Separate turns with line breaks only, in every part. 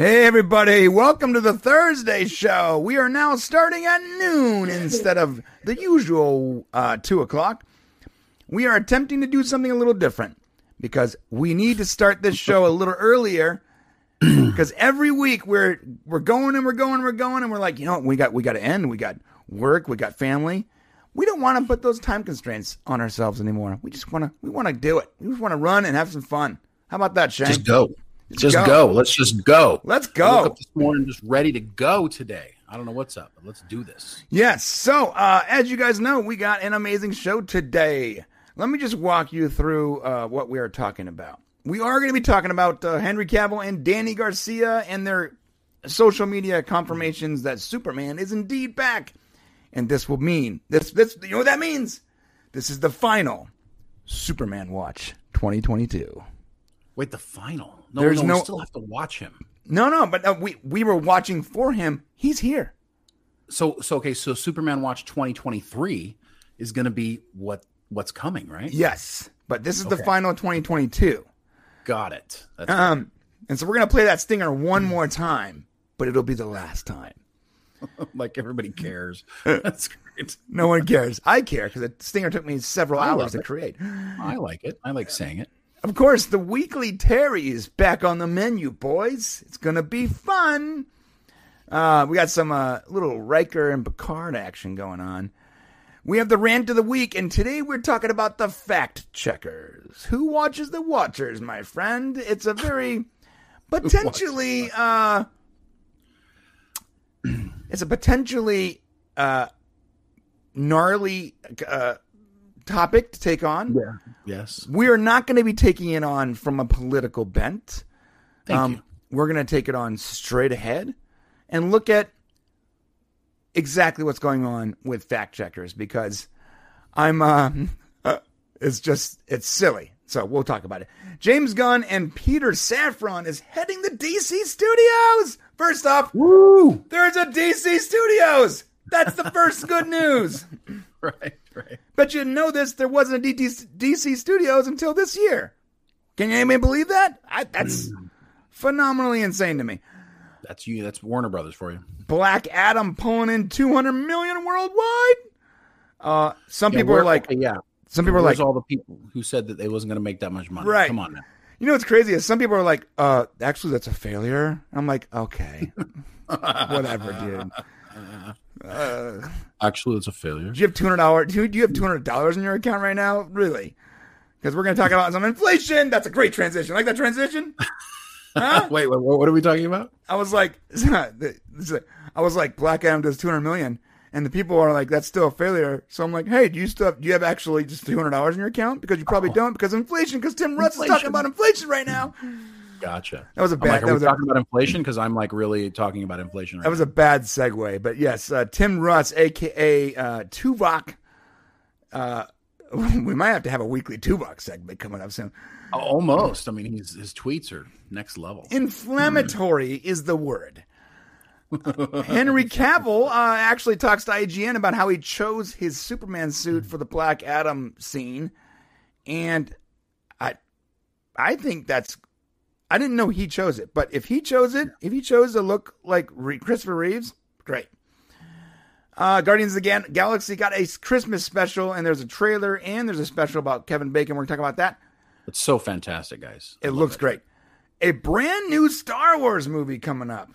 Hey, everybody, welcome to the Thursday show. We are now starting at noon instead of the usual uh, 2 o'clock. We are attempting to do something a little different because we need to start this show a little earlier. Because every week we're we're going and we're going and we're going and we're like, you know, what, we got we got to end. We got work. We got family. We don't want to put those time constraints on ourselves anymore. We just want to we want to do it. We just want to run and have some fun. How about that, Shane?
Just go. Just
go.
go. Let's just go.
Let's
I
go.
woke up this morning just ready to go today. I don't know what's up, but let's do this.
Yes. So, uh, as you guys know, we got an amazing show today. Let me just walk you through uh, what we are talking about. We are going to be talking about uh, Henry Cavill and Dany Garcia and their social media confirmations that Superman is indeed back. And this will mean this. This you know what that means? This is the final Superman Watch 2022.
Wait, the final. No,
There's
no,
no-
we still have to watch him.
No, no, but uh, we we were watching for him. He's here.
So, so okay, so Superman Watch 2023 is going to be what what's coming, right?
Yes, but this is the final 2022.
Got it. That's
Um, and so we're gonna play that stinger one more time, but it'll be the last time.
like everybody cares. That's great.
No one cares. I care because the stinger took me several
I
hours to
it.
create.
I like it. I like saying it.
Of course, the weekly Terry is back on the menu, boys. It's gonna be fun. Uh, we got some uh, little Riker and Picard action going on. We have the rant of the week, and today we're talking about the fact checkers. Who watches the Watchers, my friend? It's a very potentially uh, it's a potentially uh, gnarly uh, topic to take on.
Yeah. Yes.
We are not going to be taking it on from a political bent.
Thank you.
We're going to take it on straight ahead and look at exactly what's going on with fact checkers because I'm uh, it's just it's silly. So we'll talk about it. James Gunn and Peter Safran is heading the DC studios. First off,
Woo!
there's a DC studios. That's the first good news.
Right. Right.
Bet you didn't know this. There wasn't a DC, Studios until this year. Can anybody believe that? I, that's phenomenally insane to me.
That's you. That's Warner Brothers for you.
Black Adam pulling in 200 million worldwide. Uh, some
Yeah,
people are like,
yeah.
some people are like,
all the people who said that they wasn't going to make that much money?
Right.
Come on now.
you know what's crazy is some people are like, uh, actually that's a failure. I'm like, okay, whatever, dude. Uh,
Actually, it's a failure.
do you have 200 dollars? Do you have 200 dollars in your account right now? Really? Because we're gonna talk about some inflation. That's a great transition. Like that transition? Huh?
Wait, wait, what are we talking about?
I was like, I was like, Black Adam does 200 million, and the people are like, that's still a failure. So I'm like, hey, do you still have, do you have actually just 200 dollars in your account? Because you probably don't because of inflation. Because Tim Russ is talking about inflation right now.
Gotcha.
That was a bad.
like,
that
are we
was a,
talking about inflation? Because I'm like really talking about inflation right
that was a bad segue. But yes, uh, Tim Russ, aka uh, Tuvok. Uh, we might have to have a weekly Tuvok segment coming up soon.
now. Almost. I mean, he's, his tweets are next level.
Inflammatory is the word. Henry Cavill uh, actually talks to IGN about how he chose his Superman suit for the Black Adam scene, and I, I think that's. I didn't know he chose it, but if he chose it, if he chose to look like Re- Christopher Reeves, great. Uh, Guardians of the Ga- Galaxy got a Christmas special, and there's a trailer, and there's a special about Kevin Bacon. We're gonna talk about that.
It's so fantastic, guys. I
It looks great. A brand new Star Wars movie coming up.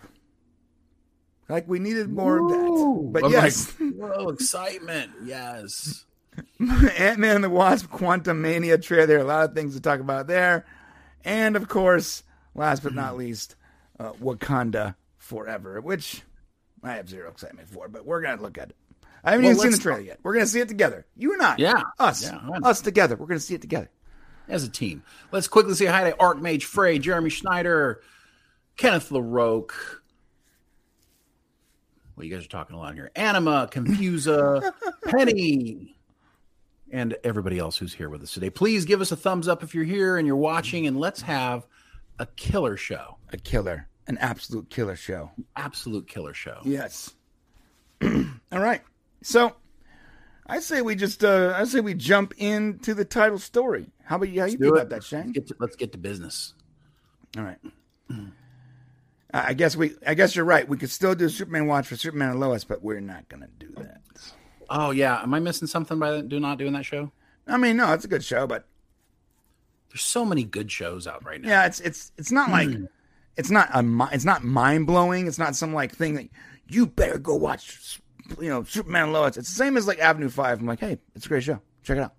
Like we needed more of that. But
I'm
yes,
like, whoa, excitement. Yes.
Ant Man and the Wasp Quantumania trailer. A lot of things to talk about there. And of course, last but not least, uh, Wakanda Forever, which I have zero excitement for, but we're going to look at it. I haven't
Well,
even seen the trailer yet. We're going to see it together. You and I.
Yeah.
Us.
Yeah,
us together. We're going to see it together.
As a team. Let's quickly say hi to Archmage Frey, Jeremy Schneider, Kenneth LaRoque. Well, you guys are talking a lot here. Anima, Confusa, Penny, and everybody else who's here with us today. Please give us a thumbs up if you're here and you're watching, and let's have a killer show.
A killer. An absolute killer show.
Absolute killer show.
Yes. All right. So I say we just uh I say we jump into the title story. How about you how you
do
feel about that, Shane?
Let's get, to, let's get to business.
All right. I I guess we. I guess you're right. We could still do Superman watch for Superman and Lois, but we're not gonna do that.
Oh yeah, am I missing something by do not doing that show?
I mean, no, it's a good show, but
There's so many good shows out right now.
yeah, it's it's it's not like it's not a it's not mind blowing. It's not some like thing that you better go watch. You know, Superman Lois. It's the same as like Avenue Five. I'm like, hey, it's a great show. Check it out.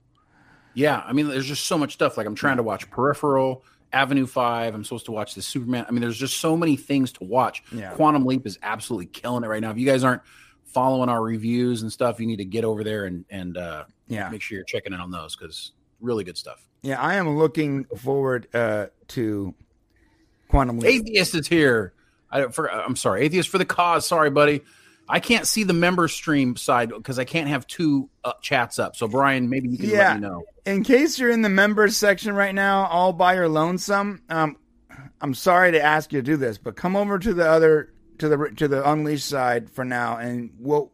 Yeah, I mean, there's just so much stuff. Like I'm trying to watch Peripheral, Avenue Five. I'm supposed to watch the Superman. I mean, there's just so many things to watch.
Yeah.
Quantum Leap is absolutely killing it right now. If you guys aren't following our reviews and stuff, you need to get over there and and uh,
Yeah.
make sure you're checking in on those because really good stuff.
Yeah, I am looking forward uh, to Quantum Leap.
Atheist is here. I don't. For, I'm sorry, Atheist for the cause. Sorry, buddy. I can't see the member stream side because I can't have two uh, chats up. So Brian, maybe you can
Yeah.
let me know.
in case you're in the members section right now, all by your lonesome, um, I'm sorry to ask you to do this, but come over to the other to the to the unleashed side for now, and we'll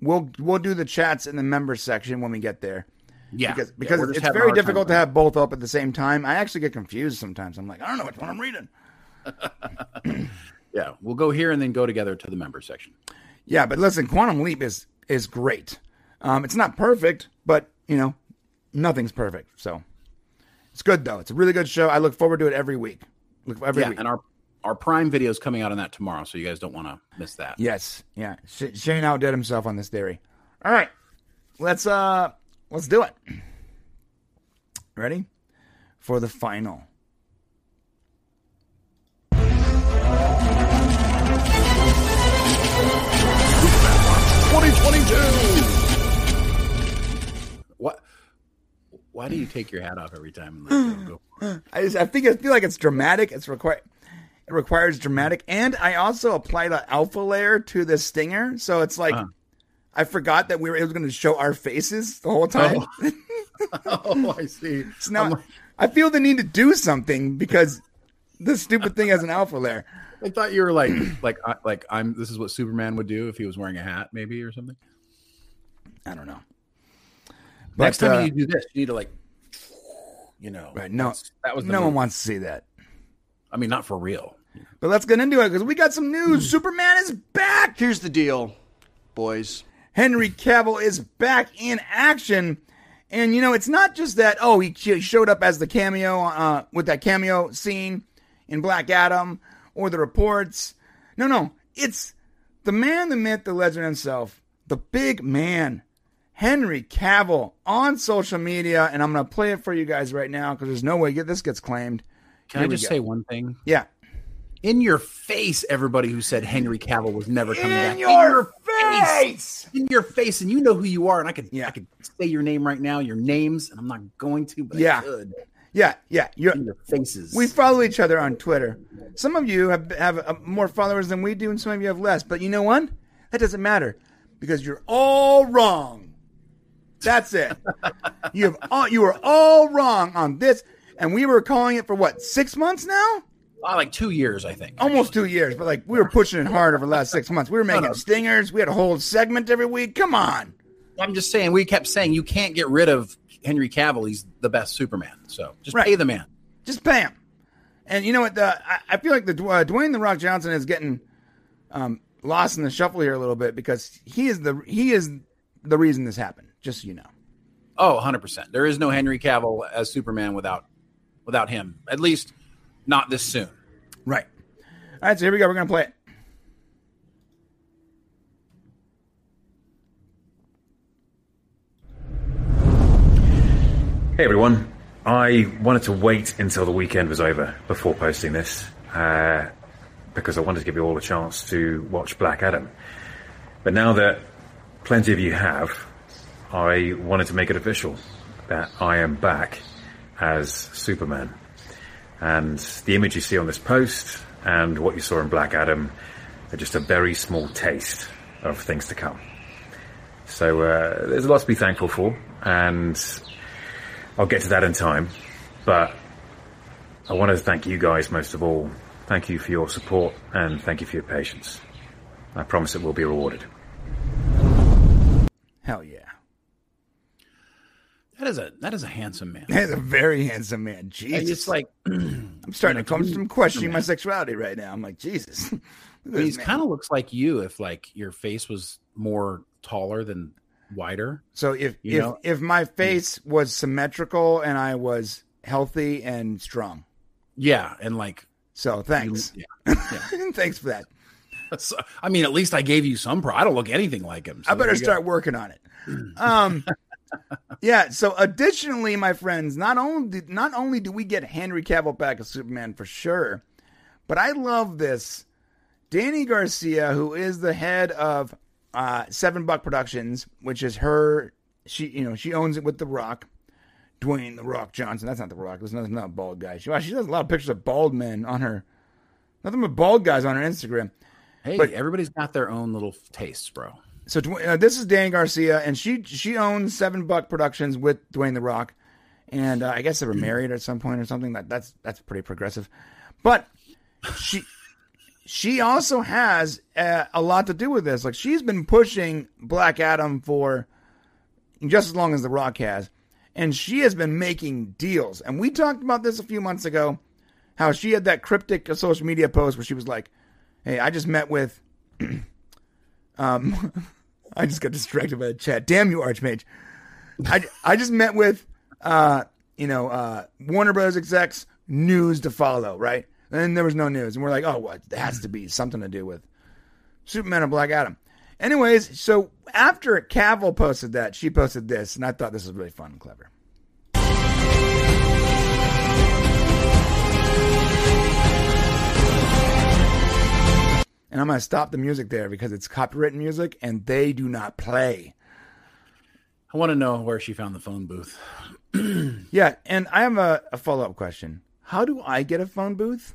we'll we'll do the chats in the members section when we get there.
Yeah,
Because because
we're
it's very difficult to have both up at the same time. I actually get confused sometimes. I'm like, I don't know which one I'm reading.
Yeah, we'll go here and then go together to the member section.
Yeah, but listen, Quantum Leap is is great. Um, it's not perfect, but you know, nothing's perfect. So it's good though. It's a really good show. I look forward to it every week. Look every
yeah,
week.
and our our Prime video is coming out on that tomorrow, so you guys don't want to miss that.
Yes, yeah. Sh- Shane outdid himself on this theory. All right, let's uh, let's do it. Ready for the final.
What? Why do you take your hat off every time? Go?
I just I think I feel like it's dramatic. It's required. It requires dramatic, and I also applied an alpha layer to the stinger, so it's like
Uh-huh.
I forgot that we were it was going to show our faces the whole time.
oh, I see.
So now
I'm like-
I feel the need to do something because this stupid thing has an alpha layer.
I thought you were like, like, I- like I'm. This is what Superman would do if he was wearing a hat, maybe or something.
I don't know.
Next time
uh,
you do this, you need to like, you know,
Right, no,
that was the
no one wants to see that.
I mean, not for real.
But let's get into it because we got some news. Superman is back.
Here's the deal, boys.
Henry Cavill is back in action. And, you know, it's not just that, oh, he showed up as the cameo, uh, with that cameo scene in Black Adam or the reports. No, no. It's the man, the myth, the legend himself, the big man, Henry Cavill, on social media. And I'm going to play it for you guys right now because there's no way get- this gets claimed.
Can
Here
I just say one thing?
Yeah.
In your face, everybody who said Henry Cavill was never coming back.
In your face.
in your face, and you know who you are. And I could,
Yeah.
I could say your name right now, your names, and I'm not going to, but
Yeah.
I could.
Yeah, yeah. You're,
In your faces.
We follow each other on Twitter. Some of you have have uh, more followers than we do, and some of you have less. But you know what? That doesn't matter because you're all wrong. That's it. you have all, you were all wrong on this, and we were calling it for what six months now?
Ah, like two years, I think.
Almost two years, but like we were pushing it hard over the last six months. We were making
no.
stingers. We had a whole segment every week. Come on.
I'm just saying, we kept saying you can't get rid of Henry Cavill. He's the best Superman. So just
Right.
pay the man.
Just pay him. And you know what? The, I, I feel like the uh, Dwayne the Rock Johnson is getting um, lost in the shuffle here a little bit because he is the he is the reason this happened. Just so you know.
Oh, 100%. There is no Henry Cavill as Superman without without him. At least not this soon.
Right. All right. So here we go. We're gonna play it.
Hey everyone. I wanted to wait until the weekend was over before posting this uh, because I wanted to give you all a chance to watch Black Adam. But now that plenty of you have, I wanted to make it official that I am back as Superman. And the image you see on this post and what you saw in Black Adam are just a very small taste of things to come. So uh, there's a lot to be thankful for, and I'll get to that in time, but I want to thank you guys most of all. Thank you for your support and thank you for your patience. I promise it will be rewarded.
Hell yeah.
That is a that is a handsome man.
He's a very handsome man.
And
Jesus.
it's like
I'm starting to come
to
from questioning my sexuality right now. I'm like, Jesus.
He kind of looks like you if like your face was more taller than wider.
So if if
know-
if my face was symmetrical and I was healthy and strong.
Yeah, and like
So
you-
thanks.
yeah.
thanks for that.
So, I mean, at least I gave you some pro. I don't look anything like him. so
I better
you go.
start working on it. Um, yeah. So, additionally, my friends, not only not only do we get Henry Cavill back as Superman for sure, but I love this. Dany Garcia, who is the head of uh, Seven Buck Productions, which is her, she you know she owns it with The Rock, Dwayne The Rock Johnson. That's not The Rock. There's not, that's not a bald guy. She, wow, she does a lot of pictures of bald men on her. Nothing but bald guys on her Instagram.
Hey,
but-
everybody's got their own little tastes, bro.
So uh, this is Dan Garcia, and she she owns Seven Buck Productions with Dwayne the Rock, and uh, I guess they were married at some point or something. That that's that's pretty progressive, but she she also has uh, a lot to do with this. Like she's been pushing Black Adam for just as long as the Rock has, and she has been making deals. And we talked about this a few months ago, how she had that cryptic social media post where she was like, "Hey, I just met with." Um, I just got distracted by the chat. Damn you, Archmage. I, I just met with, uh, you know, uh, Warner Bros. execs, news to follow, right? And there was no news. And we're like, oh, what? There has to be something to do with Superman and Black Adam. Anyways, so after Cavill posted that, she posted this, and I thought this was really fun and clever. And I'm going to stop the music there because it's copyrighted music and they do not play.
I want to know where she found the phone booth.
Yeah, and I have a, a follow up question. How do I get a phone booth?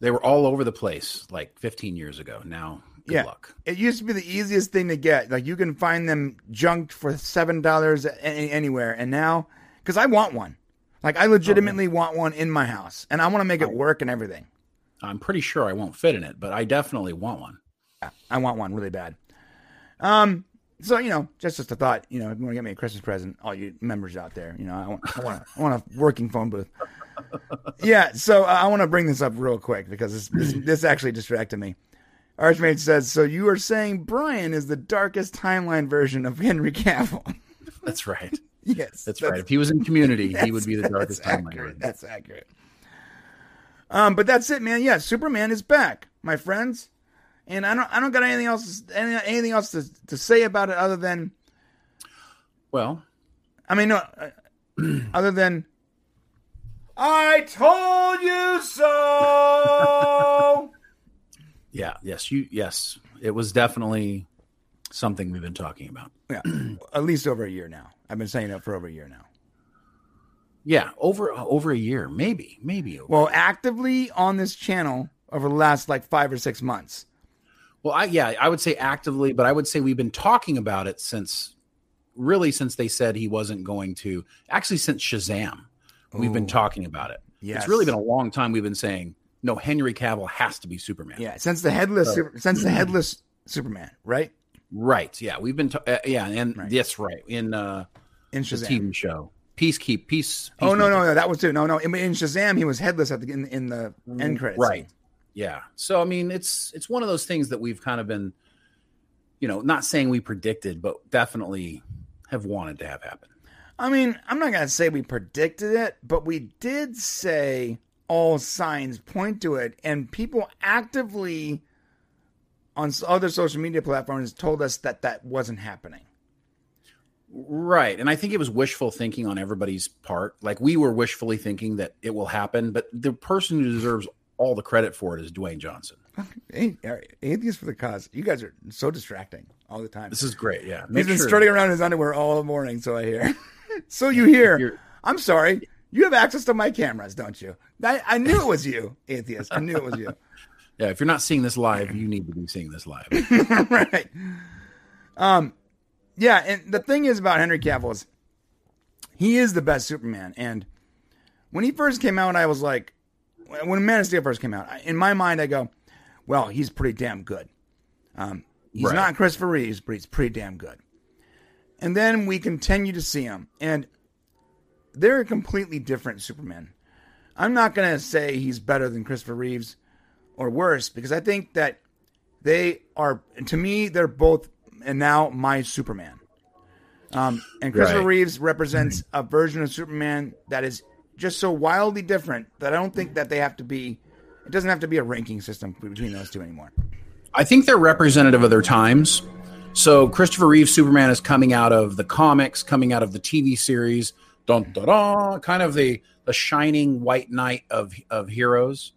They were all over the place like 15 years ago. Now, good
yeah,
luck.
it used to be the easiest thing to get. Like you can find them junked for seven dollars anywhere, and now because I want one, like I legitimately want one in my house, and I want to make it work and everything.
I'm pretty sure I won't fit in it, but I definitely want one.
I want one really bad. Um, so you know, just just a thought. You know, if you want to get me a Christmas present, all you members out there, you know, I want I want a, I want a working phone booth. Yeah, so uh, I want to bring this up real quick because this this, this actually distracted me. Archmage says, "So you are saying Brian is the darkest timeline version of Henry Cavill?"
That's right.
yes,
That's, right. If he was in Community, he would be the darkest timeline.
accurate. That's accurate. Um, but that's it, man. Yeah, Superman is back, my friends, and I don't I don't got anything else any, anything else to to say about it other than
Well,
I mean, no, uh, other than I told you so.
yeah, yes, you, yes, it was definitely something we've been talking about.
yeah, at least over a year now. I've been saying it for over a year now.
Yeah, over over a year, maybe, maybe. Over.
Well, actively on this channel over the last like five or six months.
Well, I yeah, I would say actively, but I would say we've been talking about it since really since they said he wasn't going to. Actually, since Shazam, we've been talking about it.
Yeah,
It's really been a long time. We've been saying no. Henry Cavill has to be Superman.
Yeah, since the headless, super, since the headless Superman, right?
Right. Yeah, we've been. ta- uh, yeah, and
Right.
yes, right in uh,
In
the
Shazam.
TV show Peacekeep Peace.
Oh no, no, no, that was too. No, no. In, in Shazam, he was headless at the in, in the end credits.
Right. Yeah. So I mean, it's it's one of those things that we've kind of been, you know, not saying we predicted, but definitely have wanted to have happen.
I mean, I'm not gonna say we predicted it, but we did say all signs point to it, and people actively on other social media platforms told us that that wasn't happening.
Right. And I think it was wishful thinking on everybody's part. Like we were wishfully thinking that it will happen, but the person who deserves all the credit for it is Dwayne Johnson.
Hey, atheists for the cause. You guys are so distracting all the time.
This is great. Yeah.
he's been
sure-
strutting around in his underwear all morning, so I hear. so you hear. I'm sorry. You have access to my cameras, don't you? I, I knew it was you, atheist. I knew it was you.
Yeah. If you're not seeing this live, you need to be seeing this live.
right. Um, yeah, and the thing is about Henry Cavill is he is the best Superman. And when he first came out, I was like, when Man of Steel first came out, in my mind, I go, well, he's pretty damn good. Um, he's
Right.
not Christopher Reeves, but he's pretty damn good. And then we continue to see him, And they're a completely different Superman. I'm not going to say he's better than Christopher Reeves or worse because I think that they are, to me, they're both, and now my Superman. Um, and Christopher
Right.
Reeves represents a version of Superman that is just so wildly different that I don't think that they have to be, it doesn't have to be a ranking system between those two anymore.
I think they're representative of their times. So Christopher Reeve's Superman is coming out of the comics, coming out of the TV series, dun, kind of the the shining white knight of of heroes,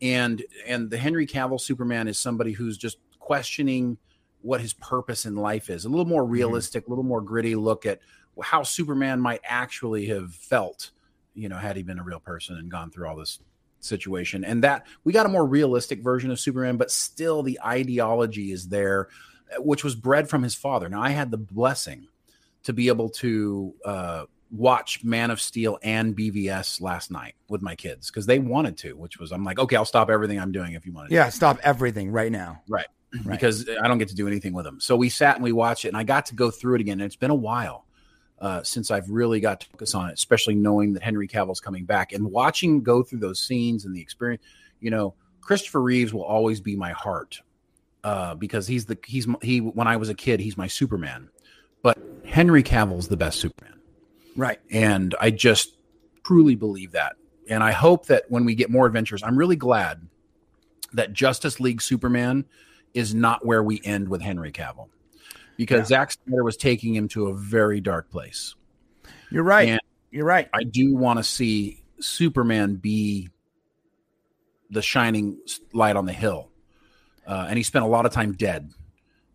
and and the Henry Cavill Superman is somebody who's just questioning what his purpose in life is. A little more realistic, a little more gritty look at how Superman might actually have felt, you know, had he been a real person and gone through all this situation and that we got a more realistic version of superman but still the ideology is there which was bred from his father now i had the blessing to be able to uh, watch man of steel and bvs last night with my kids because they wanted to which was i'm like okay i'll stop everything i'm doing if you want to
Yeah, stop everything right now.
right
Right.
because i don't get to do anything with them so we sat and we watched it and i got to go through it again and it's been a while uh, since I've really got to focus on it, especially knowing that Henry Cavill's coming back and watching go through those scenes and the experience. You know, Christopher Reeves will always be my heart uh, because he's the he's he when I was a kid he's my Superman, but Henry Cavill's the best Superman,
Right.
and I just truly believe that. And I hope that when we get more adventures, I'm really glad that Justice League Superman is not where we end with Henry Cavill. Because Zack Snyder was taking him to a very dark place.
You're right.
And-
You're right.
I do want to see Superman be the shining light on the hill, uh, and he spent a lot of time dead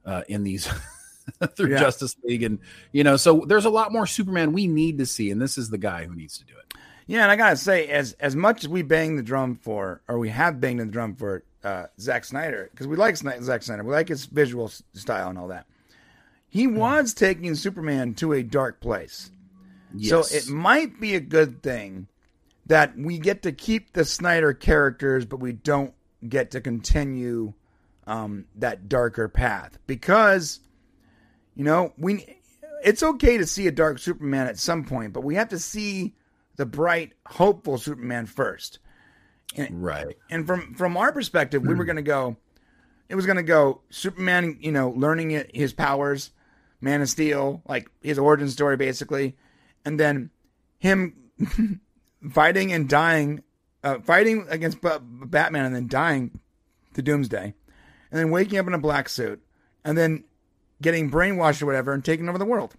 uh, in these through
Yeah.
Justice League, and you know, so there's a lot more Superman we need to see, and this is the guy who needs to do it.
Yeah, and I gotta say, as as much as we bang the drum for, or we have banged the drum for uh, Zack Snyder, because we like Zack Snyder, we like his visual style and all that. He was taking Superman to a dark place, so it might be a good thing that we get to keep the Snyder characters, but we don't get to continue um, that darker path because you know we. It's okay to see a dark Superman at some point, but we have to see the bright, hopeful Superman first.
Right.
And from from our perspective, we were going to go. It was going to go Superman, you know, learning it, his powers, Man of Steel, like his origin story, basically, and then him fighting and dying, uh, fighting against B- Batman, and then dying to Doomsday, and then waking up in a black suit, and then getting brainwashed or whatever, and taking over the world.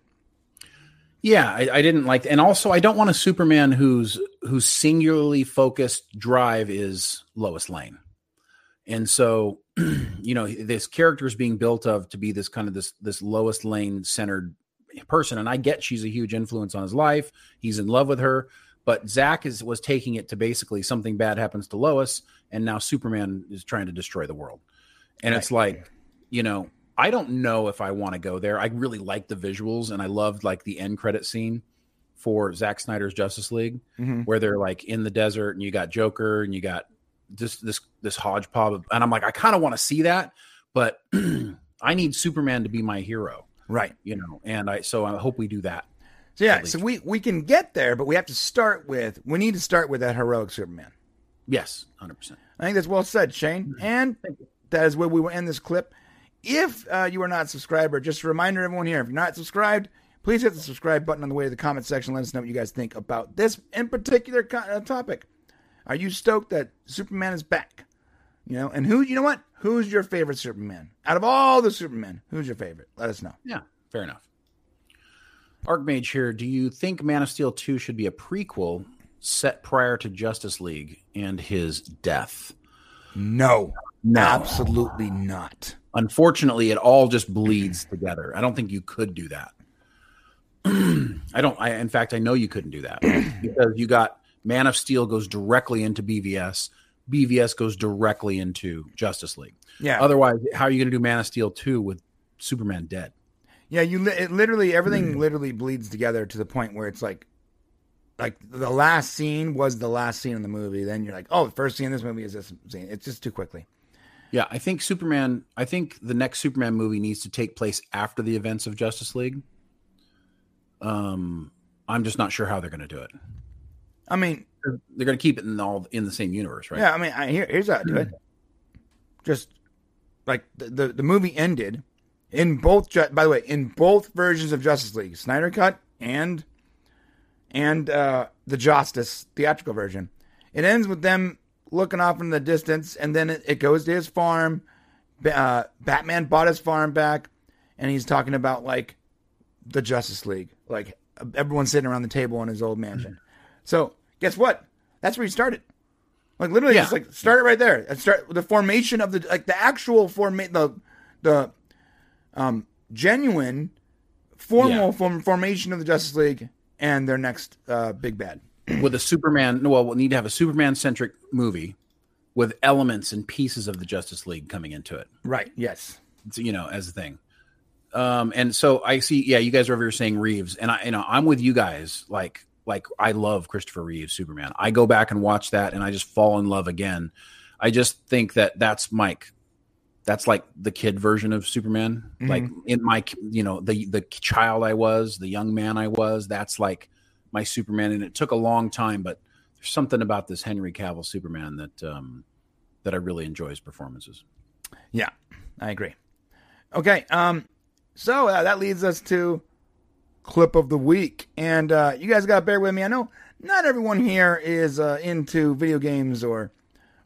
Yeah, I, I didn't like, and also I don't want a Superman whose whose singularly focused drive is Lois Lane, and so you know this character is being built of to be this kind of this this Lois Lane centered person, and I get she's a huge influence on his life. He's in love with her, but Zack is was taking it to basically something bad happens to Lois, and now Superman is trying to destroy the world, and it's like you know I don't know if I want to go there. I really like the visuals and I loved like the end credit scene for Zack Snyder's Justice League
Mhm.
where they're like in the desert and you got Joker and you got this this this hodgepodge and I'm like I kind of want to see that, but I need Superman to be my hero,
Right.
you know. And I so I hope we do that.
So yeah, so we we can get there, but we have to start with we need to start with that heroic Superman.
Yes, 100%.
I think that's well said, Shane. And that is where we will end this clip. If uh, you are not a subscriber, just a reminder, everyone here, if you're not subscribed, please hit the subscribe button on the way to the comment section. Let us know what you guys think about this in particular uh, topic. Are you stoked that Superman is back? You know, and who? You know what? Who's your favorite Superman out of all the Supermen? Who's your favorite? Let us know.
Yeah, fair enough. Archmage here. Do you think Man of Steel 2 should be a prequel set prior to Justice League and his death?
No,
No.
absolutely not.
Unfortunately, it all just bleeds together. I don't think you could do that. I don't. I, in fact, I know you couldn't do that because you got Man of Steel goes directly into BVS. BVS goes directly into Justice League.
Yeah,
Otherwise, how are you going to do Man of Steel two with Superman dead?
Yeah, you li- it literally everything hmm. literally bleeds together to the point where it's like, like the last scene was the last scene in the movie. Then you're like, oh, the first scene in this movie is this scene. It's just too quickly.
Yeah, I think Superman. I think the next Superman movie needs to take place after the events of Justice League. Um, I'm just not sure how they're going to do it.
I mean,
They're going to keep it in all in the same universe, right?
yeah, I mean, I, here, here's how I do it. Just like the, the the movie ended in both. By the way, in both versions of Justice League, Snyder cut and and uh, the Justice theatrical version, it ends with them looking off in the distance, and then it, it goes to his farm. Uh, Batman bought his farm back, and he's talking about like the Justice League, like everyone's sitting around the table in his old mansion. So guess what? That's where he started. Like literally,
Yeah.
just like start it right there. And start the formation of the like the actual forma- the the um genuine formal
Yeah.
form- formation of the Justice League and their next uh big bad.
With a Superman, no, well, we'll need to have a Superman centric movie with elements and pieces of the Justice League coming into it.
Right. Yes.
It's, you know, as a thing. Um, and so I see, yeah, you guys are over here saying Reeves, and I, you know, I'm with you guys. Like, like I love Christopher Reeves Superman. I go back and watch that, and I just fall in love again. I just think that that's Mike. That's like the kid version of Superman. Like in my, you know, the the child I was, the young man I was. That's like my Superman, and it took a long time, but there's something about this Henry Cavill Superman that um, that I really enjoy his performances.
Yeah, I agree. Okay, um, so uh, that leads us to clip of the week, and uh, you guys got to bear with me. I know not everyone here is uh, into video games or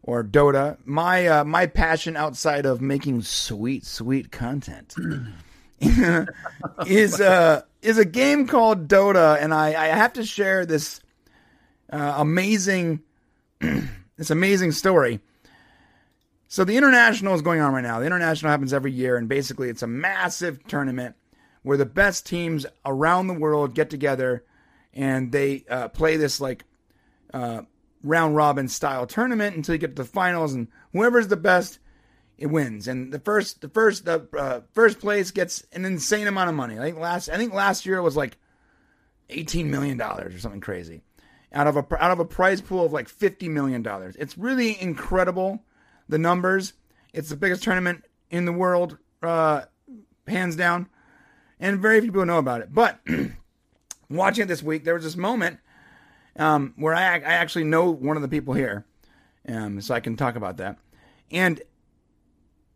or Dota. My uh, my passion outside of making sweet sweet content is uh is a game called Dota, and I I have to share this uh, amazing this amazing story. So the international is going on right now. The international happens every year, and basically it's a massive tournament where the best teams around the world get together and they uh, play this like uh, round robin style tournament until you get to the finals, and whoever's the best, it wins. And the first, the first, the uh, first place gets an insane amount of money. I think last, I think last year it was like eighteen million dollars or something crazy out of a out of a prize pool of like fifty million dollars. It's really incredible the numbers. It's the biggest tournament in the world, uh, hands down, and very few people know about it. But watching it this week, there was this moment um, where I, I actually know one of the people here, um, so I can talk about that. And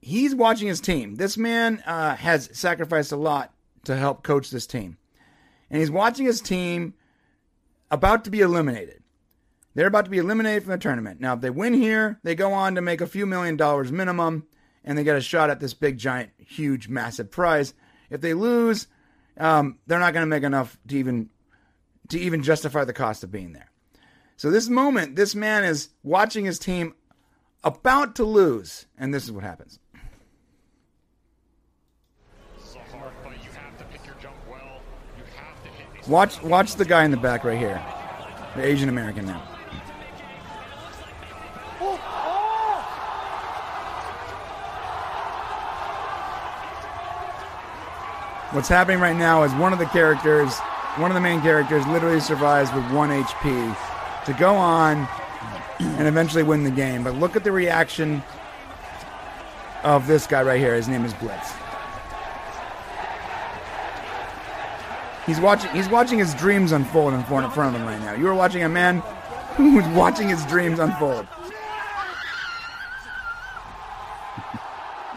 he's watching his team. This man uh, has sacrificed a lot to help coach this team, and he's watching his team about to be eliminated. They're about to be eliminated from the tournament. Now, if they win here, they go on to make a few million dollars minimum, and they get a shot at this big, giant, huge, massive prize. If they lose, um, they're not going to make enough to even to even justify the cost of being there. So this moment, this man is watching his team about to lose, and this is what happens. Watch watch the guy in the back right here, the Asian American now. What's happening right now is one of the characters, one of the main characters, literally survives with one HP to go on and eventually win the game. But look at the reaction of this guy right here. His name is Blitz. He's watching. He's watching his dreams unfold in front of him right now. You are watching a man who's watching his dreams unfold.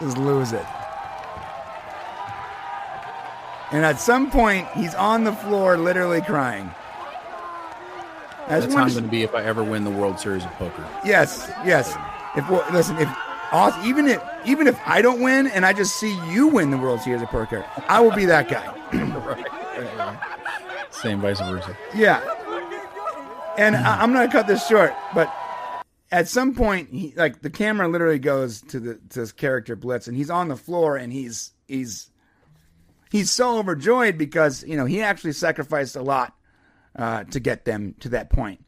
Just lose it. And at some point, he's on the floor, literally crying. I
That's how I'm going to be if I ever win the World Series of Poker.
Yes, yes. If well, listen, if even if even if I don't win and I just see you win the World Series of Poker, I will be that guy.
Same vice versa.
Yeah. And I, I'm gonna cut this short, but at some point, he, like the camera literally goes to the to this character Blitz, and he's on the floor, and he's he's he's so overjoyed because you know he actually sacrificed a lot uh, to get them to that point.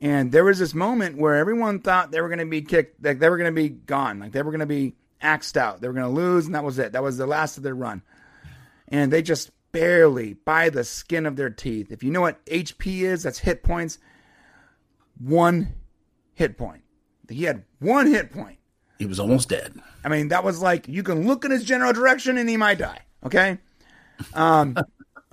And there was this moment where everyone thought they were going to be kicked, like they were going to be gone, like they were going to be axed out, they were going to lose, and that was it. That was the last of their run. And they just barely, by the skin of their teeth. If you know what HP is, that's hit points. One hit point. He had one hit point.
He was almost dead.
I mean, that was like you can look in his general direction and he might die. Okay. Um,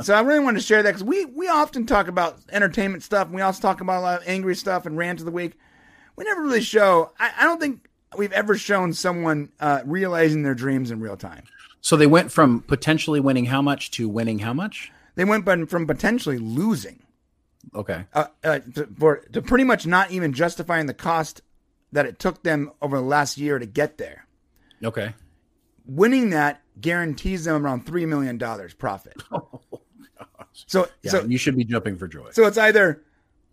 so I really wanted to share that because we we often talk about entertainment stuff. And we also talk about a lot of angry stuff and rant of the week. We never really show. I, I don't think we've ever shown someone uh, realizing their dreams in real time.
So they went from potentially winning how much to winning how much?
They went from from potentially losing
Okay.
uh, uh, to, for, to pretty much not even justifying the cost that it took them over the last year to get there.
Okay.
Winning that guarantees them around three million dollars profit. Oh, so
Yeah,
so
you should be jumping for joy.
so it's either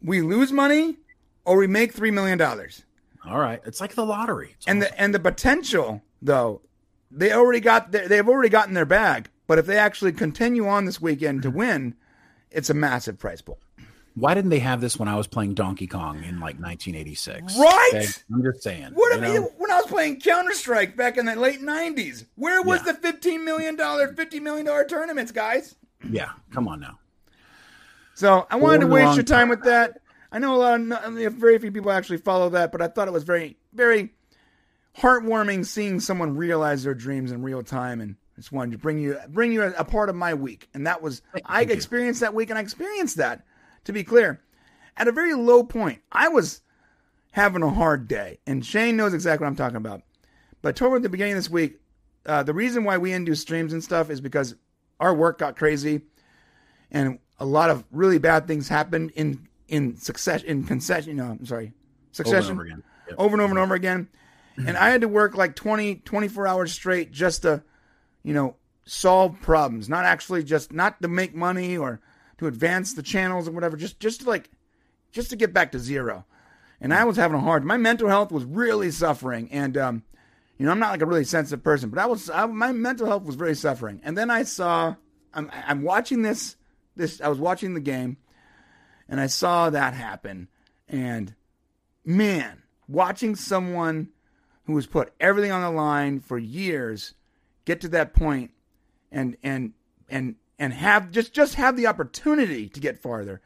we lose money or we make three million dollars.
All right. It's like the lottery. It's
And
awesome.
the and the potential though, they already got their, they've already gotten their bag. But if they actually continue on this weekend to mm-hmm. win, it's a massive prize pool.
Why didn't they have this when I was playing Donkey Kong in like 1986?
Right?
Okay? I'm just saying.
What
you
if
know?
you, when I was playing Counter Strike back in the late '90s? Where was
Yeah.
the fifteen million dollar, fifty million dollar tournaments, guys?
Yeah. Come on now.
So I wanted to waste your time with that. I know a lot of very few people actually follow that, but I thought it was very, very heartwarming seeing someone realize their dreams in real time, and just wanted to bring you bring you a, a part of my week, and that was I
you.
experienced that week, and I experienced that. To be clear, at a very low point, I was having a hard day, and Shane knows exactly what I'm talking about. But toward the beginning of this week, uh, the reason why we didn't do streams and stuff is because our work got crazy, and a lot of really bad things happened in in succession in concession. No, I'm sorry,
Over
succession
and over. Yep.
over and over and over again. And I had to work like 20, 24 hours straight just to, you know, solve problems, not actually just not to make money or to advance the channels or whatever, just just to like just to get back to zero. And I was having a hard. My mental health was really suffering, and um, you know, I'm not like a really sensitive person, but I was. I, my mental health was very suffering. And then I saw. I'm I'm watching this. This I was watching the game, and I saw that happen, and man, watching someone who has put everything on the line for years get to that point and and and and have just just have the opportunity to get farther.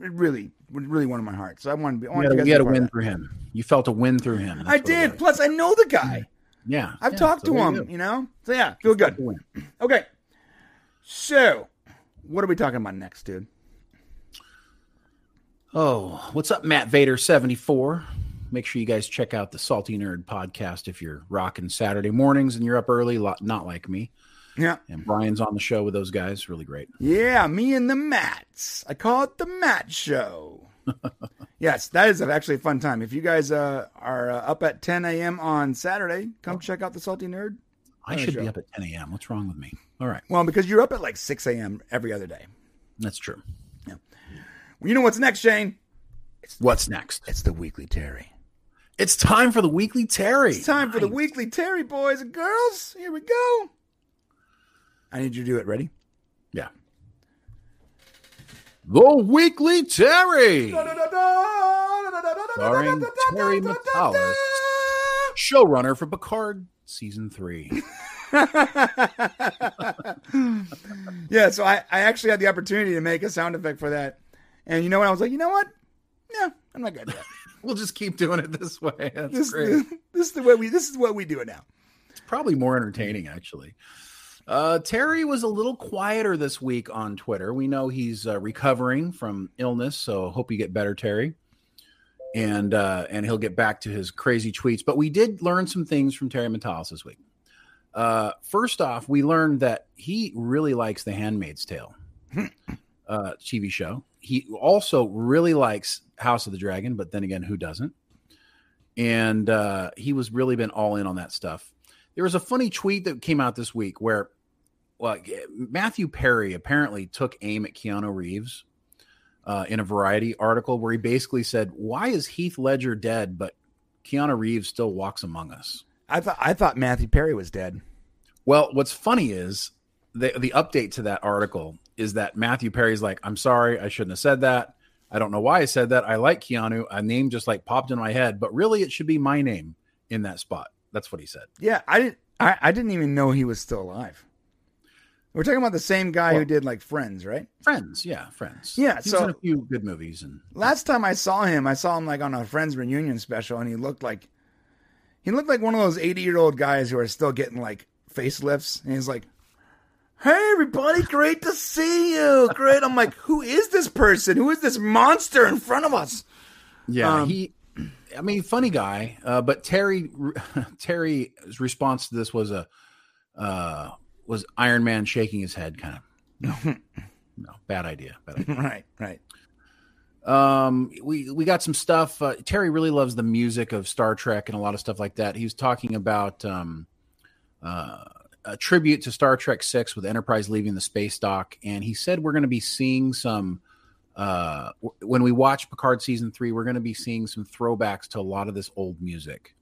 It really really warmed my heart. So i wanted to be I
You
wanted
had,
you
a, had a win through him. You felt a win through him. That's
i did. plus i know the guy.
Yeah.
i've
yeah,
talked
so
to him
you
you know? So yeah feel good. okay. So what are we talking about next dude?
Oh, what's up, Matt Vader 74? Make sure you guys check out the Salty Nerd podcast if you're rocking Saturday mornings and you're up early, not like me.
Yeah
And Brian's on the show with those guys. Really great.
Yeah, me and the Mats. I call it the Matt Show. yes, that is actually a fun time. If you guys uh, are uh, up at 10 a.m. on Saturday, come check out the Salty Nerd.
I
Oh,
should
sure.
be up at 10 a.m. What's wrong with me? All right.
Well, because you're up at like 6 a.m. every other day.
That's true. Yeah.
You know what's next, Shane?
What's next?
It's the Weekly Terry.
It's time for the weekly Terry.
It's time for the Weekly Terry, boys and girls. Here we go. I need you to do it. Ready?
Yeah. The weekly Terry. Starring Terry Matalas, showrunner for Picard season three.
Yeah, so I, I actually had the opportunity to make a sound effect for that. And you know what? I was like, you know what? Yeah, I'm not to that.
We'll just keep doing it this way. That's
this,
great.
this is the way we this is what we do it now.
It's probably more entertaining, actually. Uh, Terry was a little quieter this week on Twitter. We know he's uh, recovering from illness, so hope you get better, Terry. And uh, and he'll get back to his crazy tweets. But we did learn some things from Terry Matalas this week. Uh, first off, we learned that he really likes The Handmaid's Tale uh, TV show. He also really likes House of the Dragon, but then again, who doesn't? And uh, he was really been all in on that stuff. There was a funny tweet that came out this week where, well, Matthew Perry apparently took aim at Keanu Reeves uh, in a Variety article where he basically said, "Why is Heath Ledger dead, but Keanu Reeves still walks among us?"
I thought I thought Matthew Perry was dead.
Well, what's funny is the the update to that article is that Matthew Perry's like, "I'm sorry, I shouldn't have said that. I don't know why I said that. I like Keanu. A name just like popped in my head, but really, it should be my name in that spot." That's what he said.
Yeah, I didn't I, I didn't even know he was still alive. We're talking about the same guy who did like Friends, right?
Friends, yeah, friends.
Yeah,
He's
so-
in a few good movies, and
Last time I saw him, I saw him like on a Friends reunion special, and he looked like he looked like one of those eighty year old guys who are still getting like facelifts, and he's like, Hey everybody, great to see you. Great. I'm like, who is this person? Who is this monster in front of us?
Yeah,
Um,
he. I mean, funny guy. Uh, but Terry Terry's response to this was a uh, was Iron Man shaking his head, kind of. No, no, bad idea. Bad idea.
Right, right.
Um, we we got some stuff. Uh, Terry really loves the music of Star Trek and a lot of stuff like that. He was talking about um, uh, a tribute to Star Trek Six with Enterprise leaving the space dock, and he said we're going to be seeing some. Uh, w- when we watch Picard season three, we're going to be seeing some throwbacks to a lot of this old music.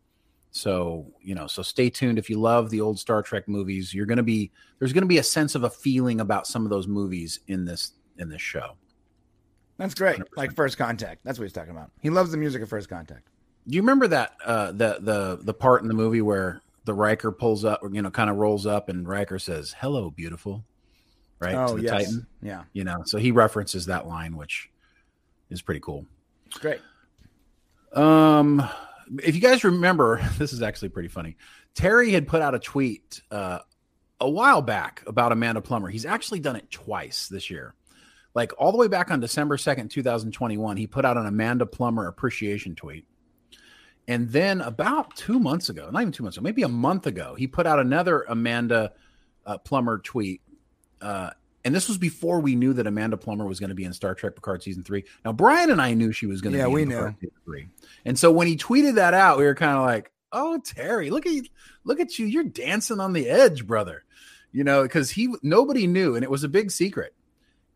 So you know, so stay tuned. If you love the old Star Trek movies, you're going to be there's going to be a sense of a feeling about some of those movies in this in this show.
That's great. Like first contact. That's what he's talking about. He loves the music of first contact.
Do you remember that uh, the the the part in the movie where the Riker pulls up, you know, kind of rolls up, and Riker says, "Hello, beautiful," right to
oh
the
yes.
Titan.
Yeah.
You know, so he references that line, which is pretty cool.
It's great.
Um, if you guys remember, this is actually pretty funny. Terry had put out a tweet uh, a while back about Amanda Plummer. He's actually done it twice this year. Like all the way back on December 2nd, 2021, he put out an Amanda Plummer appreciation tweet. And then about two months ago, not even two months ago, maybe a month ago, he put out another Amanda uh, Plummer tweet. Uh, and this was before we knew that Amanda Plummer was going to be in Star Trek Picard season three. Now, Brian and I knew she was going to
Yeah,
be
we
in. Picard season three. And so when he tweeted that out, we were kind of like, "Oh, Terry, look at you, look at you, you're dancing on the edge, brother." You know, because he nobody knew, and it was a big secret.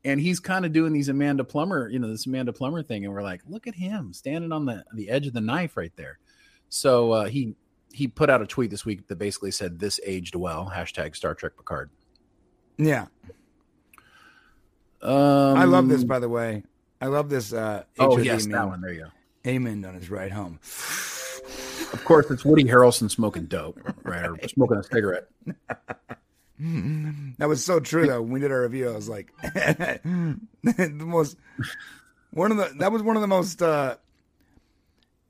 And he's kind of doing these Amanda Plummer, you know, this Amanda Plummer thing, and we're like, "Look at him standing on the the edge of the knife right there." So uh, he he put out a tweet this week that basically said, "This aged well." Hashtag Star Trek Picard.
Yeah.
Um,
I love this by the way. I love this uh
Oh yes,
meme.
that one. There you go.
Amen on his ride home.
Of course, it's Woody Harrelson smoking dope, right, or smoking a cigarette.
That was so true though. When we did our review, I was like the most one of the that was one of the most uh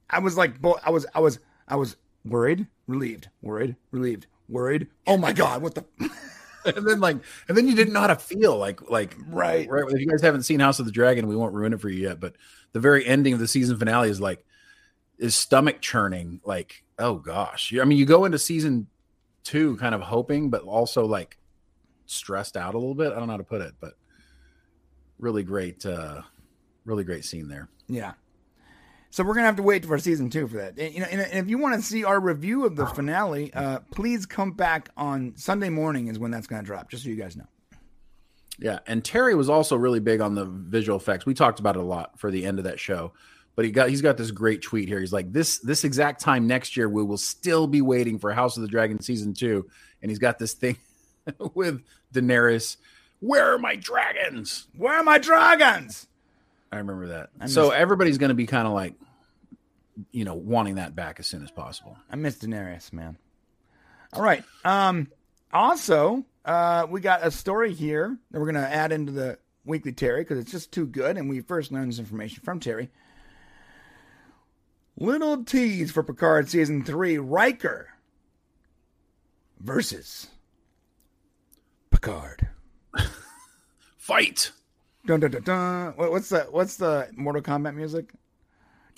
I was like bo- I was I was I was worried, relieved, worried, relieved, worried. Oh my god, what the
and then like and then you didn't know how to feel like like
Right. Right.
If you guys haven't seen house of the dragon we won't ruin it for you yet but the very ending of the season finale is like is stomach churning like oh gosh i mean you go into season two kind of hoping but also like stressed out a little bit i don't know how to put it but really great uh really great scene there
Yeah. So we're gonna have to wait for season two for that. And, you know, and if you want to see our review of the finale, uh, please come back on Sunday morning is when that's gonna drop. Just so you guys know.
Yeah, and Terry was also really big on the visual effects. We talked about it a lot for the end of that show. But he got he's got this great tweet here. He's like, This this exact time next year, we will still be waiting for House of the Dragon season two. And he's got this thing with Daenerys. Where are my dragons?
Where are my dragons?
I remember that.
I
so everybody's gonna be kind of like, you know, wanting that back as soon as possible.
I miss Daenerys, man. All right. Um. Also, uh, we got a story here that we're gonna add into the weekly Terry because it's just too good, and we first learned this information from Terry. Little tease for Picard season three: Riker versus Picard.
Fight.
Dun, dun, dun, dun. What, what's the what's the Mortal Kombat music?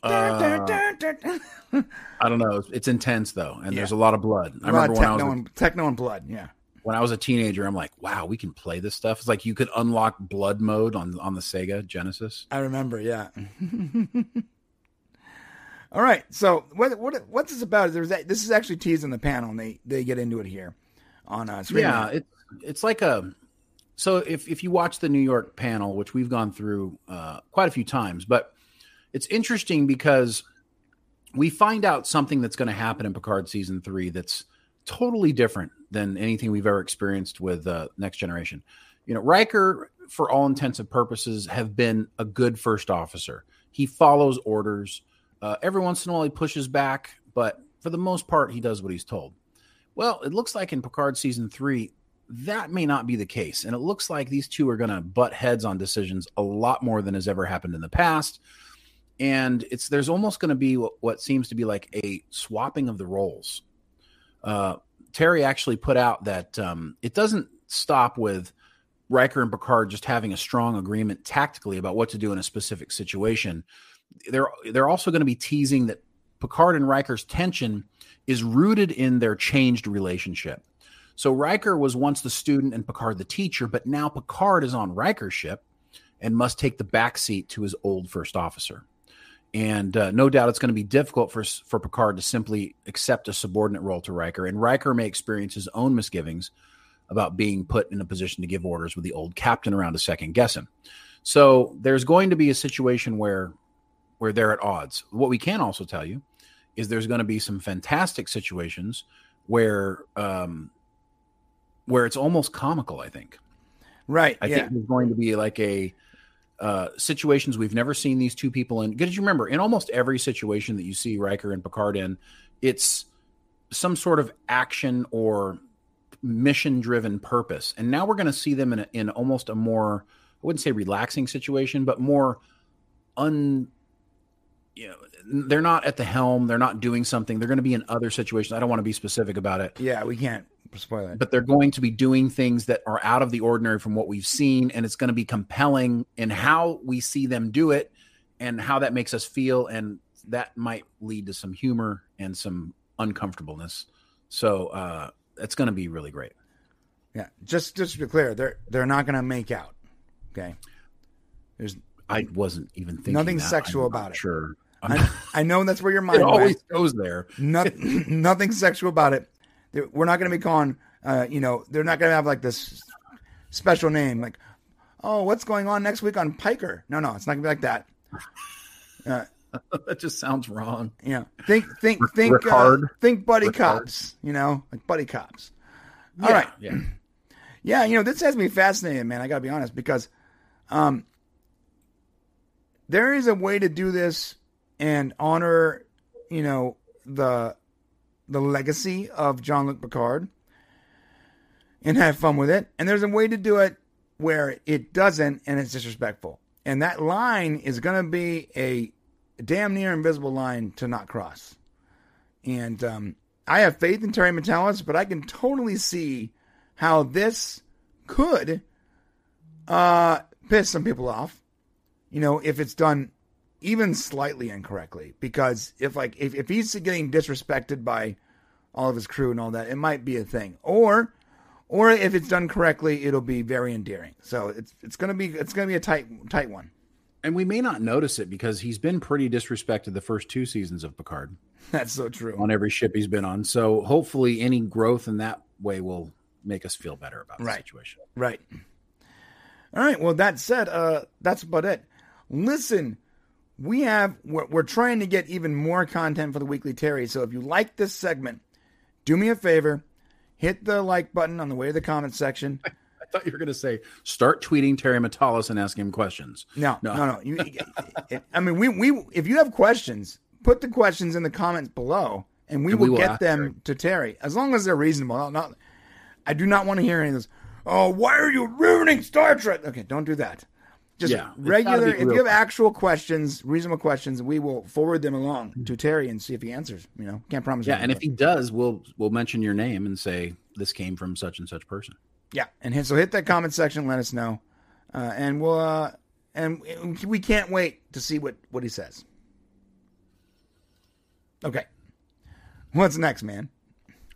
Dun, dun, dun, dun.
I don't know. It's, it's intense though, and
Yeah.
there's a lot of blood. I
A lot of
remember when I was
techno
a
and, techno and blood. Yeah.
when I was a teenager, I'm like, wow, we can play this stuff. It's like you could unlock blood mode on on the Sega Genesis.
I remember, yeah. All right, so what what what's this about? There's this is actually teased in the panel, and they they get into it here on uh, Screen
Yeah,
Rant.
it, it's like a. So if if you watch the New York panel, which we've gone through uh, quite a few times, but it's interesting because we find out something that's going to happen in Picard season three that's totally different than anything we've ever experienced with uh, Next Generation. You know, Riker, for all intents and purposes, have been a good first officer. He follows orders. Uh, every once in a while, he pushes back, but for the most part, he does what he's told. Well, it looks like in Picard season three, that may not be the case. And it looks like these two are going to butt heads on decisions a lot more than has ever happened in the past. And it's there's almost going to be what, what seems to be like a swapping of the roles. Uh, Terry actually put out that um, it doesn't stop with Riker and Picard just having a strong agreement tactically about what to do in a specific situation. They're they're also going to be teasing that Picard and Riker's tension is rooted in their changed relationship. So Riker was once the student and Picard the teacher, but now Picard is on Riker's ship and must take the back seat to his old first officer. And uh, no doubt it's going to be difficult for for Picard to simply accept a subordinate role to Riker, and Riker may experience his own misgivings about being put in a position to give orders with the old captain around to second guess him. So there's going to be a situation where where they're at odds. What we can also tell you is there's going to be some fantastic situations where um, where it's almost comical. I think.
Right.
I
yeah.
think there's going to be like a uh, situations we've never seen these two people in. Because you remember, in almost every situation that you see Riker and Picard in, it's some sort of action or mission-driven purpose. And now we're going to see them in a, in almost a more, I wouldn't say relaxing situation, but more un. You know, they're not at the helm. They're not doing something. They're going to be in other situations. I don't want to be specific about it
yeah, we can't spoil it.
but they're going to be doing things that are out of the ordinary from what we've seen and it's going to be compelling in how we see them do it and how that makes us feel and that might lead to some humor and some uncomfortableness so uh it's going to be really great
yeah, just just to be clear, they're they're not going to make out. Okay. There's
i wasn't even thinking
Nothing
that.
sexual
I'm
about it.
sure I'm
I, know that's where your mind
it
went.
always goes there
Nothing, nothing sexual about it. They're- We're not going to be calling, uh, you know, they're not going to have like this special name, like, oh, what's going on next week on Piker? No, no, it's not going to be like that.
that just sounds wrong
Yeah, think, think, think, uh, think, buddy
Ricard?
cops. You know, like buddy cops. All
yeah,
right,
yeah
yeah, you know, this has me fascinated, man. I got to be honest because, um, there is a way to do this and honor, you know, the the legacy of Jean-Luc Picard and have fun with it. And there's a way to do it where it doesn't and it's disrespectful. And that line is going to be a damn near invisible line to not cross. And um, I have faith in Terry Matalas, but I can totally see how this could uh, piss some people off. You know, if it's done even slightly incorrectly, because if like if, if he's getting disrespected by all of his crew and all that, it might be a thing. Or or if it's done correctly, it'll be very endearing. So it's it's gonna be it's gonna be a tight tight one.
and we may not notice it because he's been pretty disrespected the first two seasons of picard
That's so true.
on every ship he's been on. So hopefully, any growth in that way will make us feel better about the situation.
Right. All right. Well, that said, uh, that's about it. Listen, we have we're, we're trying to get even more content for the weekly Terry. So if you like this segment, do me a favor, hit the like button on the way to the comment section.
I thought you were going to say start tweeting Terry Matalas and asking him questions.
No,
No.
no, no. You, I mean, we we if you have questions, put the questions in the comments below, and we
And
will,
we will
get
ask
them to Terry as long as they're reasonable. Not, not, I do not want to hear any of this. Oh, why are you ruining Star Trek? Okay, don't do that. Just
Yeah,
regular. If you have actual questions, reasonable questions, we will forward them along to Terry and see if he answers. You know, can't promise.
Yeah, and if he does, we'll we'll mention your name and say this came from such and such person.
Yeah, and hit, so hit that comment section, let us know, uh, and we'll uh, and we can't wait to see what what he says. Okay, what's next, man?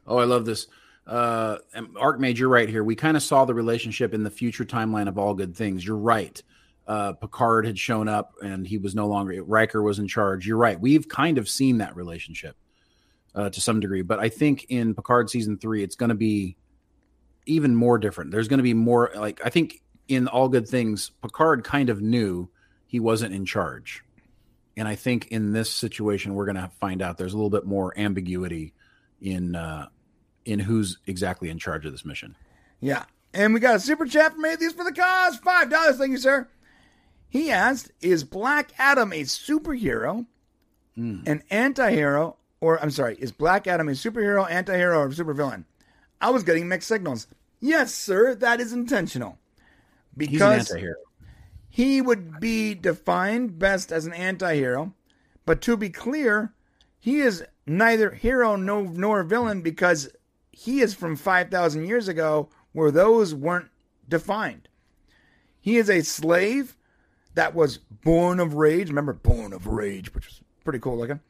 Oh, I love this. Uh, Archmage, you're right here. We kind of saw the relationship in the future timeline of all good things. You're right. Uh, Picard had shown up and he was no longer, Riker was in charge. You're right. We've kind of seen that relationship uh, to some degree, but I think in Picard season three, it's going to be even more different. There's going to be more, like, I think in All Good Things, Picard kind of knew he wasn't in charge. And I think in this situation, we're going to find out there's a little bit more ambiguity in uh, in who's exactly in charge of this mission.
Yeah, and we got a super chat from Atheist for the Cause, five dollars. Thank you, sir. He asked, "Is Black Adam a superhero, hmm. an anti-hero, or I'm sorry, is Black Adam a superhero, anti-hero, or supervillain?" I was getting mixed signals. Yes, sir, that is intentional.
An
Because
anti-hero.
he would be defined best as an anti-hero, but to be clear, he is neither hero no, nor villain because he is from 5,000 years ago where those weren't defined. He is a slave that was born of rage. Remember, born of rage, which was pretty cool looking.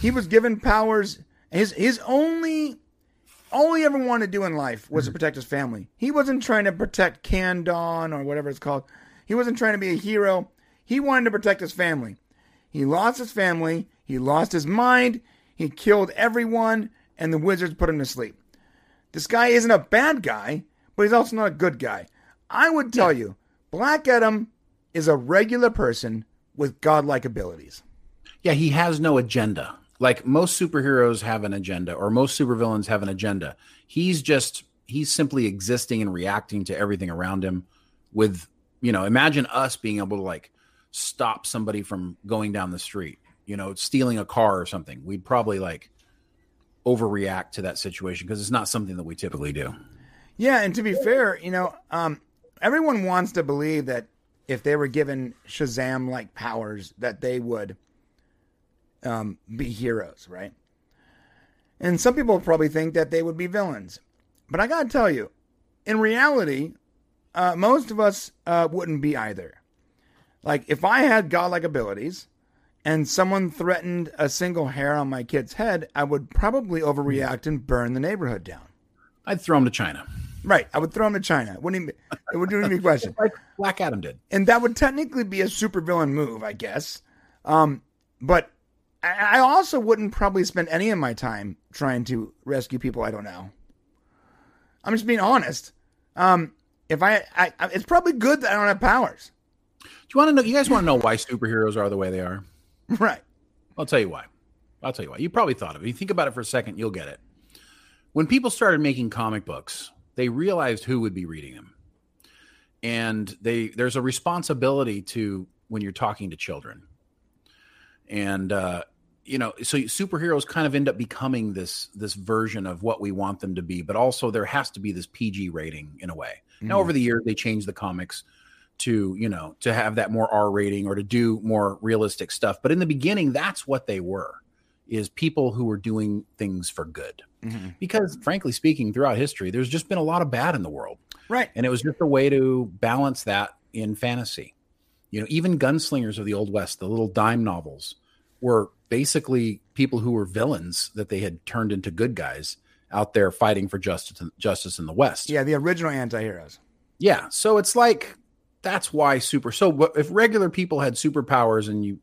He was given powers. His his only all he ever wanted to do in life was to mm-hmm. protect his family. He wasn't trying to protect Kandon or whatever it's called. He wasn't trying to be a hero. He wanted to protect his family. He lost his family. He lost his mind. He killed everyone, and the wizards put him to sleep. This guy isn't a bad guy, but he's also not a good guy. I would tell you, Black Adam is a regular person with godlike abilities.
Yeah, he has no agenda. Like most superheroes have an agenda, or most supervillains have an agenda. He's just he's simply existing and reacting to everything around him. With you know, imagine us being able to like stop somebody from going down the street. You know, stealing a car or something. We'd probably like overreact to that situation because it's not something that we typically do.
Yeah, and to be fair, you know, um, everyone wants to believe that if they were given Shazam like powers, that they would um, be heroes, right? And some people probably think that they would be villains. But I gotta tell you, in reality, uh, most of us uh, wouldn't be either. Like, if I had godlike abilities and someone threatened a single hair on my kid's head, I would probably overreact and burn the neighborhood down.
I'd throw him to China,
Right. I would throw him to China. Wouldn't even, it wouldn't even be a question.
like Black Adam did.
And that would technically be a supervillain move, I guess. Um, but I I also wouldn't probably spend any of my time trying to rescue people I don't know. I'm just being honest. Um, if I, I, I- it's probably good that I don't have powers.
Do you want to know? You guys want to know why superheroes are the way they are?
Right.
I'll tell you why. I'll tell you why. You probably thought of it. You think about it for a second, you'll get it. When people started making comic books, they realized who would be reading them. And they there's a responsibility to when you're talking to children. And uh you know, so superheroes kind of end up becoming this this version of what we want them to be, but also there has to be this PG rating in a way. Now over the years they changed the comics to you know to have that more r rating or to do more realistic stuff but in the beginning that's what they were is people who were doing things for good mm-hmm. because frankly speaking throughout history there's just been a lot of bad in the world
Right.
and it was just a way to balance that in fantasy you know even gunslingers of the old west the little dime novels were basically people who were villains that they had turned into good guys out there fighting for justice and justice in the west
Yeah, the original anti-heroes.
yeah. So it's like that's why super. So if regular people had superpowers and you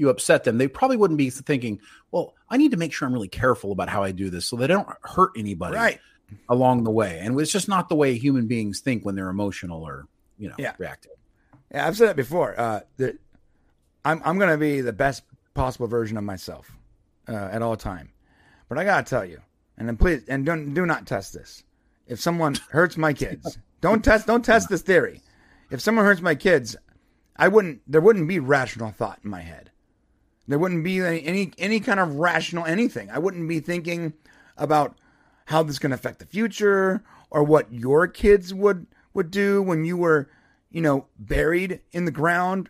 you upset them, they probably wouldn't be thinking, "Well, I need to make sure I'm really careful about how I do this so they don't hurt anybody
Right.
along the way." And it's just not the way human beings think when they're emotional or you know
Yeah.
reactive.
Yeah, I've said that before. Uh, that I'm I'm gonna be the best possible version of myself uh, at all time. But I gotta tell you, and then please, and don't do not test this. If someone hurts my kids, don't test don't test this theory. If someone hurts my kids, I wouldn't. There wouldn't be rational thought in my head. There wouldn't be any any, any kind of rational anything. I wouldn't be thinking about how this can affect the future or what your kids would would do when you were, you know, buried in the ground,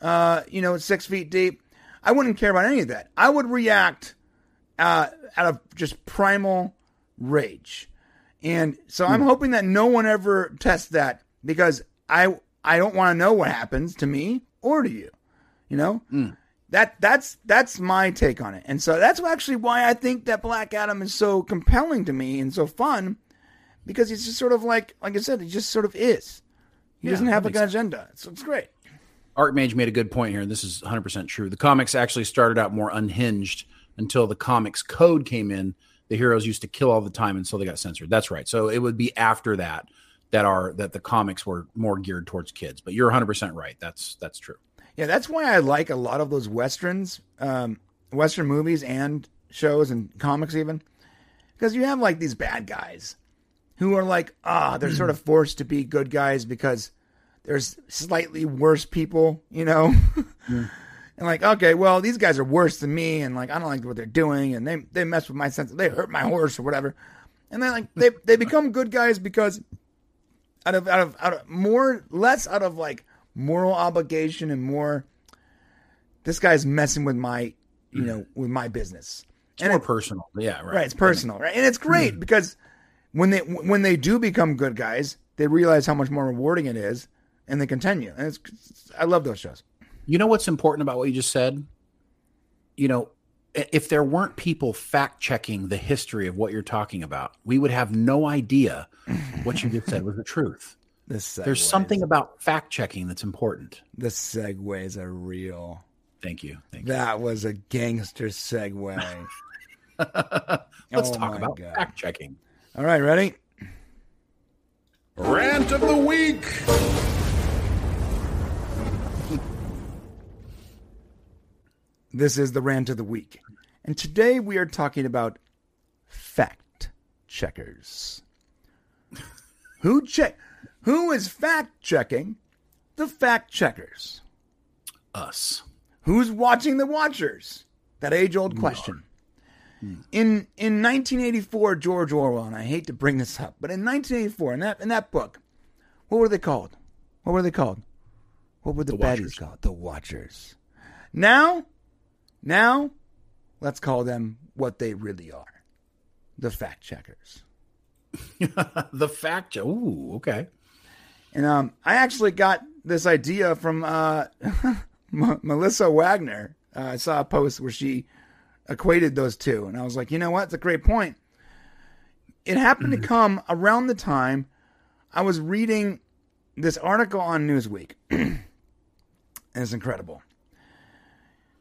uh, you know, six feet deep. I wouldn't care about any of that. I would react uh, out of just primal rage, and so I'm hoping that no one ever tests that because I I don't want to know what happens to me or to you. You know, that that's that's my take on it, and so that's actually why I think that Black Adam is so compelling to me and so fun because he's just sort of like like I said, he just sort of is. He
Yeah,
doesn't have like an agenda. So it's great.
Art Mage made a good point here, and this is 100% true. The comics actually started out more unhinged until the comics code came in. The heroes used to kill all the time until they got censored. That's right. So it would be after that that are that the comics were more geared towards kids. But you're 100% right. That's that's true.
Yeah, that's why I like a lot of those westerns, um, western movies and shows and comics even, because you have like these bad guys who are like ah they're sort of forced to be good guys because there's slightly worse people, you know. and like, okay, well, these guys are worse than me, and like, I don't like what they're doing, and they they mess with my sense, they hurt my horse or whatever, and then like they they become good guys because out of out of out of more less out of like moral obligation and more this guy's messing with my you mm. know with my business
It's more personal. Yeah, right.
right it's personal right and it's great mm. because when they when they do become good guys, they realize how much more rewarding it is, and they continue. And it's I love those shows.
You know what's important about what you just said? You know, if there weren't people fact checking the history of what you're talking about, we would have no idea what you just said was the truth.
This
There's something about fact checking that's important.
The segues are real.
Thank you. Thank you.
That was a gangster segue.
Let's
Oh
talk about
God.
fact checking.
All right, ready?
Rant of the week.
This is the rant of the week. And today we are talking about fact checkers. Who check who is fact checking the fact checkers?
Us.
Who's watching the watchers? That age old question. Hmm. In in 1984, George Orwell, and I hate to bring this up, but in 1984, in that in that book, what were they called? What were they called? What were the,
The
baddies
Watchers.
called? The Watchers. Now, now, let's call them what they really are: the fact checkers.
the fact check. Ooh, okay.
And um, I actually got this idea from uh, M- Melissa Wagner. Uh, I saw a post where she equated those two, and I was like, you know what? It's a great point. It happened to come around the time I was reading this article on Newsweek, and it's incredible.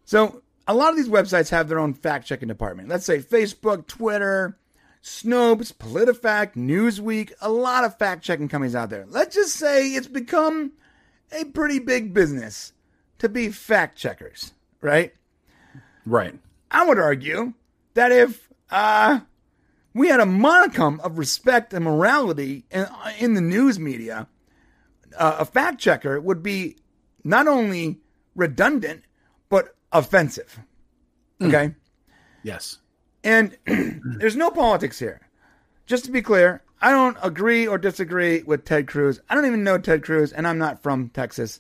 So, a lot of these websites have their own fact checking department. Let's say Facebook, Twitter, Snopes, PolitiFact, Newsweek, a lot of fact checking companies out there. Let's just say it's become a pretty big business to be fact checkers, right?
Right.
I would argue that if uh, we had a modicum of respect and morality in, in the news media, uh, a fact checker would be not only redundant, but offensive. Okay?
Yes.
And there's no politics here. Just to be clear, I don't agree or disagree with Ted Cruz. I don't even know Ted Cruz, and I'm not from Texas.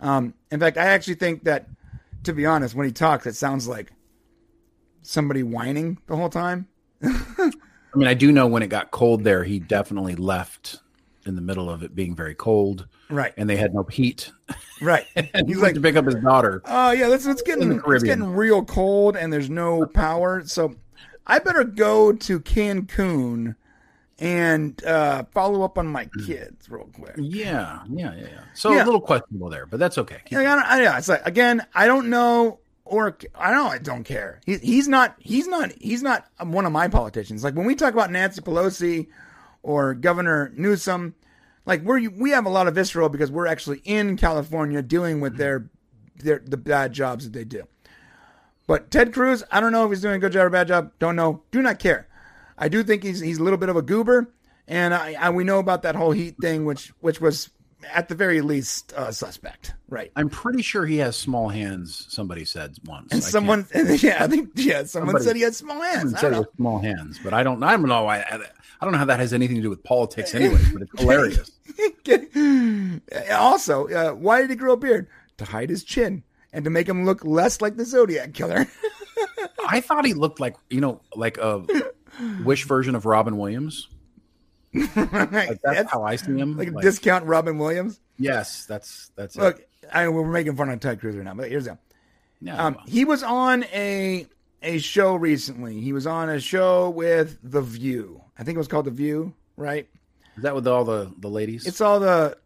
Um, in fact, I actually think that, to be honest, when he talks, it sounds like somebody whining the whole time.
I mean, I do know when it got cold there, he definitely left in the middle of it being very cold,
Right.
and they had no heat.
Right.
And
He's like,
to pick up his daughter.
oh yeah, it's, it's getting it's getting real cold, and there's no power. So I better go to Cancun and uh, follow up on my kids real quick.
Yeah, yeah, yeah, yeah. So
Yeah.
a little questionable there, but that's okay.
Like, I don't, I, yeah, it's like again, I don't know, or I don't, I don't care. He, he's not, he's not, he's not one of my politicians. Like when we talk about Nancy Pelosi or Governor Newsom, like we're we have a lot of visceral because we're actually in California dealing with their their the bad jobs that they do. But Ted Cruz, I don't know if he's doing a good job or a bad job. Don't know. Do not care. I do think he's he's a little bit of a goober, and I, I we know about that whole heat thing, which which was at the very least uh, suspect, right?
I'm pretty sure he has small hands. Somebody said once.
And
I
someone, yeah, I think, yeah, someone
Somebody-
said he had small hands. I
said
don't
he
know.
small hands, but I don't. I don't know why. I, I don't know how that has anything to do with politics, anyway. But it's hilarious.
also, uh, why did he grow a beard? To hide his chin and to make him look less like the Zodiac killer.
I thought he looked like you know, like a wish version of Robin Williams. Like that's, how I see him.
like a discount Robin Williams.
Yes, that's that's
Look,
it.
I we're making fun of Ted Cruz right now, but here's him.
Yeah,
um, he was on a a show recently. He was on a show with The View. I think it was called The View, right?
is that with all the the ladies?
It's all the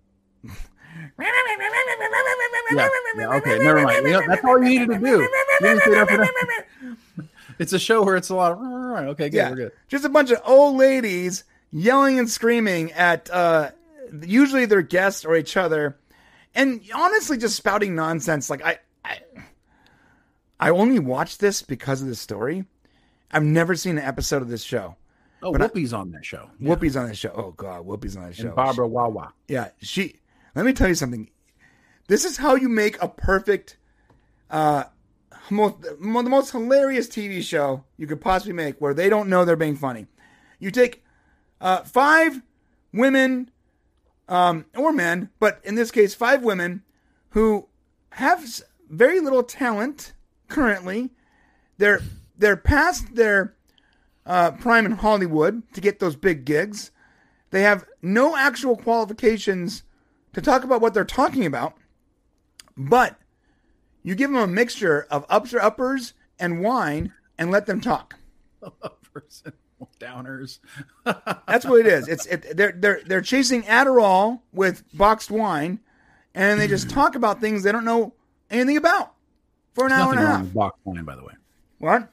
yeah, yeah, okay, never mind. You know, that's all you needed to do. You didn't say nothing else. It's a show where it's a lot of okay, good,
yeah,
we're good.
just a bunch of old ladies yelling and screaming at uh, usually their guests or each other, and honestly just spouting nonsense. Like I, I, I only watched this because of the story. I've never seen an episode of this show.
Oh,
But I-
Whoopi's on that show.
Whoopi's on this show. Oh God, Whoopi's on this show.
And Barbara Wawa.
Yeah, she. Let me tell you something. This is how you make a perfect, uh, most, the most hilarious TV show you could possibly make, where they don't know they're being funny. You take uh, five women, um, or men, but in this case, five women who have very little talent currently. They're they're past their uh, prime in Hollywood to get those big gigs. They have no actual qualifications to talk about what they're talking about, but you give them a mixture of ups or uppers and wine and let them talk.
Uppers and downers.
That's what it is. It's it, they're they're they're chasing Adderall with boxed wine, and they just talk about things they don't know anything about for an hour and a
wrong
half.
with boxed wine, by the way.
What?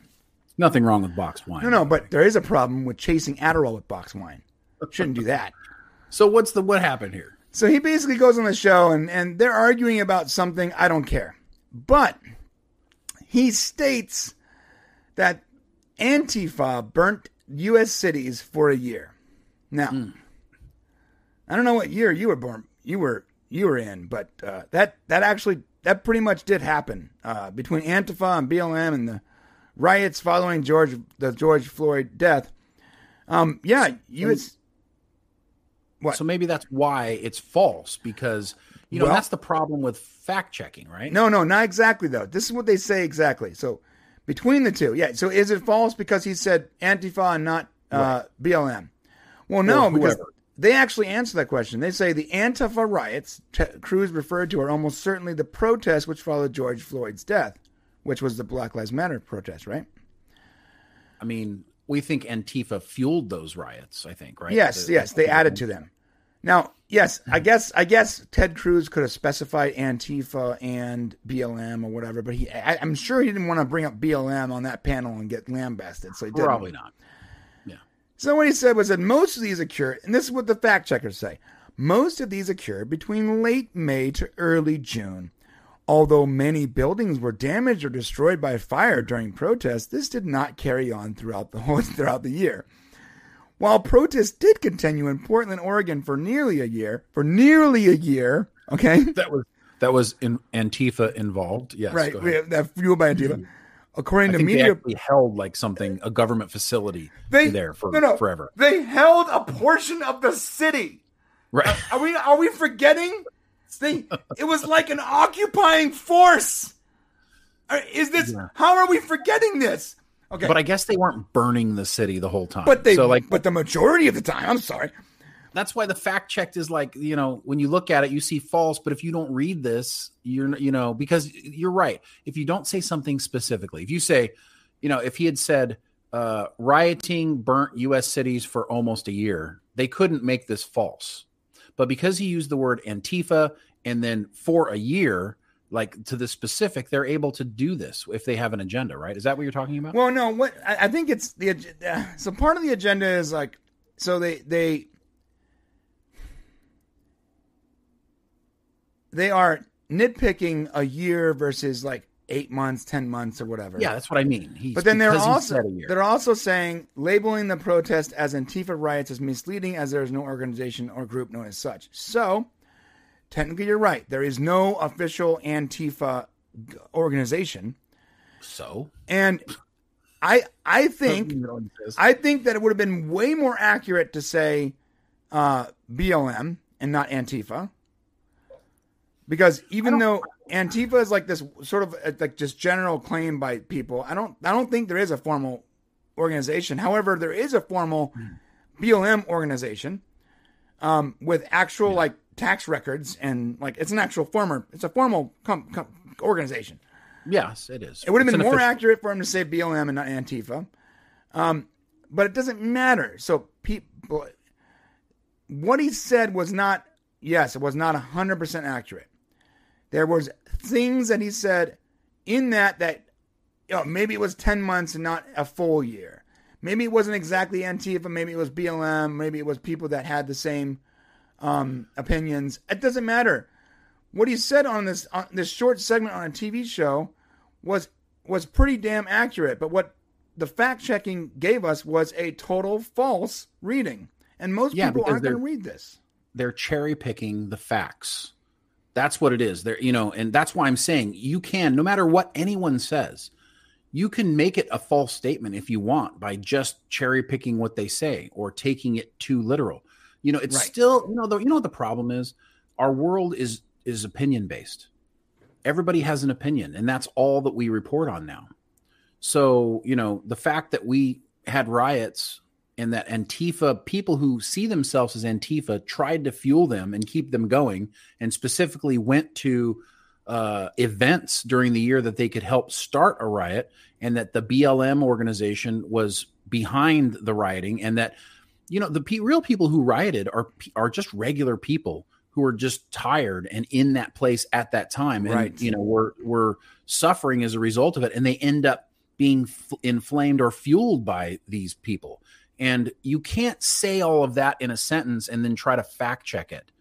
Nothing wrong with boxed wine.
No, no, but there is a problem with chasing Adderall with boxed wine. Shouldn't do that.
So what's the what happened here?
So he basically goes on the show and, and they're arguing about something. I don't care. But he states that Antifa burnt U.S. cities for a year. Now, I don't know what year you were born, you were you were in, but uh, that that actually that pretty much did happen uh, between Antifa and BLM and the riots following George the George Floyd death. Um, yeah, you. It's, What?
So maybe that's why it's false because you know
Well-
that's the problem with fact checking, right?
No, no, not exactly though. This is what they say exactly. So between the two, yeah. So is it false because he said Antifa and not uh, BLM? Well, no, because they actually answer that question. They say the Antifa riots T- Cruz referred to are almost certainly the protests which followed George Floyd's death, which was the Black Lives Matter protest, right?
I mean, we think Antifa fueled those riots. I think, right?
Yes,
The-
yes, they added to them. Now, yes, I hmm. guess I guess Ted Cruz could have specified Antifa and BLM or whatever, but he I, I'm sure he didn't want to bring up BLM on that panel and get lambasted, so he didn't.
Probably not. Yeah.
So what he said was that most of these occurred, and this is what the fact checkers say. Most of these occurred between late May to early June. Although many buildings were damaged or destroyed by fire during protests, this did not carry on throughout the whole throughout the year. While protests did continue in Portland, Oregon for nearly a year, for nearly a year, okay?
That was that was in Antifa involved. Yes,
right,
go
we
ahead.
have that fueled by Antifa. Mm-hmm. According
I
to
they
media
actually held like something a government facility
they
there for
no, no,
forever.
They held a portion of the city.
Right.
Are we are we forgetting? They, it was like an occupying force. Are- Is this
Yeah.
how are we forgetting this? Okay,
But I guess they weren't burning the city the whole time.
but they
so like
but the majority of the time, I'm sorry.
that's why the fact checked is like you know when you look at it you see false but if you don't read this you're you know because you're right if you don't say something specifically if you say you know if he had said uh rioting burnt us cities for almost a year they couldn't make this false but because he used the word antifa and then for a year like to the specific they're able to do this if they have an agenda right? Is that what you're talking about?
Well, no, what I, think it's the so part of the agenda is like so they they they are nitpicking a year versus like eight months, ten months, or whatever.
yeah that's what i mean He's,
But then they're also
said a year.
they're also saying labeling the protest as Antifa riots is misleading as there is no organization or group known as such. So technically, you're right. There is no official Antifa organization,
so
and I I think I think that it would have been way more accurate to say uh, BLM and not Antifa. Because even though Antifa is like this sort of uh, like just general claim by people, I don't I don't think there is a formal organization. However, there is a formal BLM organization um, with actual like tax records and like it's an actual former it's a formal com- com- organization.
yes it is
It would have been more
official-
accurate for him to say BLM and not Antifa. Um, but it doesn't matter. So people, what he said was not, yes, it was not 100% accurate. There was things that he said in that that, you know, maybe it was 10 months and not a full year. Maybe it wasn't exactly Antifa. Maybe it was BLM. Maybe it was people that had the same um, opinions. It doesn't matter. What he said on this on this short segment on a TV show was was pretty damn accurate. But what the fact checking gave us was a total false reading, and most
Yeah,
people aren't going to read this.
they're cherry picking the facts. That's what it is. They're, you know, and that's why I'm saying you can, no matter what anyone says, you can make it a false statement if you want by just cherry picking what they say or taking it too literal. You know, it's
Right.
still, you know, the, you know what the problem is? Our world is is opinion based. Everybody has an opinion, and that's all that we report on now. So, you know, the fact that we had riots and that Antifa people who see themselves as Antifa tried to fuel them and keep them going, and specifically went to uh, events during the year that they could help start a riot, and that the BLM organization was behind the rioting, and that you know the pe- real people who rioted are are just regular people who are just tired and in that place at that time, and
Right.
you know were were suffering as a result of it, and they end up being f- inflamed or fueled by these people. And you can't say all of that in a sentence and then try to fact check it.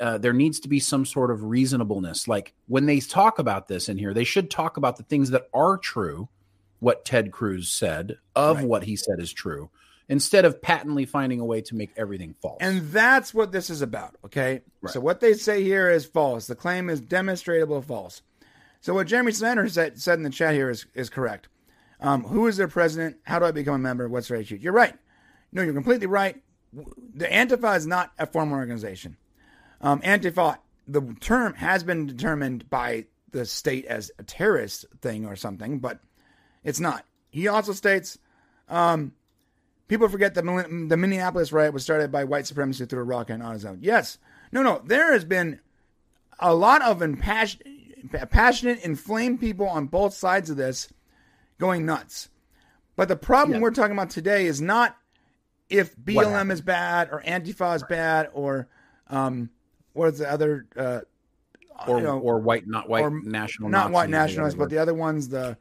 Uh, there needs to be some sort of reasonableness. Like when they talk about this in here, they should talk about the things that are true, what Ted Cruz said of
Right.
what he said is true, instead of patently finding a way to make everything false.
And that's what this is about, okay?
Right.
So what they say here is false. The claim is demonstrable false. So what Jeremy Sanders said, said in the chat here is, is correct. Um, who is their president? How do I become a member? What's their issue? You're right. No, you're completely right. The Antifa is not a formal organization. Um, Antifa, the term has been determined by the state as a terrorist thing or something, but it's not. He also states um, people forget that the Minneapolis riot was started by white supremacy through a rocket and AutoZone. Yes. No, no. There has been a lot of impassionate, passionate, inflamed people on both sides of this going nuts. But the problem
Yeah.
we're talking about today is not if BLM is bad or Antifa is bad or um, what's the other uh,
or,
you know,
or white, not white
or
national,
not white
Nazis or
nationalists, but the other ones, the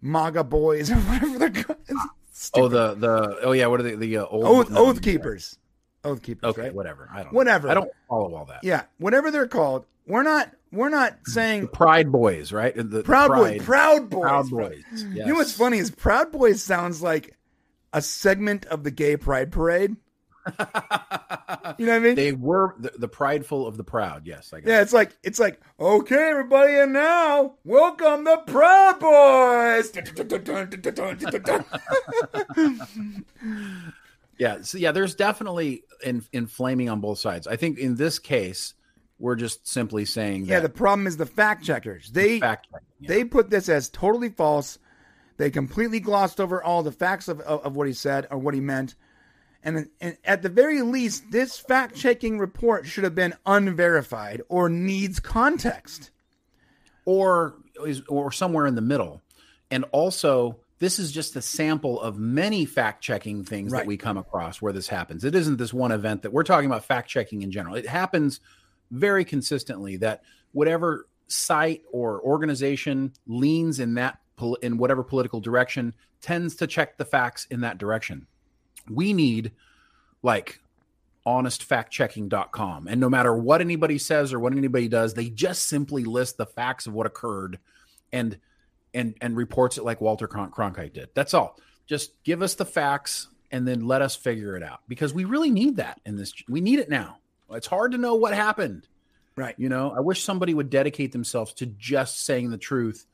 MAGA boys or whatever they're called.
Oh the the oh yeah, what are they? The uh, old
oath
no,
oath keepers, oth keepers,
Okay,
right?
whatever. I don't.
Whatever.
I don't follow all that.
Yeah, whatever they're called. We're not. We're not saying
Pride Boys, right? The, the
Proud Boys. Proud Boys.
Proud. Boys.
You know what's funny is Proud Boys sounds like a segment of the Gay Pride Parade. You know what I mean?
They were the, the prideful of the proud. Yes, I guess.
yeah, it's like it's like okay, everybody, and now welcome the Proud Boys.
Yeah, so yeah, there's definitely in, inflaming on both sides. I think in this case, we're just simply saying
yeah, the problem is the fact checkers. They
fact checking. yeah.
They put this as totally false. They completely glossed over all the facts of, of, of what he said or what he meant. And, and at the very least, this fact checking report should have been unverified or needs context.
or is or somewhere in the middle. And also, this is just a sample of many fact checking things
Right.
that we come across where this happens. It isn't this one event that we're talking about fact checking in general. It happens very consistently that whatever site or organization leans in that in whatever political direction tends to check the facts in that direction. We need like honestfactchecking.com and no matter what anybody says or what anybody does they just simply list the facts of what occurred and and and reports it like walter Cron- cronkite did. That's all. Just give us the facts and then let us figure it out because we really need that in this we need it now. It's hard to know what happened.
Right.
you know i wish somebody would dedicate themselves to just saying the truth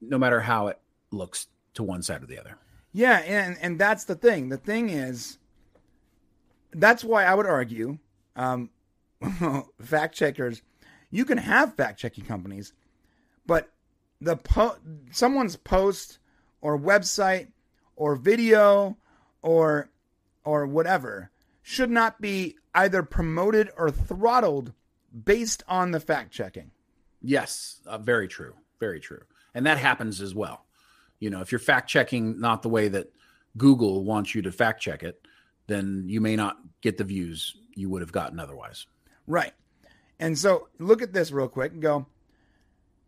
no matter how it looks to one side or the other
Yeah, and and that's the thing. The thing is, that's why I would argue, um, fact checkers. You can have fact checking companies, but the po- someone's post or website or video or or whatever should not be either promoted or throttled based on the fact checking.
Yes, uh, very true. Very true. And that happens as well. You know, if you're fact checking not the way that Google wants you to fact check it, then you may not get the views you would have gotten otherwise.
Right. And so look at this real quick and go,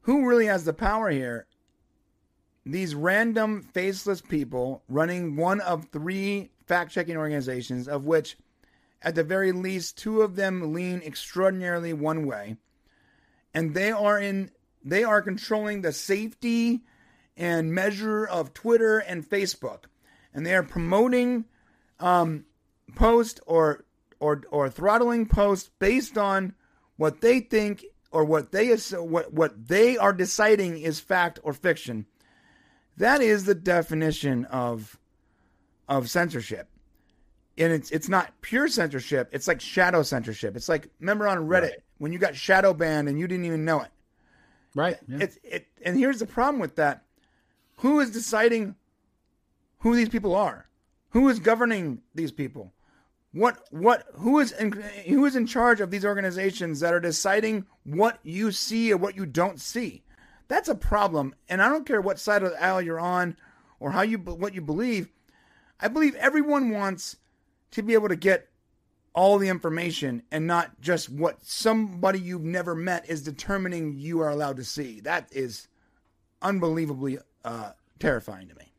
who really has the power here? These random faceless people running one of three fact checking organizations, of which at the very least two of them lean extraordinarily one way. And they are in they are controlling the safety and measure of Twitter and Facebook. And they are promoting um, post or or or throttling posts based on what they think or what they what what they are deciding is fact or fiction. That is the definition of of censorship. And it's it's not pure censorship, it's like shadow censorship. It's like remember on Reddit
Right.
when you got shadow banned and you didn't even know it.
Right. Yeah.
It's it and here's the problem with that. Who is deciding who these people are? Who is governing these people? What what who is in, who is in charge of these organizations that are deciding what you see or what you don't see? That's a problem, and I don't care what side of the aisle you're on or how you what you believe. I believe everyone wants to be able to get all the information and not just what somebody you've never met is determining you are allowed to see. That is unbelievably uh, terrifying to me.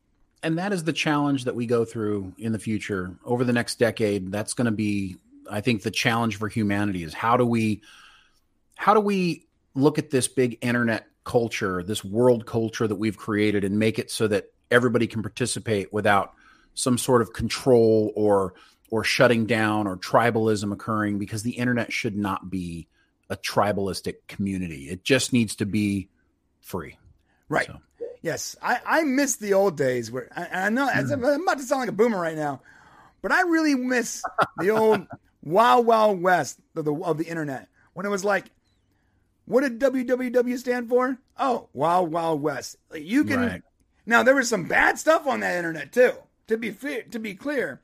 and that is the challenge that we go through in the future over the next decade that's going to be i think the challenge for humanity is how do we how do we look at this big internet culture this world culture that we've created and make it so that everybody can participate without some sort of control or or shutting down or tribalism occurring because the internet should not be a tribalistic community it just needs to be free
Right.
So-
Yes, I, I miss the old days where I, I know as mm. I'm about to sound like a boomer right now, but I really miss the old Wild Wild West of the of the internet when it was like, what did WWW stand for? Oh, Wild Wild West. Like, you can
Right.
now there was some bad stuff on that internet too. To be fair, to be clear,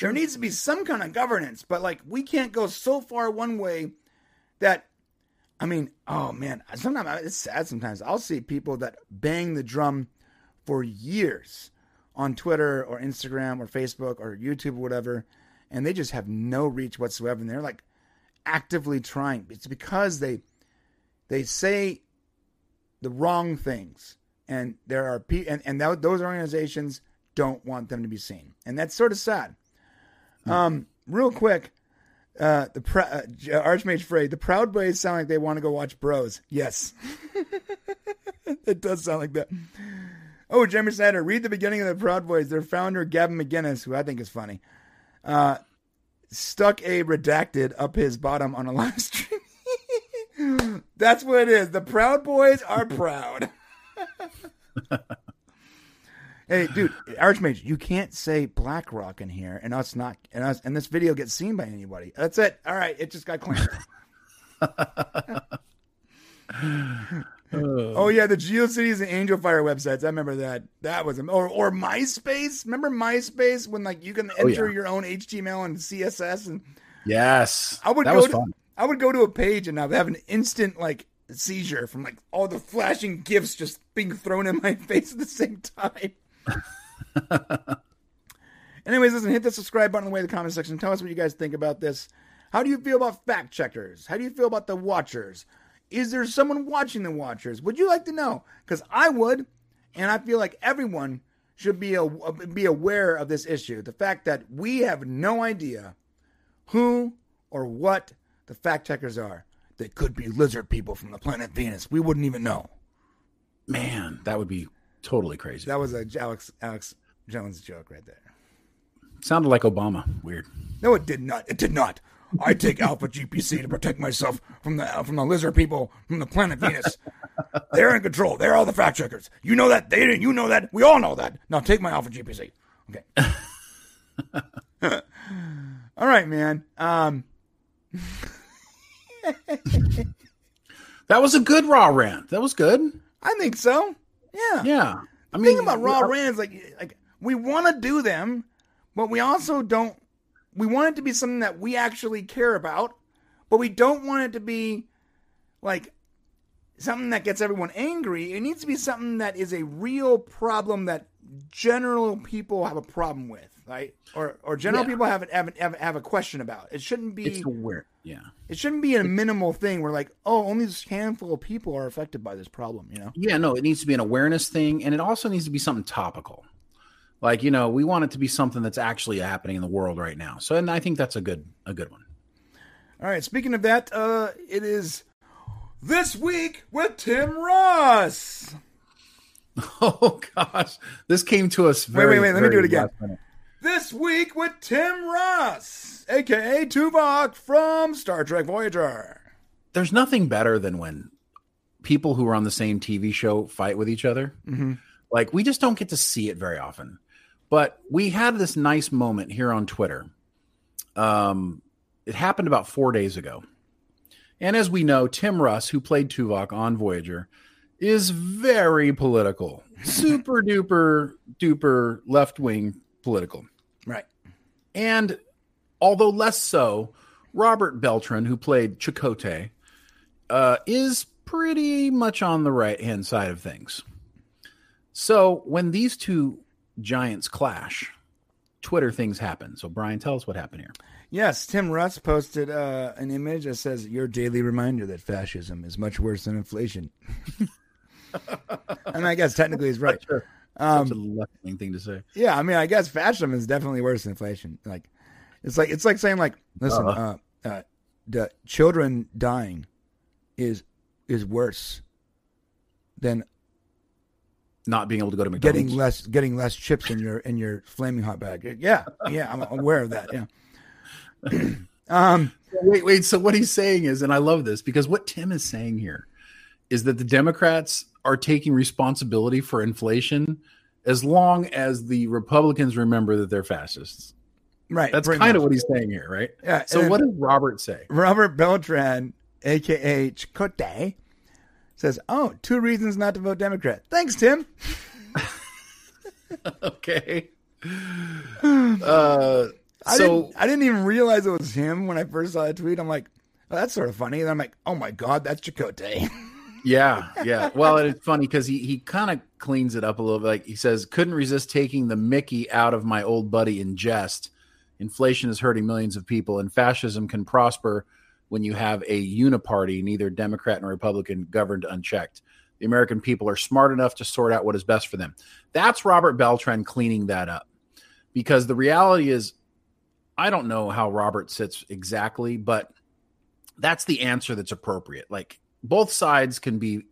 there needs to be some kind of governance, but like we can't go so far one way that I mean, oh man, sometimes it's sad. Sometimes I'll see people that bang the drum for years on Twitter or Instagram or Facebook or YouTube or whatever, and they just have no reach whatsoever. And they're like actively trying. It's because they they say the wrong things, and there are people, and and those organizations don't want them to be seen, and that's sort of sad. Um, real quick, uh, the pr- uh, Archmage Frey, the Proud Boys sound like they want to go watch Bros. Yes, it does sound like that. Oh, Jeremy Snyder, read the beginning of the Proud Boys. Their founder, Gavin McInnes, who I think is funny, uh, stuck a redacted up his bottom on a live stream. That's what it is. The Proud Boys are proud. hey, dude, Archmage, you can't say BlackRock in here and us not and us and this video gets seen by anybody. That's it. All right, it just got claimed. oh yeah, the GeoCities and Angel Fire websites. I remember that. That was or or MySpace. Remember MySpace when like you can
Oh,
enter
yeah.
your own HTML and CSS and
yes
I would
that
go
was
to,
fun
I would go to a page and I'd have an instant like seizure from like all the flashing gifs just being thrown in my face at the same time. Anyways, listen, hit the subscribe button the way in the comment section. Tell us what you guys think about this. How do you feel about fact checkers? How do you feel about the watchers? Is there someone watching the watchers? Would you like to know? Because I would, and I feel like everyone should be a, be aware of this issue. The fact that we have no idea who or what the fact checkers are. They could be lizard people from the planet Venus. We wouldn't even know.
man that would be totally crazy
That was a Alex Alex Jones joke right there.
sounded like obama weird
No, it did not. It did not. I take Alpha GPC to protect myself from the from the lizard people from the planet Venus. They're in control. They're all the fact checkers. You know that. They didn't. You know that. We all know that. Now take my Alpha GPC. Okay. all right, man. Um,
that was a good raw rant that was good
I think so. Yeah.
yeah i
The
mean
thing about raw rants, like like we want to do them, but we also don't. We want it to be something that we actually care about, but we don't want it to be like something that gets everyone angry. It needs to be something that is a real problem that general people have a problem with, right? Or or general
Yeah.
people have, a- have, a- have, have a question about. It shouldn't be.
it's aware yeah
It shouldn't be a minimal thing where like, oh, only this handful of people are affected by this problem. You know.
Yeah, no, it needs to be an awareness thing, and it also needs to be something topical. Like you know, we want it to be something that's actually happening in the world right now. So, and I think that's a good a good one.
All right. Speaking of that, uh, it is this week with Tim Russ.
Oh gosh, this came to us.
Wait,
Very,
wait, wait, let me do it again.
minute.
This week with Tim Russ, aka Tuvok from Star Trek Voyager.
There's nothing better than when people who are on the same TV show fight with each other.
Mm-hmm.
Like we just don't get to see it very often. But we had this nice moment here on Twitter. Um, it happened about four days ago. And as we know, Tim Russ, who played Tuvok on Voyager, is very political, super duper duper left wing political.
Right.
And although less so, Robert Beltran, who played Chakotay, uh, is pretty much on the right hand side of things. So when these two giants clash, Twitter things happen. So Brian, tell us what happened here.
Yes, Tim Russ posted uh, an image that says, "Your daily reminder that fascism is much worse than inflation." Mean, I guess technically he's right.
Such a left-wing thing to say.
Yeah, I mean, I guess fascism is definitely worse than inflation. Like, it's like it's like saying like, listen, uh, uh, the children dying is is worse than
Not being able to go to McDonald's.
getting less getting less chips in your in your flaming hot bag. Yeah, yeah, I'm aware of that. Yeah. um.
Wait, wait. So what he's saying is, and I love this because what Tim is saying here is that the Democrats are taking responsibility for inflation as long as the Republicans remember that they're fascists.
Right.
That's kind of what he's saying here, right?
Yeah,
So what does Robert say?
Robert Beltran, aka Chakotay, says, "Oh, two reasons not to vote Democrat." Thanks, Tim.
Okay. Uh,
I
so
didn't, I didn't even realize it was him when I first saw the tweet. I'm like, oh, that's sort of funny. And I'm like, oh my god, that's Chakotay.
Yeah, yeah. Well, it's funny because he he kind of cleans it up a little bit. Like he says, couldn't resist taking the Mickey out of my old buddy in jest. Inflation is hurting millions of people, and fascism can prosper when you have a uniparty, neither Democrat nor Republican, governed unchecked. The American people are smart enough to sort out what is best for them. That's Robert Beltran cleaning that up. Because the reality is, I don't know how Robert sits exactly, but that's the answer that's appropriate. Like both sides can be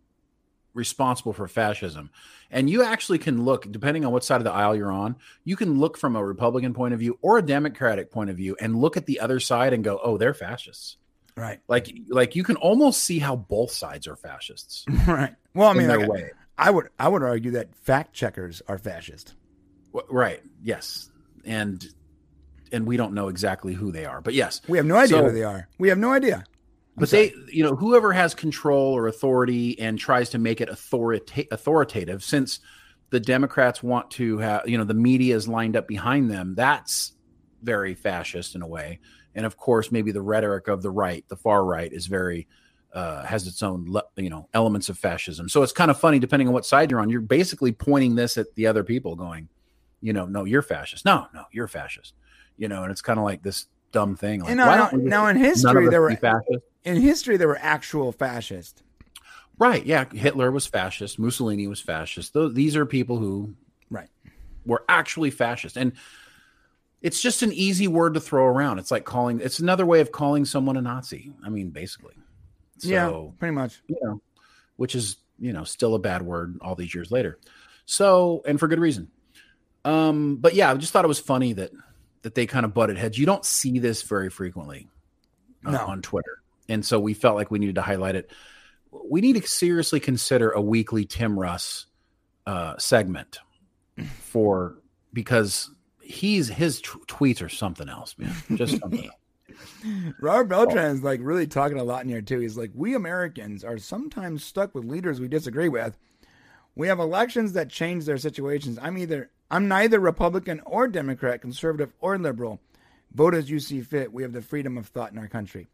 responsible for fascism. And you actually can look, depending on what side of the aisle you're on, you can look from a Republican point of view or a Democratic point of view and look at the other side and go, oh, they're fascists.
right.
Like, like you can almost see how both sides are fascists
Right. Well, I mean, like,
way.
I would I would argue that fact checkers are fascist.
W- Right. Yes. And and we don't know exactly who they are, but yes,
We have no idea
So-
who they are. We have no idea.
But they you know whoever has control or authority and tries to make it authorita- authoritative since the democrats want to have you know the media is lined up behind them that's very fascist in a way. And of course maybe the rhetoric of the right the far right is very uh, has its own le- you know elements of fascism. So it's kind of funny depending on what side you're on you're basically pointing this at the other people going you know no you're fascist. No no you're fascist. You know and it's kind of like this dumb thing like
And now-
why don't we
now in history, there were-
fascist
In history, there were actual fascists.
Right. Yeah. Hitler was fascist. Mussolini was fascist. Those, these are people who
Right.
were actually fascist. And it's just an easy word to throw around. It's like calling, it's another way of calling someone a Nazi. I mean, basically. So,
yeah, pretty much.
you know, which is, you know, still a bad word all these years later. So, and for good reason. Um, but yeah, I just thought it was funny that, that they kind of butted heads. You don't see this very frequently uh,
No.
on Twitter. And so we felt like we needed to highlight it. We need to seriously consider a weekly Tim Russ uh, segment for because he's his t- tweets are something else, man. Just something else.
Robert Beltran is like really talking a lot in here too. He's like, we Americans are sometimes stuck with leaders we disagree with. We have elections that change their situations. I'm either I'm neither Republican or Democrat, conservative or liberal. Vote as you see fit. We have the freedom of thought in our country.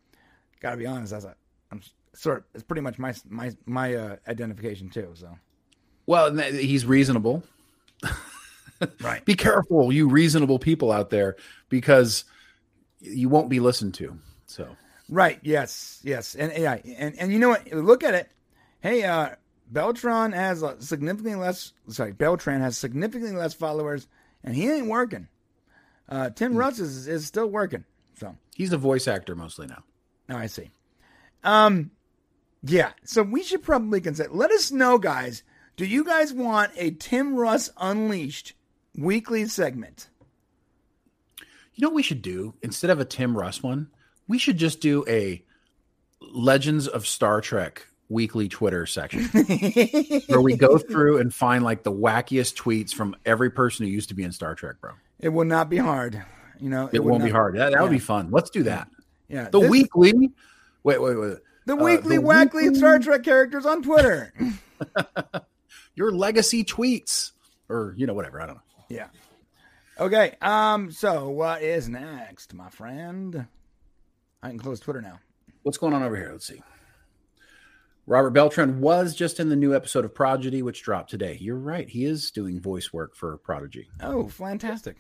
Got to be honest, that's a I'm sort it's pretty much my my my uh, identification too. So
Well, he's reasonable.
right,
Be careful, you reasonable people out there, because you won't be listened to. So
right, yes, yes, and yeah, and and you know what? Look at it. Hey, uh, Beltran has significantly less. Sorry, Beltran has significantly less followers, and he ain't working. Uh, Tim Russ is, is still working. So
he's a voice actor mostly now.
Now I see. Um, yeah. So we should probably consider. Let us know, guys. Do you guys want a Tim Russ Unleashed weekly segment?
You know what we should do instead of a Tim Russ one? We should just do a Legends of Star Trek weekly Twitter section where we go through and find like the wackiest tweets from every person who used to be in Star Trek, bro.
It will not be hard. You know,
It,
would
won't be hard. That, that would be fun. Let's do that.
Yeah,
The
this-
weekly. Wait, wait, wait.
the
uh,
weekly
the
wackly
weekly-
Star Trek characters on Twitter.
Your legacy tweets, or you know, whatever. I don't know.
yeah. Okay. Um. So what is next, my friend? I can close Twitter now.
What's going on over here? Let's see. Robert Beltran was just in the new episode of Prodigy, which dropped today. You're right. He is doing voice work for Prodigy.
Oh, fantastic.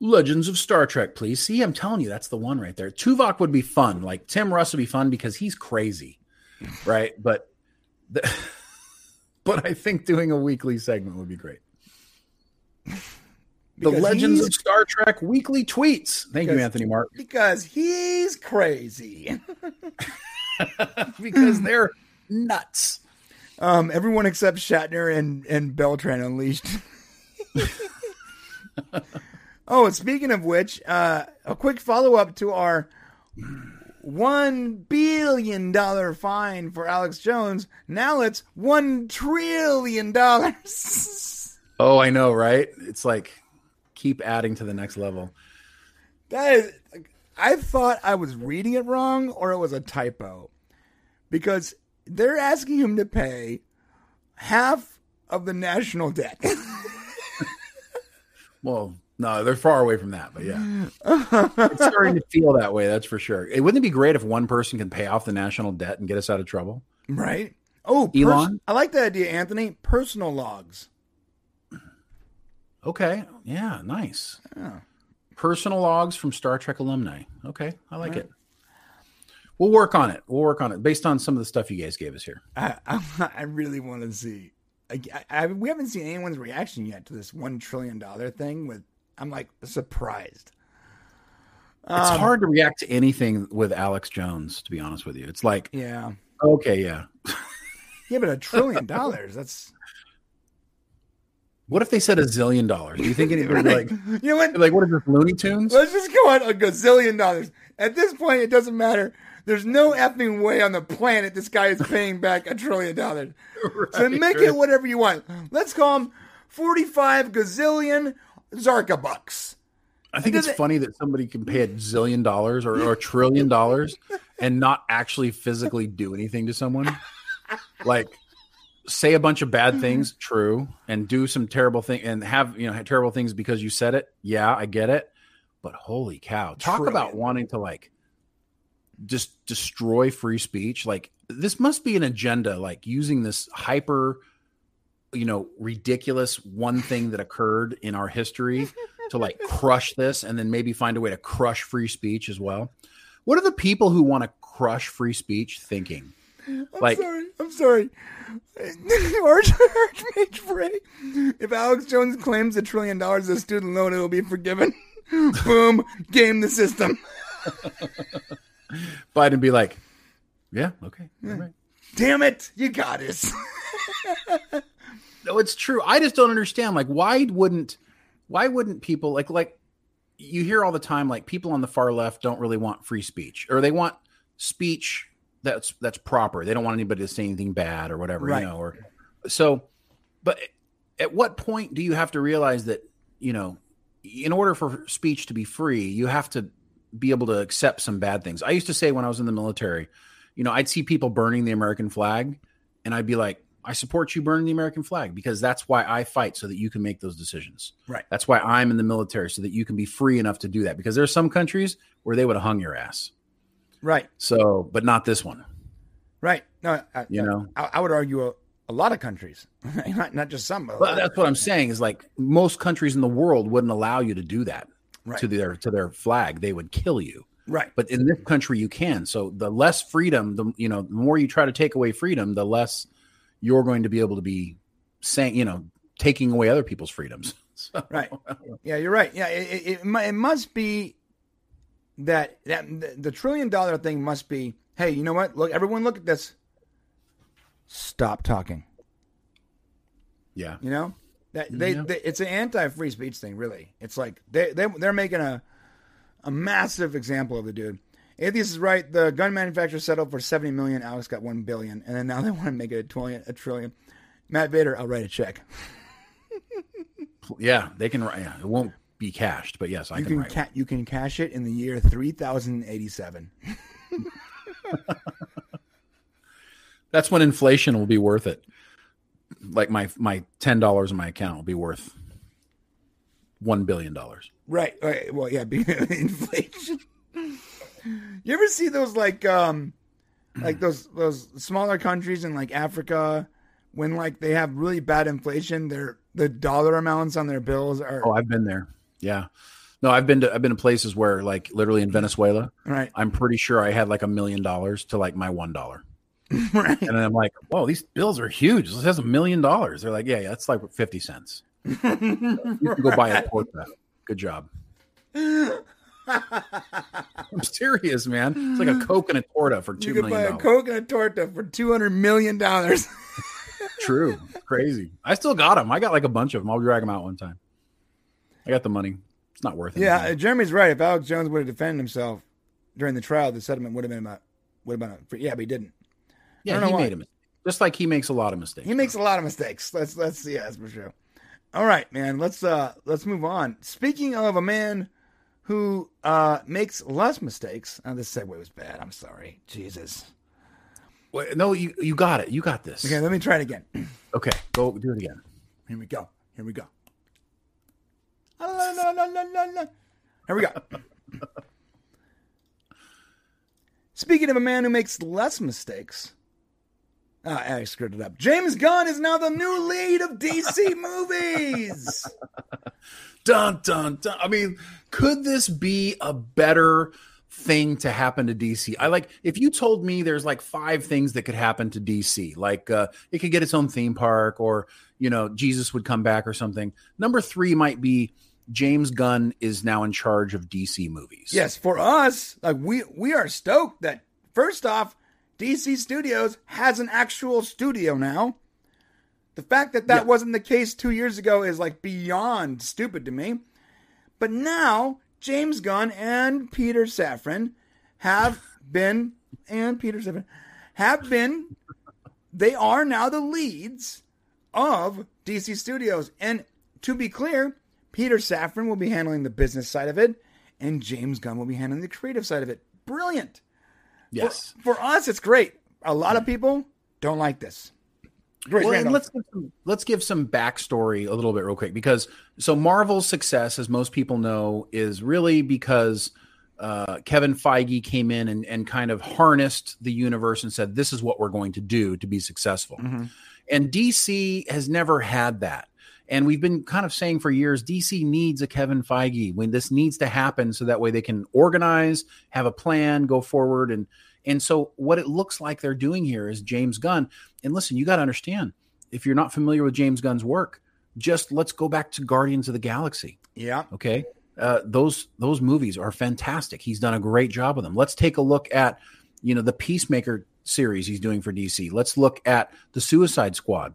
Legends of Star Trek, please. See, I'm telling you, that's the one right there. Tuvok would be fun. Like Tim Russ would be fun because he's crazy, right? But, the, but I think doing a weekly segment would be great. the
Because
Legends of Star Trek weekly tweets. Thank you, Anthony Mark.
Because he's crazy.
because they're nuts.
Um, everyone except Shatner and, and Beltran Unleashed. Oh, speaking of which, uh, a quick follow up to our one billion dollar fine for Alex Jones. Now it's one trillion dollars.
Oh, I know, right? It's like keep adding to the next level.
that is, I thought I was reading it wrong or it was a typo because they're asking him to pay half of the national debt.
Well, no, they're far away from that, but yeah. it's starting to feel that way, that's for sure. It wouldn't it be great if one person can pay off the national debt and get us out of trouble?
Right. Oh, pers-
Elon?
I like that idea, Anthony. Personal logs.
Okay. Yeah, nice. Personal logs from Star Trek alumni. Okay, I like it. We'll work on it. We'll work on it based on some of the stuff you guys gave us here.
I I, I really want to see. I, I, we haven't seen anyone's reaction yet to this one trillion dollar thing. With I'm like surprised.
It's
Um,
hard to react to anything with Alex Jones, to be honest with you. It's like,
Yeah.
okay, yeah.
Yeah, but a trillion dollars. That's
What if they said a zillion dollars? Do you think anybody be like,
you know what?
like what is this, Looney Tunes?
Let's just go on a gazillion dollars. At this point, it doesn't matter. There's no effing way on the planet this guy is paying back a trillion dollars. so make it whatever you want. Let's call him 45 gazillion Zarka bucks.
I think it's
it-
funny that somebody can pay a zillion dollars or, or a trillion dollars and not actually physically do anything to someone. Like say a bunch of bad things, true, and do some terrible thing and have you know terrible things because you said it. Yeah, I get it. But holy cow. Talk about wanting to like just destroy free speech. Like this must be an agenda, like using this hyper, you know, ridiculous one thing that occurred in our history to like crush this and then maybe find a way to crush free speech as well. What are the people who want to crush free speech thinking?
I'm
Like-
sorry. I'm sorry. Arch, Archmage Frey. If Alex Jones claims a trillion dollars as student loan, it will be forgiven. Boom. Game the system.
Biden be like, yeah, okay, all right.
Damn it. You got us.
No, it's true. I just don't understand. Like, why wouldn't why wouldn't people like like you hear all the time like people on the far left don't really want free speech or they want speech that's that's proper. They don't want anybody to say anything bad or whatever,
Right.
you know, or so but at what point do you have to realize that, you know, in order for speech to be free, you have to be able to accept some bad things. I used to say when I was in the military, you know, I'd see people burning the American flag and I'd be like, I support you burning the American flag because that's why I fight so that you can make those decisions.
Right.
That's why I'm in the military so that you can be free enough to do that because there's some countries where they would have hung your ass.
right.
So, but not this one.
Right. No, I,
You know?
I, I would argue a, a lot of countries, not, not just some. But
that's what I'm saying is like most countries in the world wouldn't allow you to do that
Right.
to their to their flag. They would kill you.
right.
But in this country, you can. So the less freedom, the you know, the more you try to take away freedom, the less you're going to be able to be saying, you know, taking away other people's freedoms. So,
Right. Yeah, you're right. Yeah, it, it, it, must be that that the, trillion dollar thing must be. Hey, you know what? Look, everyone, look at this. Stop talking.
Yeah.
You know that they,
Yeah.
they it's an anti free speech thing. Really, it's like they they they're making a a massive example of the dude. Atheist is right. The gun manufacturer settled for seventy million. Alex got one billion, and then now they want to make it a trillion. A trillion. Matt Vader, I'll write a check.
Yeah. They can write. Yeah, it won't be cashed, but yes, I
You
can,
can
write.
ca- you can cash it in the year three thousand eighty seven.
That's when inflation will be worth it. Like my my ten dollars in my account will be worth one billion dollars.
Right. right. Well, yeah, inflation. You ever see those like um like those those smaller countries in like Africa when like they have really bad inflation, their the dollar amounts on their bills are
Oh, I've been there. Yeah. No, I've been to I've been to places where like literally in Venezuela,
right.
I'm pretty sure I had like a million dollars to like my one dollar.
right.
And I'm like, whoa, these bills are huge. This has a million dollars. They're like, yeah, yeah, that's like 50 cents. You can go buy a porta. Good job. I'm serious, man. It's like a Coke and a torta for
You
two
could buy
million
a. Coke and a torta for two hundred million dollars.
True. Crazy. I still got them. I got like a bunch of them. I'll drag them out one time. I got the money. It's not worth it.
yeah, Jeremy's right. If Alex Jones would have defended himself during the trial, the settlement would have been about would have been. A, yeah, but he didn't.
yeah, he
why.
made a mistake. Just like he makes a lot of mistakes.
He makes a lot of mistakes. Let's let's yeah, that's for sure. All right, man. Let's uh let's move on. Speaking of a man who uh makes less mistakes. Oh, this segue was bad. I'm sorry. Jesus.
Wait, no, you you got it. You got this.
Okay, let me try it again.
Okay, go do it again.
Here we go. Here we go. Here we go. Speaking of a man who makes less mistakes. Ah, I screwed it up. James Gunn is now the new lead of DC movies.
Dun dun dun. I mean, could this be a better thing to happen to DC? I like if you told me there's like five things that could happen to DC, like uh, it could get its own theme park, or you know, Jesus would come back or something. Number three might be James Gunn is now in charge of DC movies.
Yes, for us, like we we are stoked that first off, DC Studios has an actual studio now. The fact that that
Yeah.
wasn't the case two years ago is like beyond stupid to me. But now James Gunn and Peter Safran have been and Peter Safran have been they are now the leads of DC Studios. And to be clear, Peter Safran will be handling the business side of it, and James Gunn will be handling the creative side of it. Brilliant.
Yes.
For us, it's great. A lot of people don't like this. Great,
Well, and let's give some, let's give some backstory a little bit real quick because so Marvel's success, as most people know, is really because uh, Kevin Feige came in and, and kind of harnessed the universe and said, "This is what we're going to do to be successful." And DC has never had that. And we've been kind of saying for years, DC needs a Kevin Feige when this needs to happen, so that way they can organize, have a plan, go forward, and and so what it looks like they're doing here is James Gunn. And listen, you got to understand, if you're not familiar with James Gunn's work, just let's go back to Guardians of the Galaxy.
yeah.
Okay, uh, those those movies are fantastic. He's done a great job with them. Let's take a look at you know the Peacemaker series he's doing for DC. Let's look at the Suicide Squad.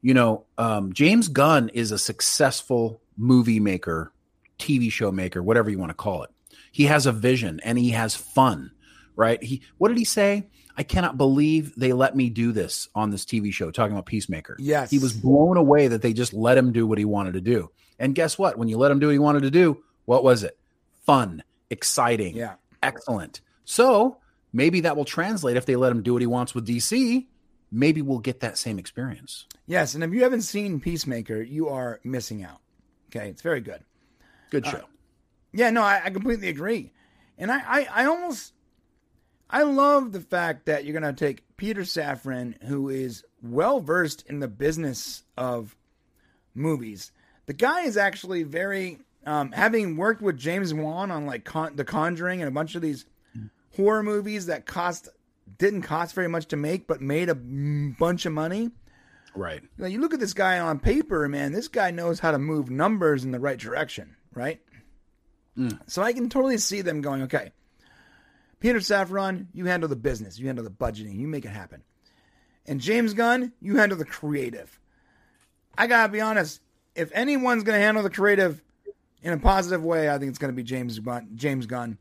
You know, um, James Gunn is a successful movie maker, TV show maker, whatever you want to call it. He has a vision and he has fun, right? He what did he say? I cannot believe they let me do this on this TV show, talking about Peacemaker.
Yes.
He was blown away that they just let him do what he wanted to do. And guess what? When you let him do what he wanted to do, what was it? Fun, exciting,
Yeah.
excellent. So maybe that will translate if they let him do what he wants with DC. Maybe we'll get that same experience.
Yes, and if you haven't seen Peacemaker, you are missing out. Okay, it's very good.
Good show.
Yeah, no, I, I completely agree. And I, I, I almost I love the fact that you're gonna take Peter Safran, who is well versed in the business of movies. The guy is actually very um, having worked with James Wan on like Con- The Conjuring and a bunch of these horror movies that cost didn't cost very much to make, but made a mm, bunch of money.
right.
Now you look at this guy on paper, man. This guy knows how to move numbers in the right direction, right? So I can totally see them going, okay, Peter Safran, you handle the business, you handle the budgeting, you make it happen, and James Gunn, you handle the creative. I gotta be honest, if anyone's gonna handle the creative in a positive way, I think it's gonna be James Gunn. James Gunn,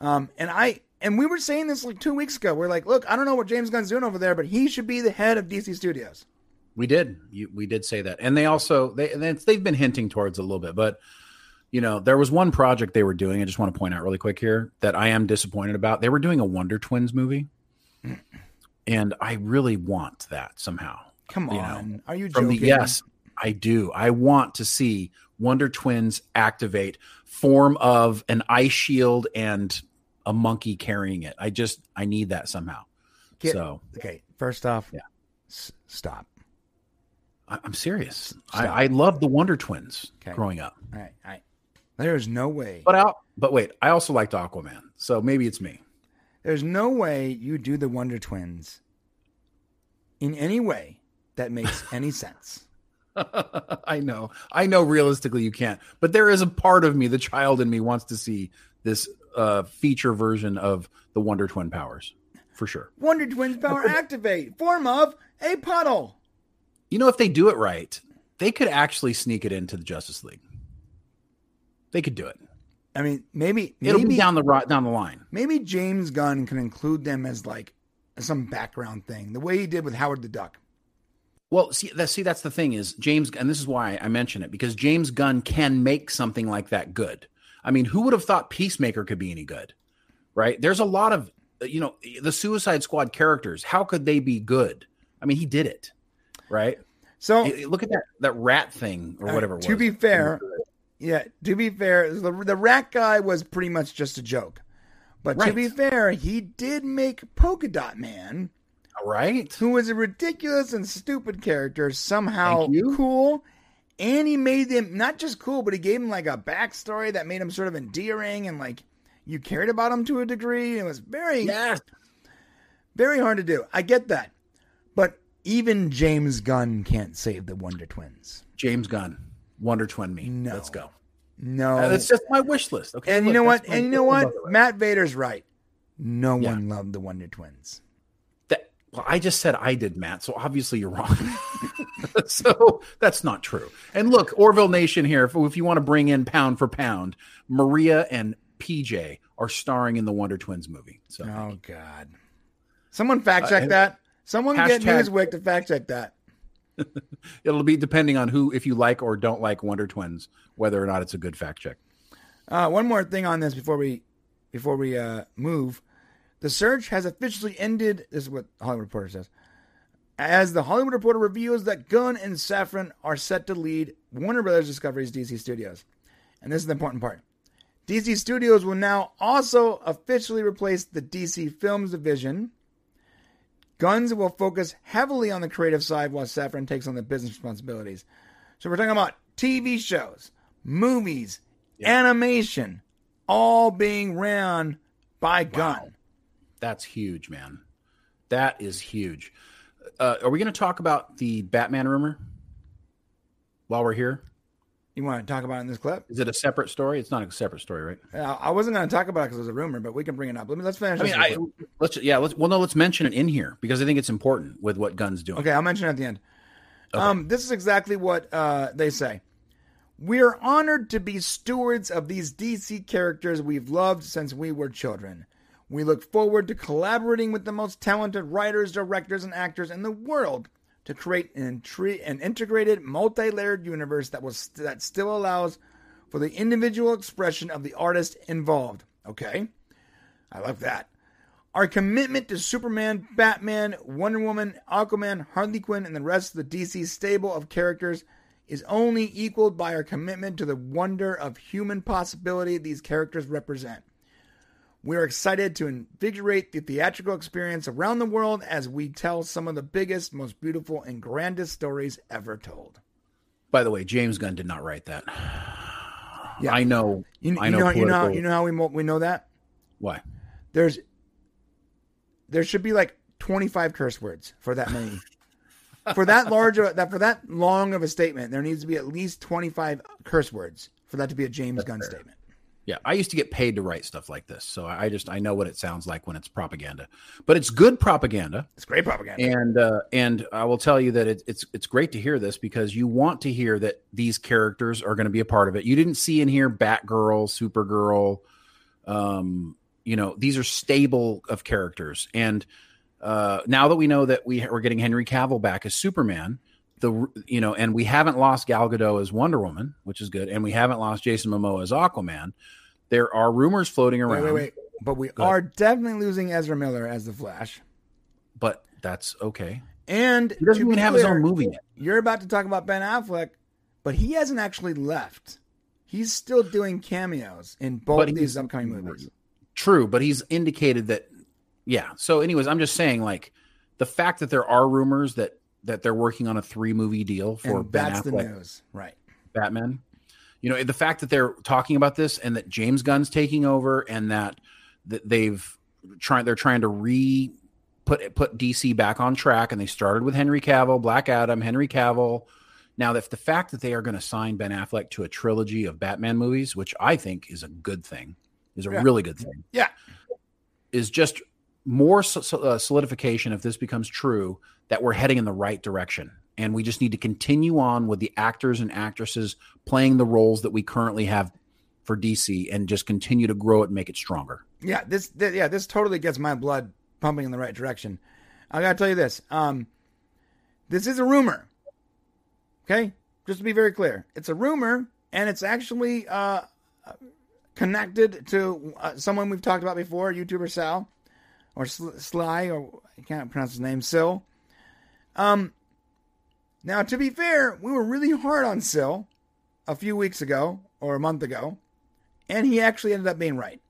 um, and I and we were saying this like two weeks ago. We're like, look, I don't know what James Gunn's doing over there, but he should be the head of DC Studios.
We did. You, we did say that, and they also they they've been hinting towards a little bit, but you know there was one project they were doing. I just want to point out really quick here that I am disappointed about. They were doing a Wonder Twins movie, mm-hmm. and I really want that somehow.
Come on,
You know,
are you
From
joking?
the yes, I do. I want to see Wonder Twins activate form of an ice shield and a monkey carrying it. I just I need that somehow.
Get-
so
Okay, first off,
Yeah.
s- stop.
I, I'm serious.
Stop.
I, I love the Wonder Twins
Okay.
growing up.
All right, all right. There is no way.
But I but wait, I also liked Aquaman. So maybe it's me.
There's no way you do the Wonder Twins in any way that makes any sense.
I know. I know realistically you can't. But there is a part of me, the child in me wants to see this uh feature version of the Wonder Twin powers. For sure.
Wonder Twins power activate. Form of a puddle.
You know if they do it right, they could actually sneak it into the Justice League. They could do it.
I mean, maybe
It'll
maybe
be down the ro- down the line.
maybe James Gunn can include them as like some background thing, the way he did with Howard the Duck.
Well, see, that, see, that's the thing is James, and this is why I mention it because James Gunn can make something like that good. I mean, who would have thought Peacemaker could be any good? Right? There's a lot of, you know, the Suicide Squad characters. How could they be good? I mean, he did it, right?
So
Eh, Look at that that rat thing or
All
whatever.
right, to be fair, yeah, to be fair, the, the rat guy was pretty much just a joke. But to be fair, he did make Polka Dot Man,
All right.
who was a ridiculous and stupid character, somehow cool. And he made them not just cool, but he gave him like a backstory that made him sort of endearing and like you cared about him to a degree. It was very,
Yes.
very hard to do. I get that. But even James Gunn can't save the Wonder Twins.
James Gunn, Wonder Twin me.
No.
Let's go.
No.
Uh, that's just my wish list. Okay.
And you know what? And you know what? Matt Vader's right. No
Yeah.
one loved the Wonder Twins.
Well, I just said I did, Matt. So obviously you're wrong. so that's not true. And look, Orville Nation here. If, if you want to bring in pound for pound, Maria and PJ are starring in the Wonder Twins movie. So
Oh God! Someone fact check
Uh,
that. Someone get
hashtag-
Newsweek to fact check that.
it'll be depending on who, if you like or don't like Wonder Twins, whether or not it's a good fact check.
Uh, one more thing on this before we before we uh, move. The search has officially ended. This is what Hollywood Reporter says. As the Hollywood Reporter reveals that Gunn and Safran are set to lead Warner Brothers Discovery's DC Studios. And this is the important part. DC Studios will now also officially replace the DC Films division. Guns will focus heavily on the creative side while Safran takes on the business responsibilities. So we're talking about TV shows, movies, animation, all being ran by Gunn.
That's huge, man. That is huge. Uh, are we going to talk about the Batman rumor while we're here?
You want to talk about it in this clip?
Is it a separate story? It's not a separate story, right?
Uh, I wasn't going to talk about it because it was a rumor, but we can bring it up. Let me let's finish.
I mean, I, let's yeah, let's well, no, let's mention it in here because I think it's important with what Gunn's doing.
Okay, I'll mention it at the end. Um, this is exactly what uh, they say. We are honored to be stewards of these DC characters we've loved since we were children. We look forward to collaborating with the most talented writers, directors, and actors in the world to create an, intri- an integrated, multi-layered universe that was that still allows for the individual expression of the artist involved. Okay, I love that. Our commitment to Superman, Batman, Wonder Woman, Aquaman, Harley Quinn, and the rest of the DC stable of characters is only equaled by our commitment to the wonder of human possibility these characters represent. We are excited to invigorate the theatrical experience around the world as we tell some of the biggest, most beautiful, and grandest stories ever told.
By the way, James Gunn did not write that.
Yeah.
I know.
You,
I
you
know.
know, you know, you know how we mo- we know that
why?
there's there should be like 25 curse words for that many for that large of that for that long of a statement there needs to be at least 25 curse words for that to be a james gunn statement
Yeah, I used to get paid to write stuff like this, so I just I know what it sounds like when it's propaganda, but it's good propaganda.
it's great propaganda
And uh, and I will tell you that it, it's it's great to hear this because you want to hear that these characters are going to be a part of it. You didn't see in here Batgirl, Supergirl, um, you know these are stable of characters. And uh, now that we know that we we're getting Henry Cavill back as Superman, the you know, and we haven't lost Gal Gadot as Wonder Woman, which is good, and we haven't lost Jason Momoa as Aquaman. There are rumors floating around,
wait wait but we are definitely losing ezra miller as the flash
but that's okay.
and
He doesn't even have his own movie yet.
you're about to talk about ben affleck but he hasn't actually left. He's still doing cameos in both
But
these upcoming movies.
True, but he's indicated that. Yeah. So, anyways, I'm just saying, like, the fact that there are rumors that that they're working on a three movie deal for
And
Ben
that's the
Affleck
news, right?
Batman. You know, the fact that they're talking about this and that James Gunn's taking over and that that they've trying they're trying to re put put DC back on track and they started with Henry Cavill, Black Adam, Henry Cavill. Now, if the fact that they are going to sign Ben Affleck to a trilogy of Batman movies, which I think is a good thing, is a
Yeah.
really good thing,
Yeah.
is just more so- so- uh, solidification if this becomes true that we're heading in the right direction and we just need to continue on with the actors and actresses playing the roles that we currently have for DC and just continue to grow it and make it stronger.
Yeah, this, th- yeah, this totally gets my blood pumping in the right direction. I gotta tell you this. Um, this is a rumor. Okay, just to be very clear, it's a rumor, and it's actually uh, connected to uh, someone we've talked about before, YouTuber Sal, or Sly, or I can't pronounce his name, Sil. Um, now to be fair, we were really hard on Sill a few weeks ago or a month ago, and he actually ended up being right.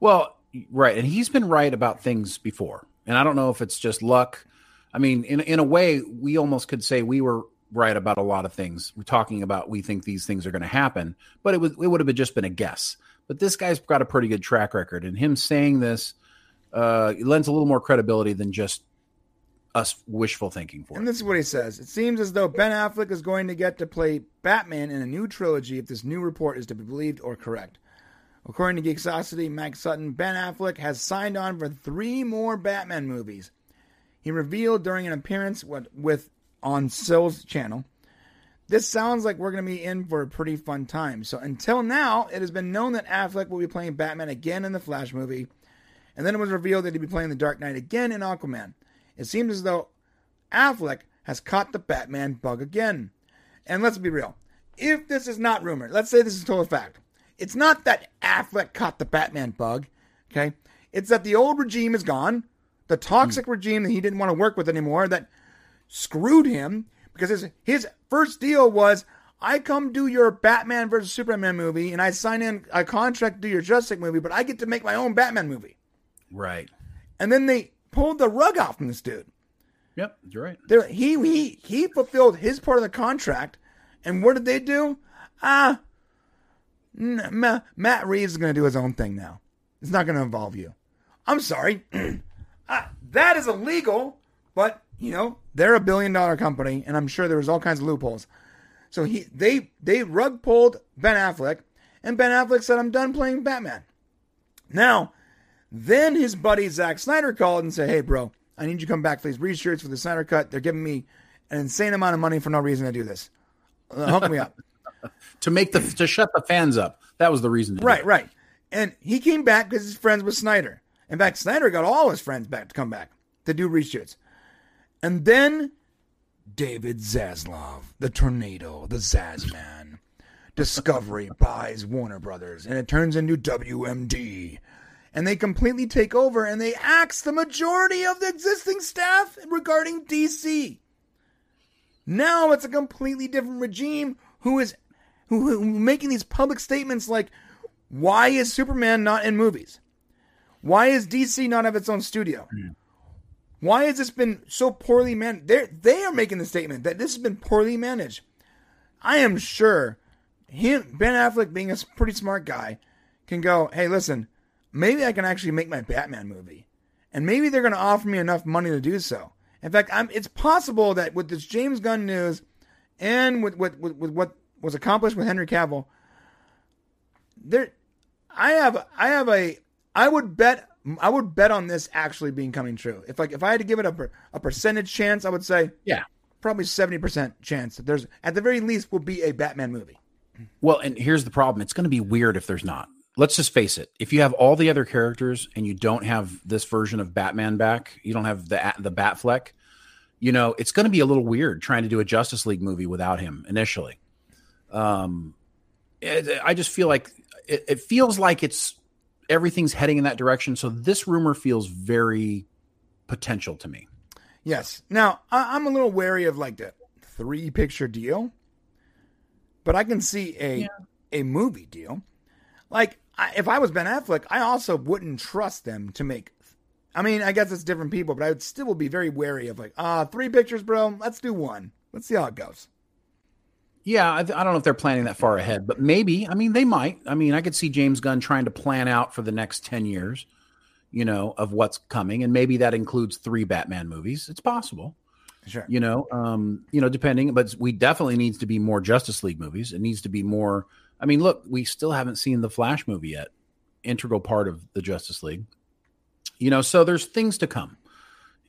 Well, right, and he's been right about things before. And I don't know if it's just luck. I mean, in in a way, we almost could say we were right about a lot of things. We're talking about we think these things are going to happen, but it was it would have been just been a guess. But this guy's got a pretty good track record, and him saying this uh, lends a little more credibility than just us wishful thinking for
And
it.
this is what he says. It seems as though Ben Affleck is going to get to play Batman in a new trilogy if this new report is to be believed or correct. According to Geeksocity, Max Sutton, Ben Affleck has signed on for three more Batman movies. He revealed during an appearance with, with on Sil's channel. This sounds like we're going to be in for a pretty fun time. So until now, it has been known that Affleck will be playing Batman again in the Flash movie, and then it was revealed that he'd be playing the Dark Knight again in Aquaman. It seems as though Affleck has caught the Batman bug again. And let's be real. If this is not rumor, let's say this is total fact. It's not that Affleck caught the Batman bug, okay? It's that the old regime is gone. The toxic hmm. regime that he didn't want to work with anymore that screwed him because his his first deal was I come do your Batman versus Superman movie and I sign in a contract to do your Justice League movie, but I get to make my own Batman movie.
Right.
And then they pulled the rug out from this dude.
Yep, you're right.
There, he he he fulfilled his part of the contract, and what did they do? Ah, n- Ma- Matt Reeves is going to do his own thing now. It's not going to involve you. I'm sorry, Ah, that is illegal. But you know they're a billion dollar company, and I'm sure there was all kinds of loopholes. So he they they rug pulled Ben Affleck, and Ben Affleck said, "I'm done playing Batman." Now, then his buddy Zack Snyder called and said, "Hey, bro, I need you to come back for these reshoots for the Snyder Cut. They're giving me an insane amount of money for no reason to do this. Uh, hook me up."
To make the to shut the fans up. That was the reason. To
right, right. And he came back because he's friends with Snyder. In fact, Snyder got all his friends back to come back to do reshoots. And then David Zaslav, the tornado, the Zazman. Discovery buys Warner Brothers, and it turns into WMD. And they completely take over and they axe the majority of the existing staff regarding DC. Now it's a completely different regime who is who, who making these public statements like, why is Superman not in movies? Why is DC not have its own studio? Why has this been so poorly managed? They they are making the statement that this has been poorly managed. I am sure him Ben Affleck being a pretty smart guy can go, hey, listen, maybe I can actually make my Batman movie, and maybe they're going to offer me enough money to do so. In fact, I'm, it's possible that with this James Gunn news and with, with, with, with what was accomplished with Henry Cavill, there, I have I have a I would bet I would bet on this actually being coming true. If like if I had to give it a a percentage chance, I would say
Yeah.
probably seventy percent chance that there's at the very least will be a Batman movie.
Well, and here's the problem. It's going to be weird if there's not. Let's just face it. If you have all the other characters and you don't have this version of Batman back, you don't have the the Batfleck, you know, it's going to be a little weird trying to do a Justice League movie without him initially. Um, it, I just feel like it, it feels like it's everything's heading in that direction. So this rumor feels very potential to me.
Yes. Now I, I'm a little wary of like the three picture deal. but I can see a a movie deal. Like I, if I was Ben Affleck, I also wouldn't trust them to make. I mean, I guess it's different people, but I would still be very wary of like, ah, three pictures, bro. Let's do one. Let's see how it goes.
Yeah, I, I don't know if they're planning that far ahead, but maybe. I mean, they might. I mean, I could see James Gunn trying to plan out for the next 10 years, you know, of what's coming. And maybe that includes three Batman movies. It's possible,
Sure.
you know, um, you know, depending, but we definitely needs to be more Justice League movies. It needs to be more. I mean, look, we still haven't seen the Flash movie yet, integral part of the Justice League, you know, so there's things to come.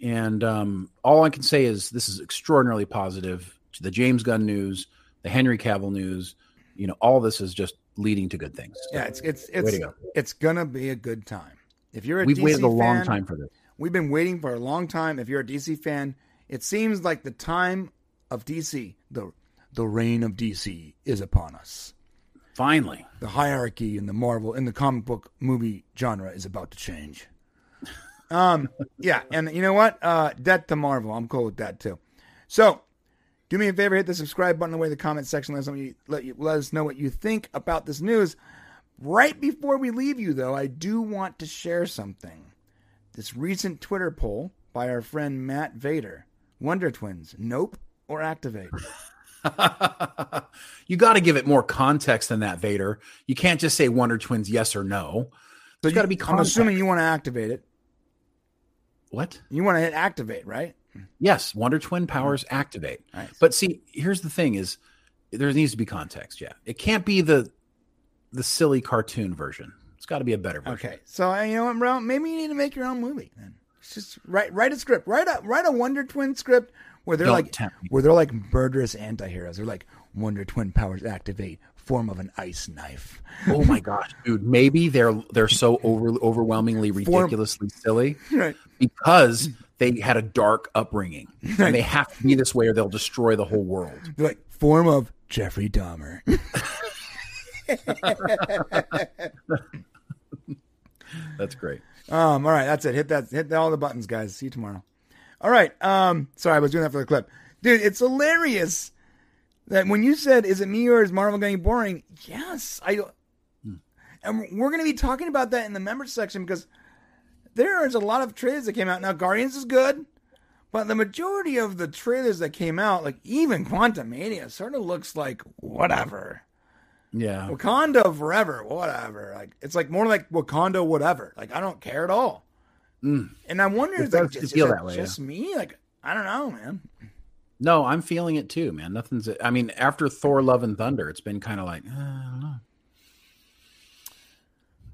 And um, all I can say is this is extraordinarily positive. The James Gunn news, the Henry Cavill news, you know, all this is just leading to good things.
Yeah, it's it's it's
to go.
it's gonna be a good time. If you're a
We've
DC
waited a long time for this.
We've been waiting for a long time. If you're a DC fan, it seems like the time of DC, the the reign of DC, is upon us.
Finally.
The hierarchy in the Marvel in the comic book movie genre is about to change. Um, yeah, and you know what? Uh, debt to Marvel. I'm cool with that too. So, do me a favor, hit the subscribe button away in the comment section. Let us know you, let you let us know what you think about this news. Right before we leave you, though, I do want to share something. This recent Twitter poll by our friend Matt Vader: Wonder Twins, nope or activate?
you got to give it more context than that, Vader. You can't just say Wonder Twins yes or no. There's got to be
I'm assuming you want to activate it.
what?
You want to hit activate, right?
Yes, Wonder Twin powers activate.
Nice.
But see, here's the thing: is there needs to be context. Yeah, it can't be the the silly cartoon version. It's got to be a better version.
Okay, so uh, you know what, bro? Maybe you need to make your own movie. Then it's just write write a script. Write a write a Wonder Twin script where they're
Don't
like where they're like murderous anti-heroes. They're like Wonder Twin powers activate, form of an ice knife.
Oh my gosh, dude! Maybe they're they're so over overwhelmingly
Form-
ridiculously silly
Right.
because they had a dark upbringing, and they have to be this way, or they'll destroy the whole world.
They're like form of Jeffrey Dahmer.
That's great.
Um, all right, that's it. Hit that. Hit all the buttons, guys. See you tomorrow. All right. Um, sorry, I was doing that for the clip, dude. It's hilarious that when you said, "Is it me or is Marvel getting boring?" Yes, I. And we're going to be talking about that in the members section because there is a lot of trailers that came out. Now, Guardians is good, but the majority of the trailers that came out, like even Quantumania, sort of looks like whatever.
Yeah,
Wakanda forever, whatever. Like it's like more like Wakanda, whatever. Like I don't care at all. And I wonder,
It
is, like, just,
feel that way,
just me? Like I don't know, man.
no, I'm feeling it too, man. Nothing's. I mean, after Thor: Love and Thunder, it's been kind of like uh, I don't know.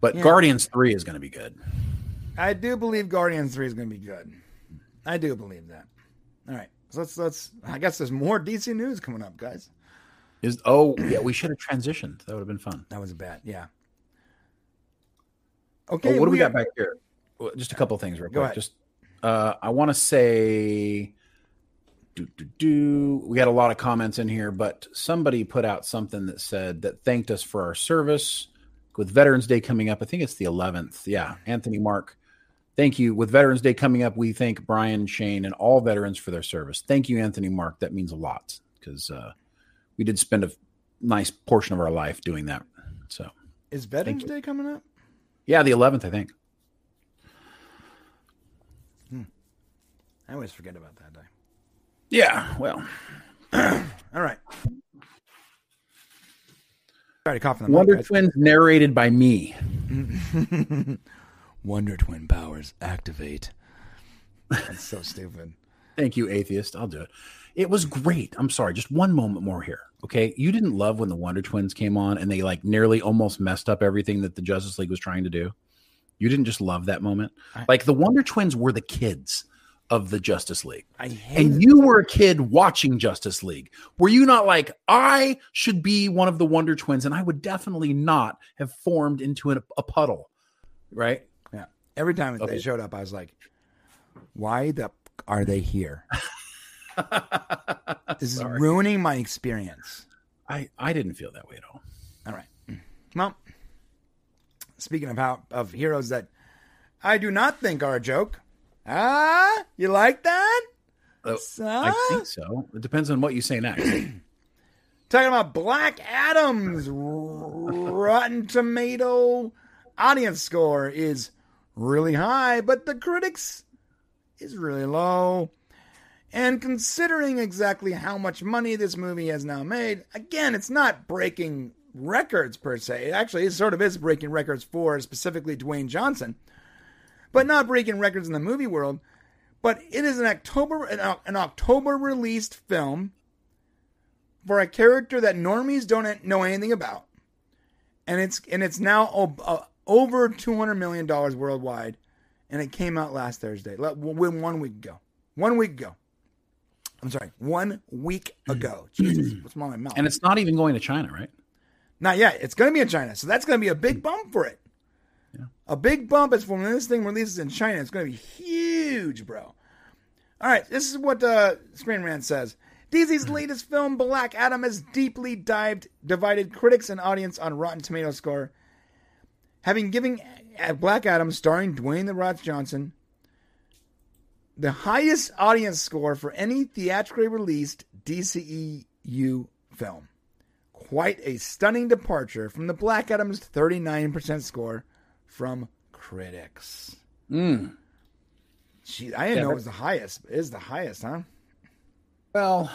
But
Yeah.
Guardians Three is going to be good.
I do believe Guardians Three is going to be good. I do believe that. All right, so let's let's. I guess there's more DC news coming up, guys.
Is oh yeah, we should have transitioned. That would have been fun.
That was bad. Yeah.
Oh,
Okay.
what do we got back here? Just a couple of things, real
Go
quick.
ahead.
Just uh, I want to say, do do do. We got a lot of comments in here, but somebody put out something that said that thanked us for our service with Veterans Day coming up. I think it's the 11th. Yeah, Anthony Mark. Thank you. With Veterans Day coming up, we thank Brian, Shane, and all veterans for their service. Thank you, Anthony Mark. That means a lot because uh, we did spend a nice portion of our life doing that. So,
Is Veterans. Day coming up?
yeah, the 11th, I think.
I always forget about that day.
Yeah, well,
All right. Sorry to cough in the mic,
Wonder
guys.
Twins narrated by me.
Wonder Twin powers activate. That's so stupid.
Thank you, atheist. I'll do it. It was great. I'm sorry. Just one moment more here. Okay. You didn't love when the Wonder Twins came on and they like nearly almost messed up everything that the Justice League was trying to do. You didn't just love that moment.
I-
like the Wonder Twins were the kids of the Justice League.
I hate
And you were a kid watching Justice League. Were you not like, I should be one of the Wonder Twins and I would definitely not have formed into a, a puddle? Right?
Yeah. Every time
Okay.
they showed up, I was like, why the are they here? This is
Sorry.
ruining my experience.
I, I didn't feel that way at all.
All right. Mm. Well, speaking of how of heroes that I do not think are a joke. Ah, you like that?
Oh,
So-
I think so. It depends on what you say next.
Talking about Black Adam's Rotten Tomato audience score is really high, but the critics is really low. And considering exactly how much money this movie has now made, again, it's not breaking records per se. It actually, it sort of is breaking records for specifically Dwayne Johnson, but not breaking records in the movie world. But it is an October an, October released film for a character that normies don't know anything about, and it's and it's now uh, over two hundred million dollars worldwide, and it came out last Thursday, one week ago. One week ago. I'm sorry, one week ago. Jesus, what's wrong with my mouth?
And it's not even going to China, right?
Not yet. It's going to be in China, so that's going to be a big bump for it. A big bump is when this thing releases in China. It's going to be huge, bro. All right, this is what uh, Screen Rant says. DC's latest film, Black Adam, has deeply dived, divided critics and audience on Rotten Tomato score. Having given Black Adam, starring Dwayne the Rock Johnson, the highest audience score for any theatrically released DCEU film. Quite a stunning departure from the Black Adam's 39% score from critics.
Mm.
Gee, I didn't
Yeah,
know it was the highest. It is the highest, huh?
Well,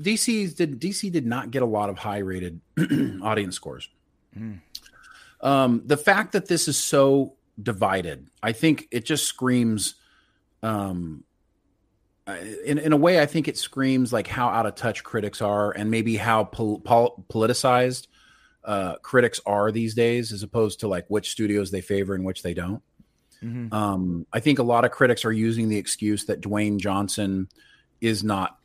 DC did DC did not get a lot of high rated audience scores. Um, the fact that this is so divided, I think it just screams. Um, in in a way, I think it screams like how out of touch critics are, and maybe how pol- pol- politicized uh, critics are these days, as opposed to like which studios they favor and which they don't. Um, I think a lot of critics are using the excuse that Dwayne Johnson is not,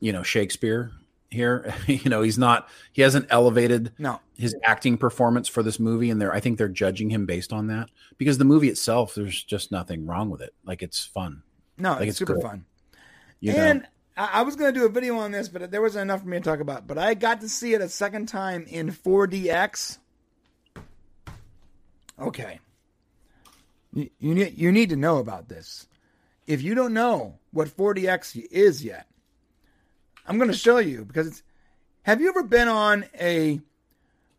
you know, Shakespeare here. you know, he's not. He hasn't elevated
No.
his acting performance for this movie, and they're. I think they're judging him based on that because the movie itself, there's just nothing wrong with it. Like it's fun.
No,
Like,
it's,
it's
super fun.
You know?
I, I was going to do a video on this, but there wasn't enough for me to talk about. But I got to see it a second time in 4DX. Okay. You, you, need, you need to know about this. If you don't know what 4DX is yet, I'm going to show you because it's. Have you ever been on a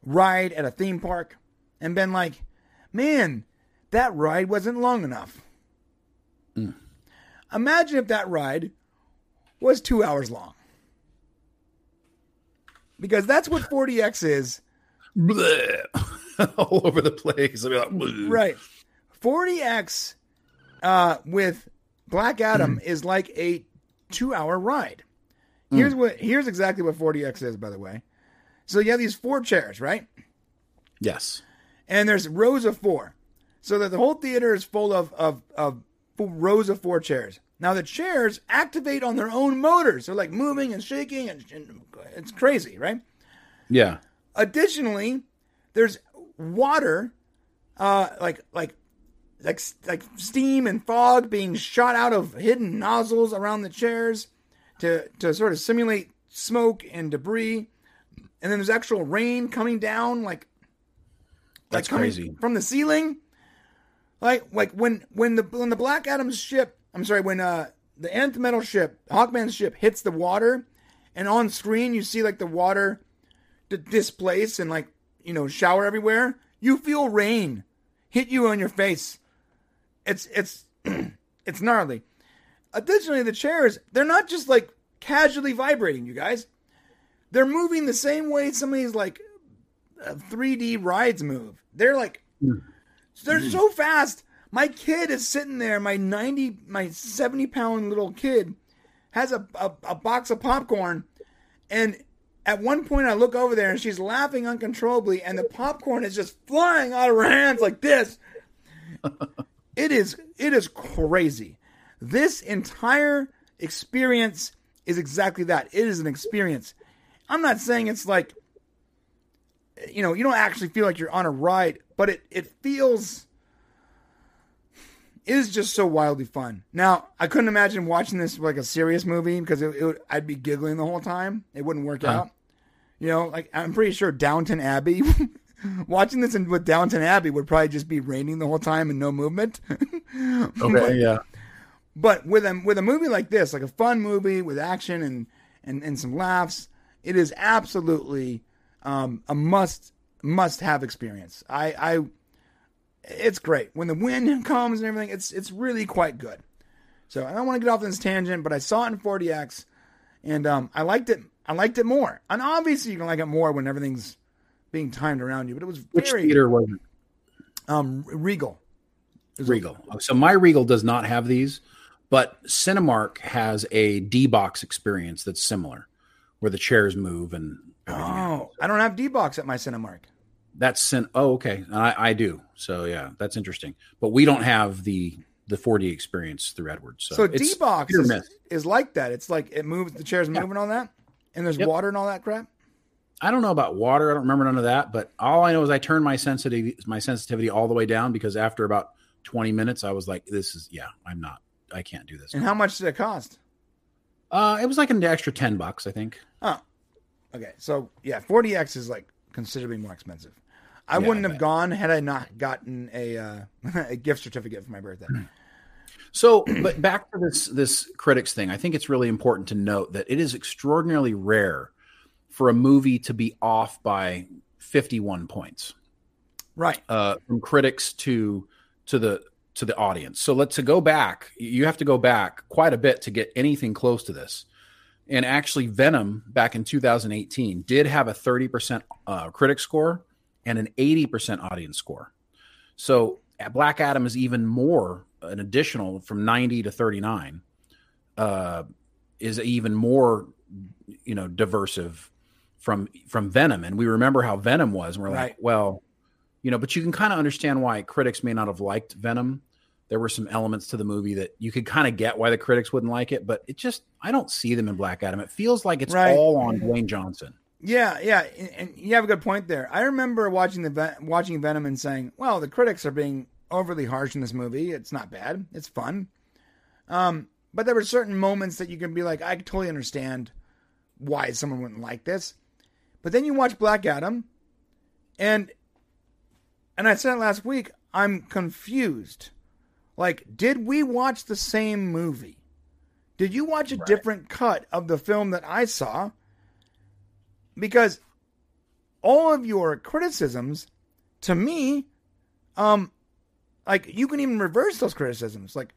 ride at a theme park and been like, man, that ride wasn't long enough? Mm. Imagine if that ride was two hours long. Because that's what 4DX is.
All over the place. I'll be like, bleh.
Right. 4DX uh, with Black Adam is like a two hour ride. Here's what here's exactly what 4DX is, by the way. So you have these four chairs, right?
Yes.
and there's rows of four, so that the whole theater is full of of, of rows of four chairs. Now the chairs activate on their own motors; they're like moving and shaking, and, and it's crazy, right?
Yeah.
Additionally, there's water, uh, like like like like steam and fog being shot out of hidden nozzles around the chairs to to sort of simulate smoke and debris. And then there's actual rain coming down, like
That's
coming
crazy.
from the ceiling. Like like when when the when the Black Adam's ship, I'm sorry, when uh the nth metal ship, Hawkman's ship hits the water, and on screen you see like the water d- displace and like you know shower everywhere. You feel rain hit you on your face. It's it's it's gnarly. Additionally, the chairs they're not just like casually vibrating. You guys, they're moving the same way some of these like uh, 3D rides move. They're like they're so fast. My kid is sitting there. My 90, my 70 pound little kid has a, a, a box of popcorn. And at one point, I look over there and she's laughing uncontrollably, and the popcorn is just flying out of her hands like this. it is it is crazy. This entire experience is exactly that. It is an experience. I'm not saying it's like you know, you don't actually feel like you're on a ride, but it it feels is just so wildly fun. Now, I couldn't imagine watching this like a serious movie because it, it would, I'd be giggling the whole time. It wouldn't work out. You know, like I'm pretty sure Downton Abbey. watching this in, with Downton Abbey would probably just be raining the whole time and no movement.
Okay. yeah.
But with a with a movie like this, like a fun movie with action and and, and some laughs, it is absolutely um, a must must have experience. I, I it's great when the wind comes and everything. It's it's really quite good. So I don't want to get off this tangent, but I saw it in 4DX, and um, I liked it. I liked it more. And obviously, you can like it more when everything's being timed around you. But it was
Which
very
theater was it?
um, regal. It was
Regal. So my Regal does not have these, but Cinemark has a D box experience that's similar, where the chairs move and.
Oh, I don't have D box at my Cinemark.
That's sent. oh okay, I, I do. So yeah, that's interesting. But we don't have the the 4D experience through Edwards. So,
So D box is, is like that. It's like it moves. The chairs
Yeah.
moving on that, and there's
Yep.
water and all that crap.
I don't know about water. I don't remember none of that. But all I know is I turned my sensitivity my sensitivity all the way down because after about 20 minutes, I was like, "This is yeah, I'm not. I can't do this."
And how much did it cost?
Uh, it was like an extra 10 bucks, I think.
Oh, okay. So yeah, 4DX is like considerably more expensive. I
Yeah,
wouldn't
I
have gone had I not gotten a uh, a gift certificate for my birthday.
So, but back to this this critics thing, I think it's really important to note that it is extraordinarily rare for a movie to be off by 51 points
Right.
uh, from critics to to the to the audience. So let's to go back. You have to go back quite a bit to get anything close to this. And actually, Venom back in 2018 did have a 30% uh, critic score and an 80% audience score. So uh, Black Adam is even more an additional from 90 to 39 uh, is even more you know diversive from from Venom. And we remember how Venom was. And we're
Right.
like, well, you know, but you can kind of understand why critics may not have liked Venom. There were some elements to the movie that you could kind of get why the critics wouldn't like it, but it just I don't see them in Black Adam. It feels like it's
Right.
all on Dwayne Johnson.
Yeah, yeah, and, you have a good point there. I remember watching the watching Venom and saying, "Well, the critics are being overly harsh in this movie. It's not bad. It's fun." Um, but there were certain moments that you can be like, "I totally understand why someone wouldn't like this." But then you watch Black Adam, and and I said it last week. I'm confused. Like, did we watch the same movie? Did you watch a different cut of the film that I saw? because all of your criticisms to me um like you can even reverse those criticisms. Like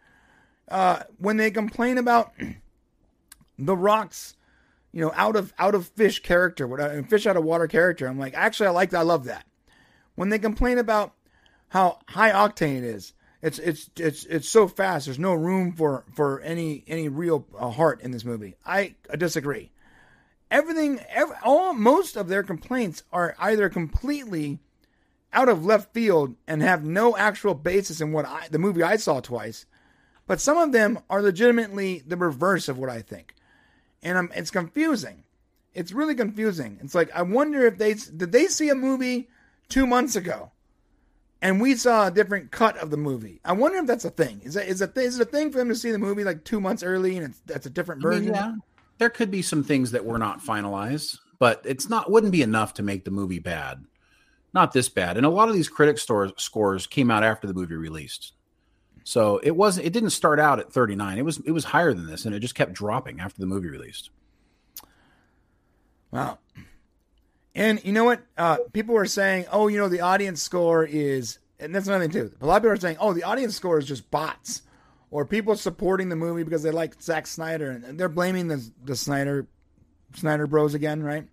uh when they complain about the rocks you know out of out of fish character what uh, fish out of water character. I'm like actually i like that. I love that. When they complain about how high octane it is it's it's it's it's so fast. There's no room for for any any real uh, heart in this movie. I, I disagree. Everything every, all most of their complaints are either completely out of left field and have no actual basis in what I, the movie I saw twice, but some of them are legitimately the reverse of what I think, and I'm, it's confusing. It's really confusing. It's like I wonder if they did they see a movie two months ago, and we saw a different cut of the movie. I wonder if that's a thing. Is that is a is it a thing for them to see the movie like two months early and it's that's a different
I mean,
version?
yeah, there could be some things that were not finalized, but it's not wouldn't be enough to make the movie bad. Not this bad. And a lot of these critic stores scores came out after the movie released. So it wasn't. it didn't start out at 39. It was it was higher than this and it just kept dropping after the movie released.
Wow. And you know what? Uh, people were saying, oh, you know, the audience score is, and that's another thing too. A lot of people are saying, oh, the audience score is just bots or people supporting the movie because they like Zack Snyder and they're blaming the, the Snyder, Snyder bros again, right?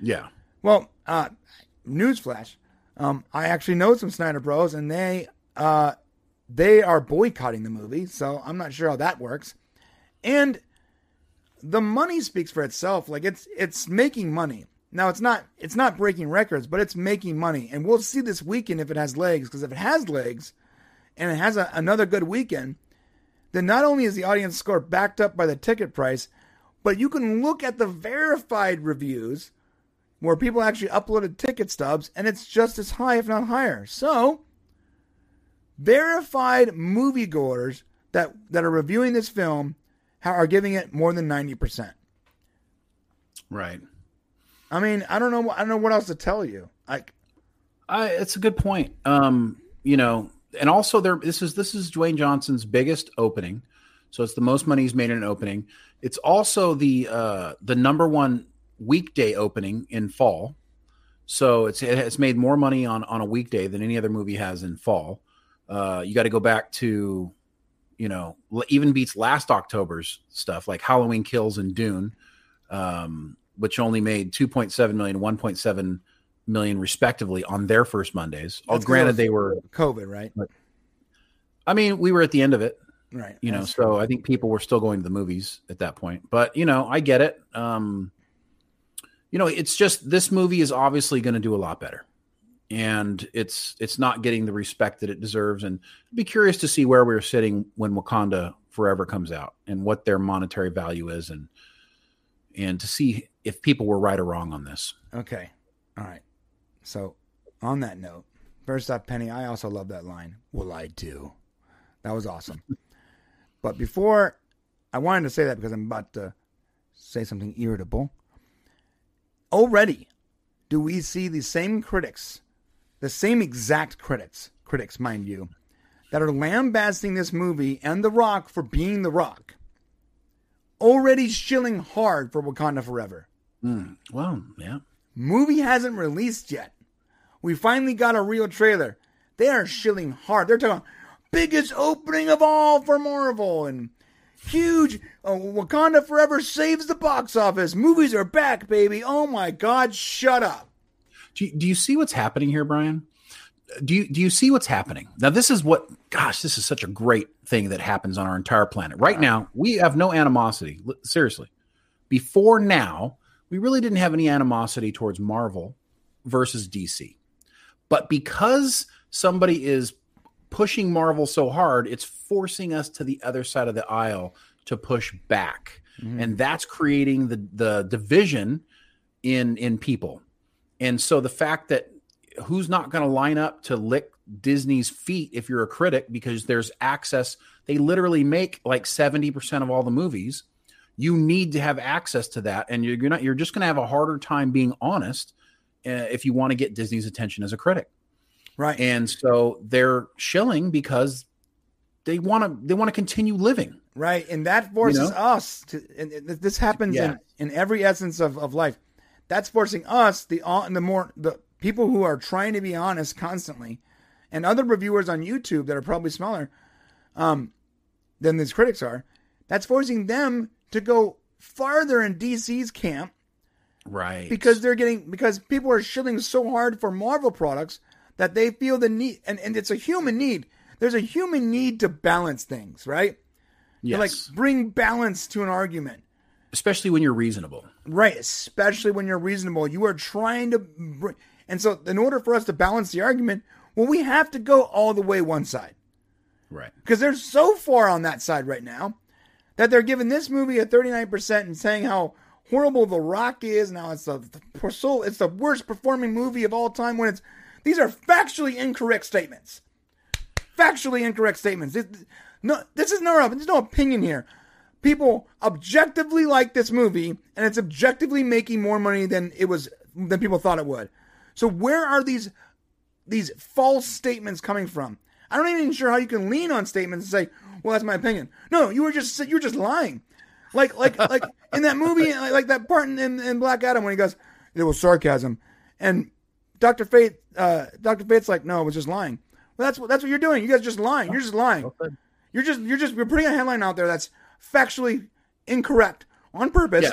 Yeah.
Well, uh, newsflash. Um, I actually know some Snyder bros and they, uh, they are boycotting the movie. So I'm not sure how that works. And the money speaks for itself. Like it's it's making money. Now it's not it's not breaking records, but it's making money, and we'll see this weekend if it has legs. Because if it has legs, and it has a, another good weekend, then not only is the audience score backed up by the ticket price, but you can look at the verified reviews where people actually uploaded ticket stubs, and it's just as high, if not higher. So verified moviegoers that that are reviewing this film are giving it more than ninety percent.
Right.
I mean, I don't know. I don't know what else to tell you. Like,
I, it's a good point. Um, you know, and also there this is this is Dwayne Johnson's biggest opening. So it's the most money he's made in an opening. It's also the uh the number one weekday opening in fall. So it's it's made more money on on a weekday than any other movie has in fall. Uh, you got to go back to, you know, even beats last October's stuff like Halloween Kills and Dune, um, which only made 2.7 million, 1.7 million respectively on their first Mondays. Oh, granted, they were.
COVID, right?
I mean, we were at the end of it.
Right.
you know so i think people were still going to the movies at that point but you know i get it um you know it's just this movie is obviously going to do a lot better and it's it's not getting the respect that it deserves and I'd be curious to see where we're sitting when wakanda forever comes out and what their monetary value is and and to see if people were right or wrong on this
Okay. All right. So, on that note, first up, Penny, I also love that line. Well, I do. That was awesome. but before, I wanted to say that because I'm about to say something irritable. Already, do we see the same critics, the same exact critics, critics, mind you, that are lambasting this movie and The Rock for being The Rock, already shilling hard for Wakanda Forever?
Well yeah
Movie hasn't released yet. We finally got a real trailer. They are shilling hard. They're talking biggest opening of all for Marvel and huge uh, Wakanda Forever saves the box office. Movies are back, baby. Oh my God! Shut up.
Do you, do you see what's happening here, Brian? Do you do you see what's happening now? This is what, gosh, this is such a great thing that happens on our entire planet right now. We have no animosity. Seriously, before now, we really didn't have any animosity towards Marvel versus DC, but because somebody is pushing Marvel so hard, it's forcing us to the other side of the aisle to push back, mm. and that's creating the the division in in people. And so the fact that who's not going to line up to lick Disney's feet if you're a critic because there's access, they literally make like 70% of all the movies. You need to have access to that and you're not you're just going to have a harder time being honest uh, if you want to get Disney's attention as a critic.
Right.
And so they're shilling because they want to they want to continue living.
Right, and that forces
know?
us to. And this happens
Yeah.
in, in every essence of, of life. That's forcing us, the hon- the more the people who are trying to be honest constantly, and other reviewers on YouTube that are probably smaller, um, than these critics are. That's forcing them to go farther in DC's camp
Right.
because they're getting because people are shilling so hard for Marvel products that they feel the need, and, and it's a human need. There's a human need to balance things, right?
yes.
To like bring balance to an argument.
especially when you're reasonable.
Right, especially when you're reasonable. You are trying to br- and so in order for us to balance the argument, well we have to go all the way one side.
Right.
Because they're so far on that side right now that they're giving this movie a 39% and saying how horrible The Rock is. Now it's the, it's the worst performing movie of all time when it's these are factually incorrect statements. Factually incorrect statements. It- no, this is no there's no opinion here. People objectively like this movie, and it's objectively making more money than it was than people thought it would. So where are these these false statements coming from? I'm not even sure how you can lean on statements and say, "Well, that's my opinion." No, you were just you were just lying. Like like like in that movie, like, like that part in, in, in Black Adam when he goes, "It was sarcasm," and Doctor Fate, uh, Doctor Fate's like, "No, it was just lying." Well, that's what that's what you're doing. You guys are just lying. You're just lying. You're just you're just you're putting a headline out there that's factually incorrect on purpose
Yeah.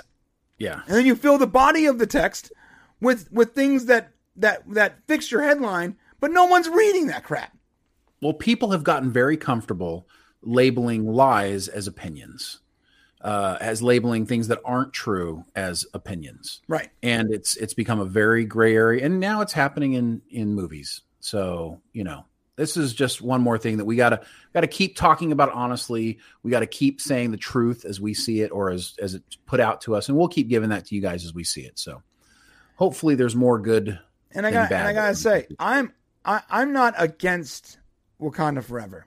Yeah.
and then you fill the body of the text with with things that that that fix your headline, but no one's reading that crap.
Well, people have gotten very comfortable labeling lies as opinions, uh, as labeling things that aren't true as opinions,
Right.
and it's it's become a very gray area. And now it's happening in in movies. So you know, this is just one more thing that we gotta gotta keep talking about honestly. We gotta keep saying the truth as we see it or as as it's put out to us, and we'll keep giving that to you guys as we see it. So hopefully, there's more good.
And I got and I gotta say,
can do.
I'm I, I'm not against Wakanda Forever.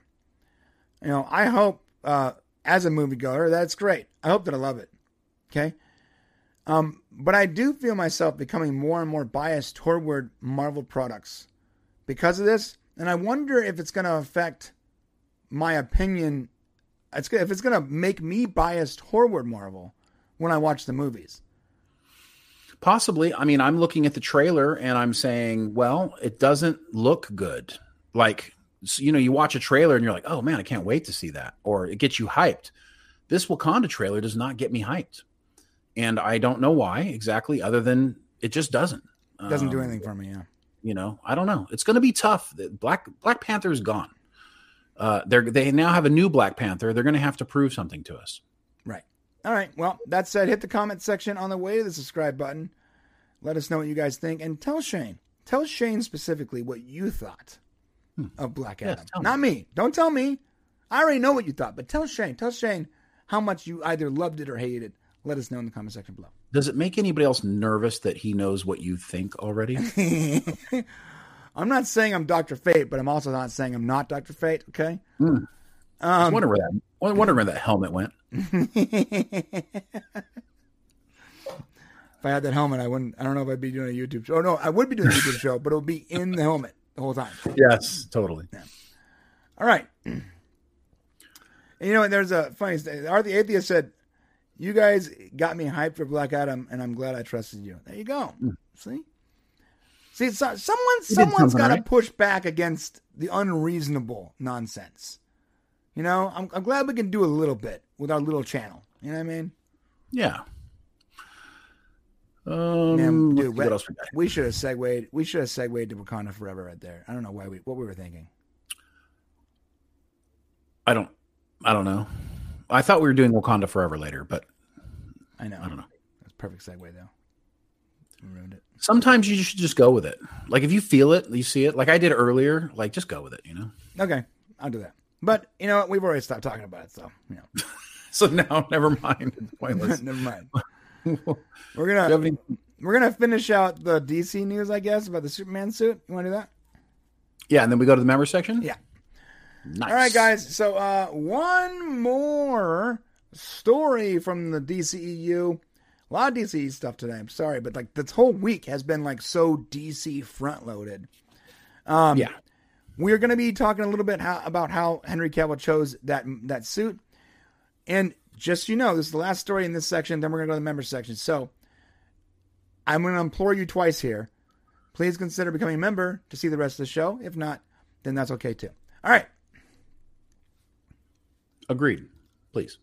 You know, I hope uh, as a moviegoer that's great. I hope that I love it. Okay. Um, but I do feel myself becoming more and more biased toward Marvel products because of this, and I wonder if it's going to affect my opinion. It's if it's going to make me biased toward Marvel when I watch the movies.
Possibly. I mean, I'm looking at the trailer and I'm saying, well, it doesn't look good. Like, s- you know, you watch a trailer and you're like, oh man, I can't wait to see that. Or it gets you hyped. This Wakanda trailer does not get me hyped. And I don't know why exactly, other than it just doesn't.
Doesn't do
Um,
anything for me. Yeah.
You know, I don't know. It's going to be tough. Black Black Panther is gone. Uh, they're they now have a new Black Panther. They're going to have to prove something to us.
Right. All right. Well, that said, hit the comment section on the way to the subscribe button. Let us know what you guys think, and tell Shane. Tell Shane specifically what you thought Hmm. of Black
Yes,
Adam.
me.
Not me. Don't tell me. I already know what you thought, but tell Shane. Tell Shane how much you either loved it or hated it. Let us know in the comment section below.
Does it make anybody else nervous that he knows what you think already?
I'm not saying I'm Doctor Fate, but I'm also not saying I'm not Doctor Fate. Okay. Hmm.
I um, wonder where that I wonder where that helmet went.
If I had that helmet, I wouldn't. I don't know if I'd be doing a YouTube show. Oh no, I would be doing a YouTube show, but it would be in the helmet the whole time.
Yes, totally.
All right. And you know, there's a funny thing. Art the Atheist said, You guys got me hyped for Black Adam, and I'm glad I trusted you. There you go. See? See, so, someone, someone's got to
right.
push back against the unreasonable nonsense. You know, I'm, I'm glad we can do a little bit with our little channel. You know what I mean?
Yeah. Um,
Man, dude, what,
what else we got?
we should have segued. We should have segued to Wakanda Forever right there. I don't know why we what we were thinking.
I don't. I don't know. I thought we were doing Wakanda Forever later, but
I know.
I don't know.
That's perfect segue though. Ruined it.
Sometimes you should just go with it. Like if you feel it, you see it. Like I did earlier. Like just go with it. You know.
Okay, I'll do that. But you know what? We've already stopped talking about it, so you know.
So now, never mind. It's pointless.
Never mind. We're gonna
any-
we're gonna finish out the DC news, I guess, about the Superman suit. You want to do that?
yeah, and then we go to the member section.
Yeah.
Nice.
All right, guys. So uh, one more story from the DCEU. A lot of DCE stuff today. I'm sorry, but like this whole week has been like so DC front loaded. Um,
Yeah.
We're going to be talking a little bit how, about how Henry Cavill chose that that suit, and just so you know, this is the last story in this section. Then we're going to go to the member section. So I'm going to implore you twice here. Please consider becoming a member to see the rest of the show. If not, then that's okay too. All right.
Agreed. Please.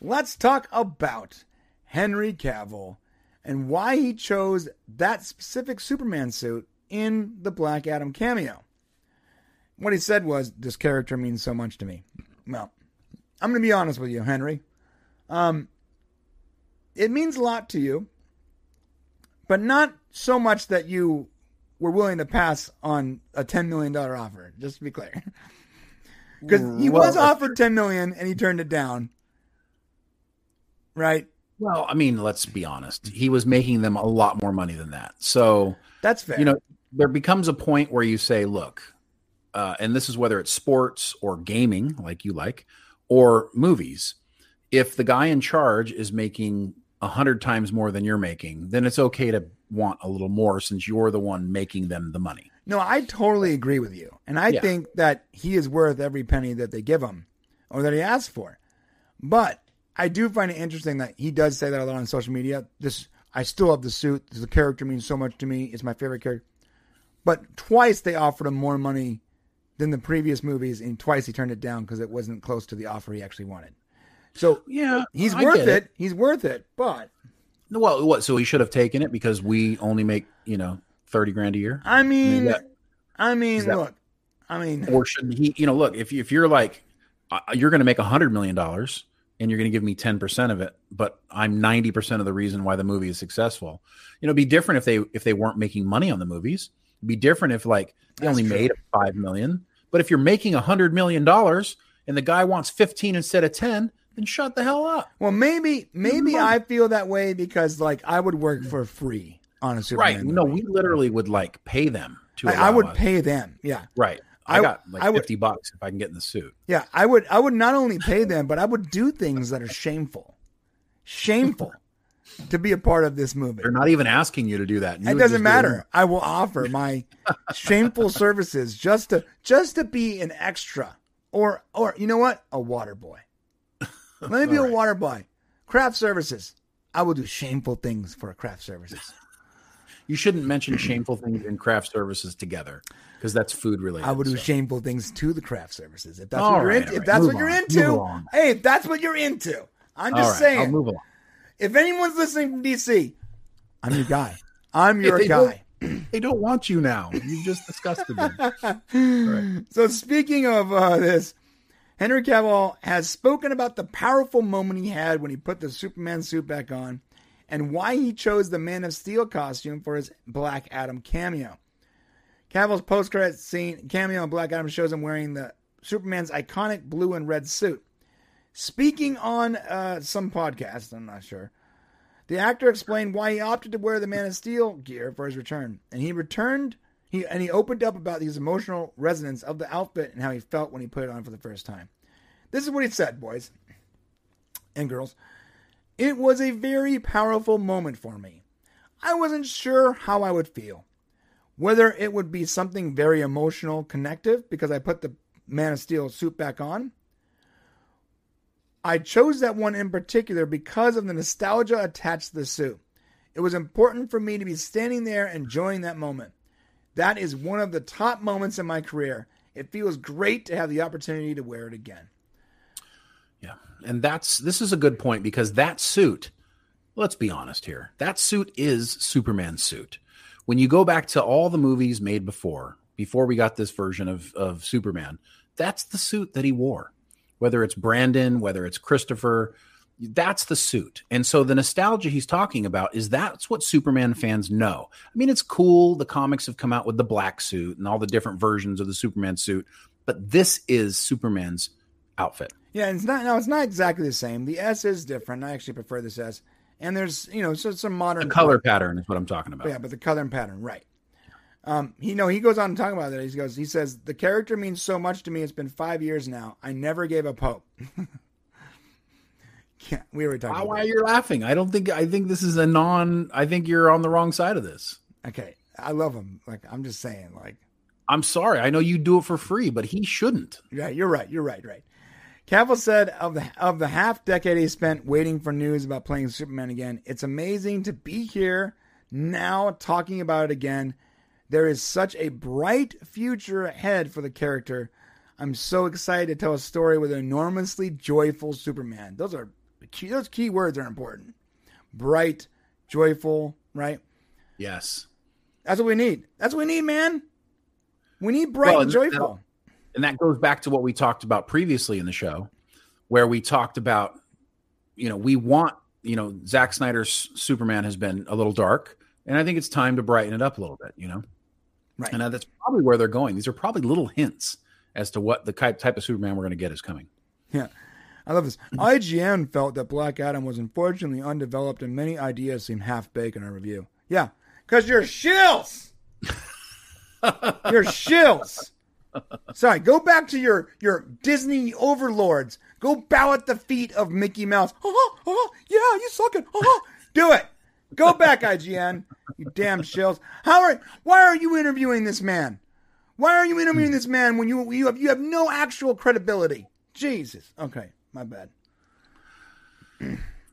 Let's talk about Henry Cavill and why he chose that specific Superman suit in the Black Adam cameo. What he said was, This character means so much to me. Well, I'm going to be honest with you, Henry. Um, it means a lot to you, but not so much that you were willing to pass on a $10 million offer, just to be clear. Because he was offered 10 million and he turned it down. Right?
Well, I mean, let's be honest. He was making them a lot more money than that. So,
That's fair.
you know, there becomes a point where you say, look, uh, and this is whether it's sports or gaming, like you like, or movies. If the guy in charge is making a hundred times more than you're making, then it's okay to want a little more since you're the one making them the money.
No, I totally agree with you. And I
Yeah.
think that he is worth every penny that they give him or that he asks for. But I do find it interesting that he does say that a lot on social media. This I still have the suit. The character means so much to me. It's my favorite character. But twice they offered him more money than the previous movies, and twice he turned it down because it wasn't close to the offer he actually wanted. So
Yeah,
he's
I
worth
get
it. He's worth it. But
Well, what? So he should have taken it because we only make you know thirty grand a year,
I mean,
that-
I mean,
that-
look, I mean,
or should he? You know, look if you, if you're like uh, you're going to make a hundred million dollars and you're going to give me ten percent of it, but I'm ninety percent of the reason why the movie is successful. You know, it'd be different if they if they weren't making money on the movies. It'd be different if like they
That's
only
true.
made five million. But if you're making a hundred million dollars and the guy wants fifteen instead of ten, then shut the hell up.
Well, maybe maybe I feel that way because like I would work for free on a Superman.
Right?
movie.
No, we literally would like pay them to.
I, I would
us-
pay them. Yeah,
Right. I,
I-
got like
I would-
fifty bucks if I can get in the suit.
yeah. I would I would not only pay them, but I would do things that are shameful, shameful, to be a part of this movie.
They're not even asking you to do that. You
It doesn't
just do
matter. I will offer my shameful services just to just to be an extra, or or you know what, a water boy. Let me be a water boy. Craft services. I will do shameful things for craft services.
You shouldn't mention shameful things in craft services together because that's food related.
I would do
so.
shameful things to the craft services. If that's
All
what you're
right,
into,
all
if that's
Move
what you're into, hey, if that's what you're into. I'm just
right,
saying.
I'll move along.
If anyone's listening from DC, I'm your guy. I'm your
They
guy.
don't- They don't want you now. You've just disgusted them.
So speaking of uh, this, Henry Cavill has spoken about the powerful moment he had when he put the Superman suit back on, and why he chose the Man of Steel costume for his Black Adam cameo. Cavill's post-credit scene cameo in Black Adam shows him wearing the Superman's iconic blue and red suit. Speaking on uh, some podcast, I'm not sure. The actor explained why he opted to wear the Man of Steel gear for his return, and he returned. He and he opened up about his emotional resonance of the outfit and how he felt when he put it on for the first time. This is what he said, boys and girls. It was a very powerful moment for me. I wasn't sure how I would feel. Whether it would be something very emotional, connective, because I put the Man of Steel suit back on, I chose that one in particular because of the nostalgia attached to the suit. It was important for me to be standing there enjoying that moment. That is one of the top moments in my career. It feels great to have the opportunity to wear it again.
Yeah. And that's this is a good point because that suit, let's be honest here. That suit is Superman's suit. When you go back to all the movies made before, before we got this version of, of Superman, that's the suit that he wore. Whether it's Brandon, whether it's Christopher, that's the suit. And so the nostalgia he's talking about is that's what Superman fans know. I mean, it's cool. The comics have come out with the black suit and all the different versions of the Superman suit, but this is Superman's outfit.
Yeah, it's not. No, it's not exactly the same. The S is different. I actually prefer this S. And there's, you know, so some modern
The color pattern is what I'm talking about.
Yeah, but the color and pattern, right? Um, he no, he goes on to talk about that. He goes, he says the character means so much to me. It's been five years now. I never gave up hope. yeah, we were talking.
Why are you laughing? I don't think I think this is a non. I think you're on the wrong side of this.
Okay, I love him. Like I'm just saying, like
I'm sorry. I know you do it for free, but he shouldn't.
Yeah, you're right. You're right. Right. Cavill said of the of the half decade he spent waiting for news about playing Superman again, it's amazing to be here now talking about it again. There is such a bright future ahead for the character. I'm so excited to tell a story with an enormously joyful Superman. Those are key, those key words are important. Bright, joyful, right?
Yes.
That's what we need. That's what we need, man. We need bright
Well,
and
and
joyful.
And that goes back to what we talked about previously in the show, where we talked about, you know, we want, you know, Zack Snyder's Superman has been a little dark, and I think it's time to brighten it up a little bit, you know?
Right.
And uh, that's probably where they're going. These are probably little hints as to what the type type of Superman we're going to get is coming.
Yeah. I love this. IGN felt that Black Adam was unfortunately undeveloped and many ideas seem half baked in our review. Yeah. Because you're shills. you're shills. Sorry, go back to your, your Disney overlords. Go bow at the feet of Mickey Mouse. Oh, oh, yeah, you suck it. Oh, do it. Go back, IGN. You damn shills. How are why are you interviewing this man? Why are you interviewing this man when you you have you have no actual credibility? Jesus. Okay, my bad.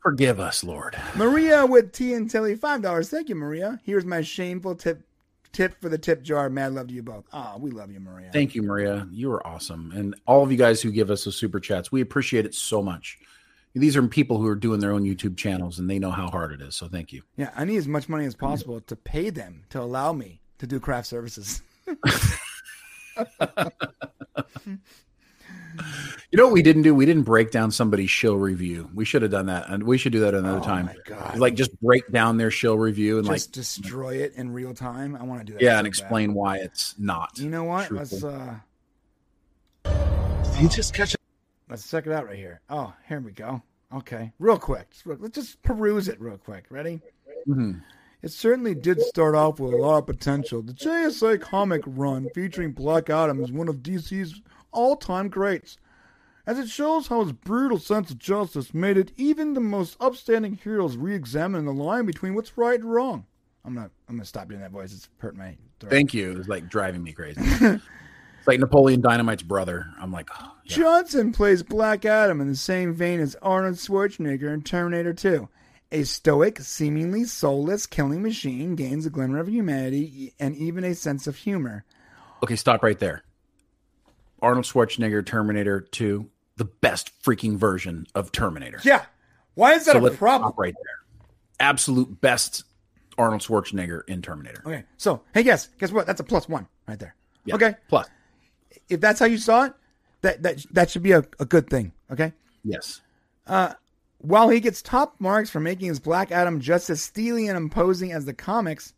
Forgive us, Lord.
Maria with tea and Tilly, five dollars. Thank you, Maria. Here's my shameful tip tip for the tip jar. Mad love to you both. Ah, we love you, Maria.
Thank you, Maria. You are awesome. And all of you guys who give us the super chats, we appreciate it so much. These are people who are doing their own YouTube channels and they know how hard it is. So thank you.
yeah, I need as much money as possible to pay them to allow me to do craft services.
You know what we didn't do? We didn't break down somebody's show review. We should have done that. And we should do that another
Oh
time.
my God.
Like just break down their show review and
Just
like
destroy it in real time. I want to do that.
yeah,
so
and
bad.
explain why it's not.
You know what?
truthful.
Let's uh
You just catch
let's check it out right here. Oh, here we go. Okay, real quick. Let's just peruse it real quick. Ready?
Mhm.
It certainly did start off with a lot of potential. The JSA comic run featuring Black Adam is one of DC's all-time greats, as it shows how his brutal sense of justice made it even the most upstanding heroes re-examine the line between what's right and wrong. I'm not. I'm gonna stop doing that voice. It's hurting my throat.
Thank you. It was like driving me crazy. like Napoleon Dynamite's brother. I'm like, oh, yeah.
Johnson plays Black Adam in the same vein as Arnold Schwarzenegger in Terminator 2. A stoic, seemingly soulless killing machine gains a glimmer of humanity and even a sense of humor.
Okay, stop right there. Arnold Schwarzenegger, Terminator 2, the best freaking version of Terminator.
Yeah. Why is that
so
a problem?
stop right there. Absolute best Arnold Schwarzenegger in Terminator.
Okay. So, hey, guess guess what? That's a plus one right there.
Yeah.
Okay.
Plus,
If that's how you saw it, that that that should be a, a good thing. Okay.
yes.
Uh, while he gets top marks for making his Black Adam just as steely and imposing as the comics,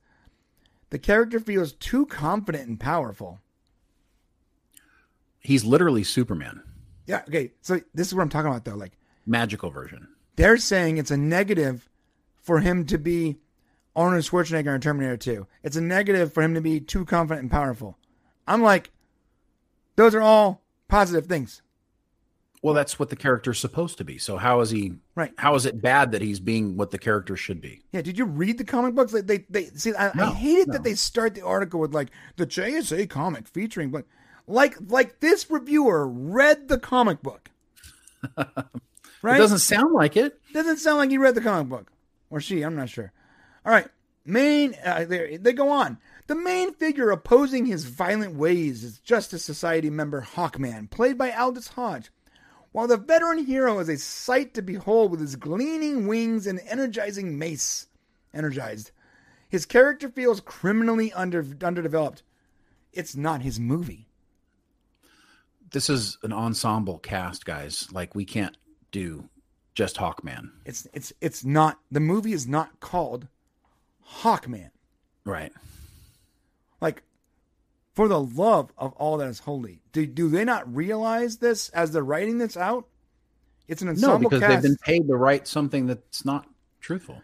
the character feels too confident and powerful.
He's literally Superman.
Yeah. Okay. So this is what I'm talking about, though. Like
Magical version.
they're saying it's a negative for him to be Arnold Schwarzenegger in Terminator 2. It's a negative for him to be too confident and powerful. I'm like, those are all positive things.
Well, that's what the character's supposed to be. So how is he
Right.
How is it bad that he's being what the character should be?
Yeah, did you read the comic books? Like they, they see. I, I
No,
hate it
no.
that they start the article with like the JSA comic featuring, but like like this reviewer read the comic book, right?
It doesn't sound like it.
doesn't sound like he read the comic book, or she. I'm not sure. All right, main. Uh, they they go on. The main figure opposing his violent ways is Justice Society member Hawkman, played by Aldis Hodge. While the veteran hero is a sight to behold with his gleaming wings and energizing mace, energized, his character feels criminally under underdeveloped. It's not his movie.
This is an ensemble cast, guys. Like we can't do just Hawkman.
It's it's it's not the movie is not called Hawkman.
Right.
For the love of all that is holy, do do they not realize this as they're writing this out? It's an ensemble No,
because
cast.
they've been paid to write something that's not truthful.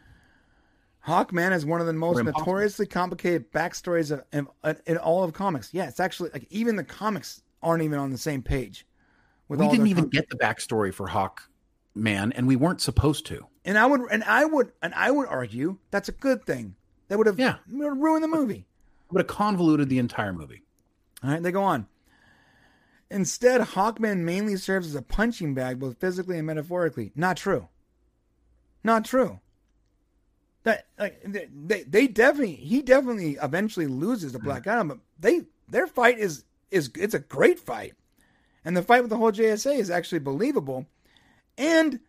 Hawkman is one of the most notoriously complicated backstories of, in, in all of comics. Yeah, it's actually like even the comics aren't even on the same page.
We didn't even get the backstory for Hawkman, and we weren't supposed to.
and I would and I would and I would argue that's a good thing. That would have
Yeah.
would have ruined the movie.
Would have convoluted the entire movie.
All right, they go on. Instead, Hawkman mainly serves as a punching bag, both physically and metaphorically. Not true. Not true. That like they, they, definitely he definitely eventually loses to Black mm. Adam, but they their fight is is it's a great fight, and the fight with the whole JSA is actually believable. And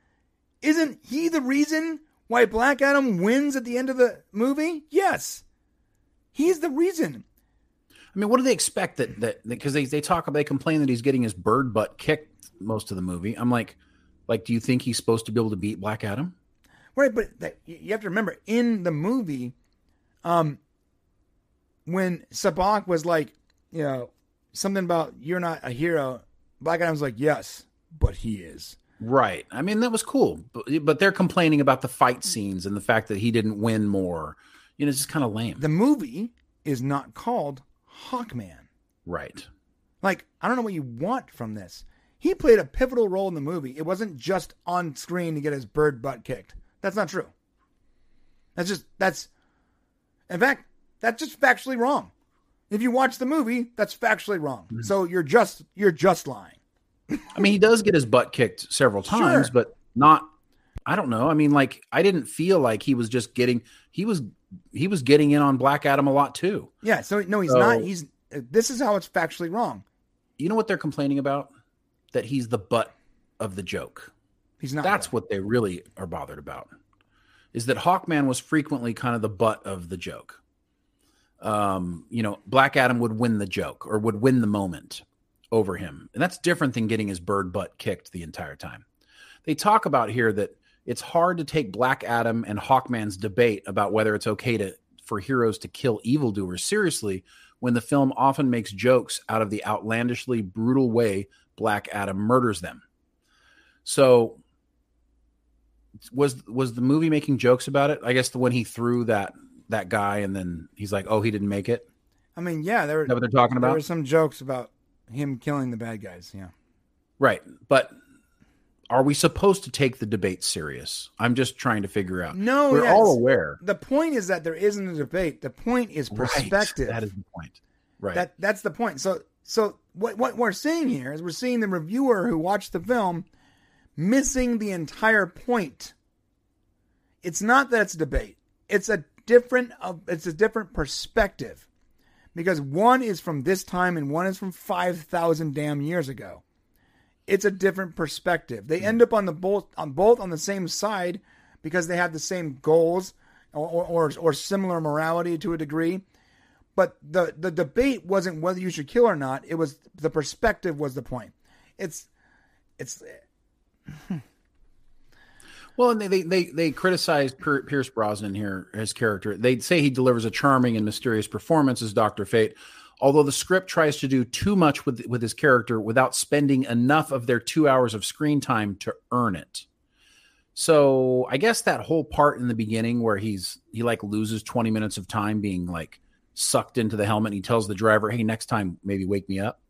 isn't he the reason why Black Adam wins at the end of the movie? Yes, he's the reason.
I mean, what do they expect that that because they they talk about they complain that he's getting his bird butt kicked most of the movie. I'm like, like, do you think he's supposed to be able to beat Black Adam?
Right, but that, you you have to remember in the movie, um, when Sabbac was like, you know, something about you're not a hero, Black Adam's like, yes, but he is.
Right. I mean, that was cool, but, but they're complaining about the fight scenes and the fact that he didn't win more. You know, it's just kind of lame.
The movie is not called Hawkman.
right.
Like, I don't know what you want from this. He played a pivotal role in the movie. It wasn't just on screen to get his bird butt kicked. That's not true. That's just that's in fact, that's just factually wrong. If you watch the movie, that's factually wrong. Mm-hmm. So you're just you're just lying.
I mean, he does get his butt kicked several times,
Sure.
but not. I don't know. I mean, like, I didn't feel like he was just getting. He was he was getting in on Black Adam a lot too.
Yeah, so no, he's
So-
not. He's this is how it's factually wrong.
You know what they're complaining about? That he's the butt of the joke.
He's not.
That's what they really are bothered about. Is that Hawkman was frequently kind of the butt of the joke. Um, you know, Black Adam would win the joke or would win the moment over him. And that's different than getting his bird butt kicked the entire time. They talk about here that it's hard to take Black Adam and Hawkman's debate about whether it's okay to for heroes to kill evildoers seriously when the film often makes jokes out of the outlandishly brutal way Black Adam murders them. So was was the movie making jokes about it? I guess the when he threw that that guy and then he's like, "Oh, he didn't make it."
I mean, yeah, there were
what they're talking about.
there were some jokes about him killing the bad guys. Yeah.
Right. But are we supposed to take the debate serious? I'm just trying to figure out.
No,
we're
yes.
all aware.
The point is that there isn't a debate. The point is perspective.
Right. That is the point. Right.
That that's the point. So so what what we're seeing here is we're seeing the reviewer who watched the film missing the entire point. it's not that it's debate. It's a different of it's a different perspective. Because one is from this time and one is from 5,000 damn years ago. It's a different perspective. They hmm. end up on the both on both on the same side because they have the same goals or or, or, similar morality to a degree. But the the debate wasn't whether you should kill or not. It was the perspective was the point. It's it's
Well, and they they they, they criticize Pierce Brosnan here, his character. They say he delivers a charming and mysterious performance as Doctor Fate, although the script tries to do too much with with his character without spending enough of their two hours of screen time to earn it. So I guess that whole part in the beginning where he's he like loses twenty minutes of time being like sucked into the helmet. And he tells the driver, "Hey, next time maybe wake me up."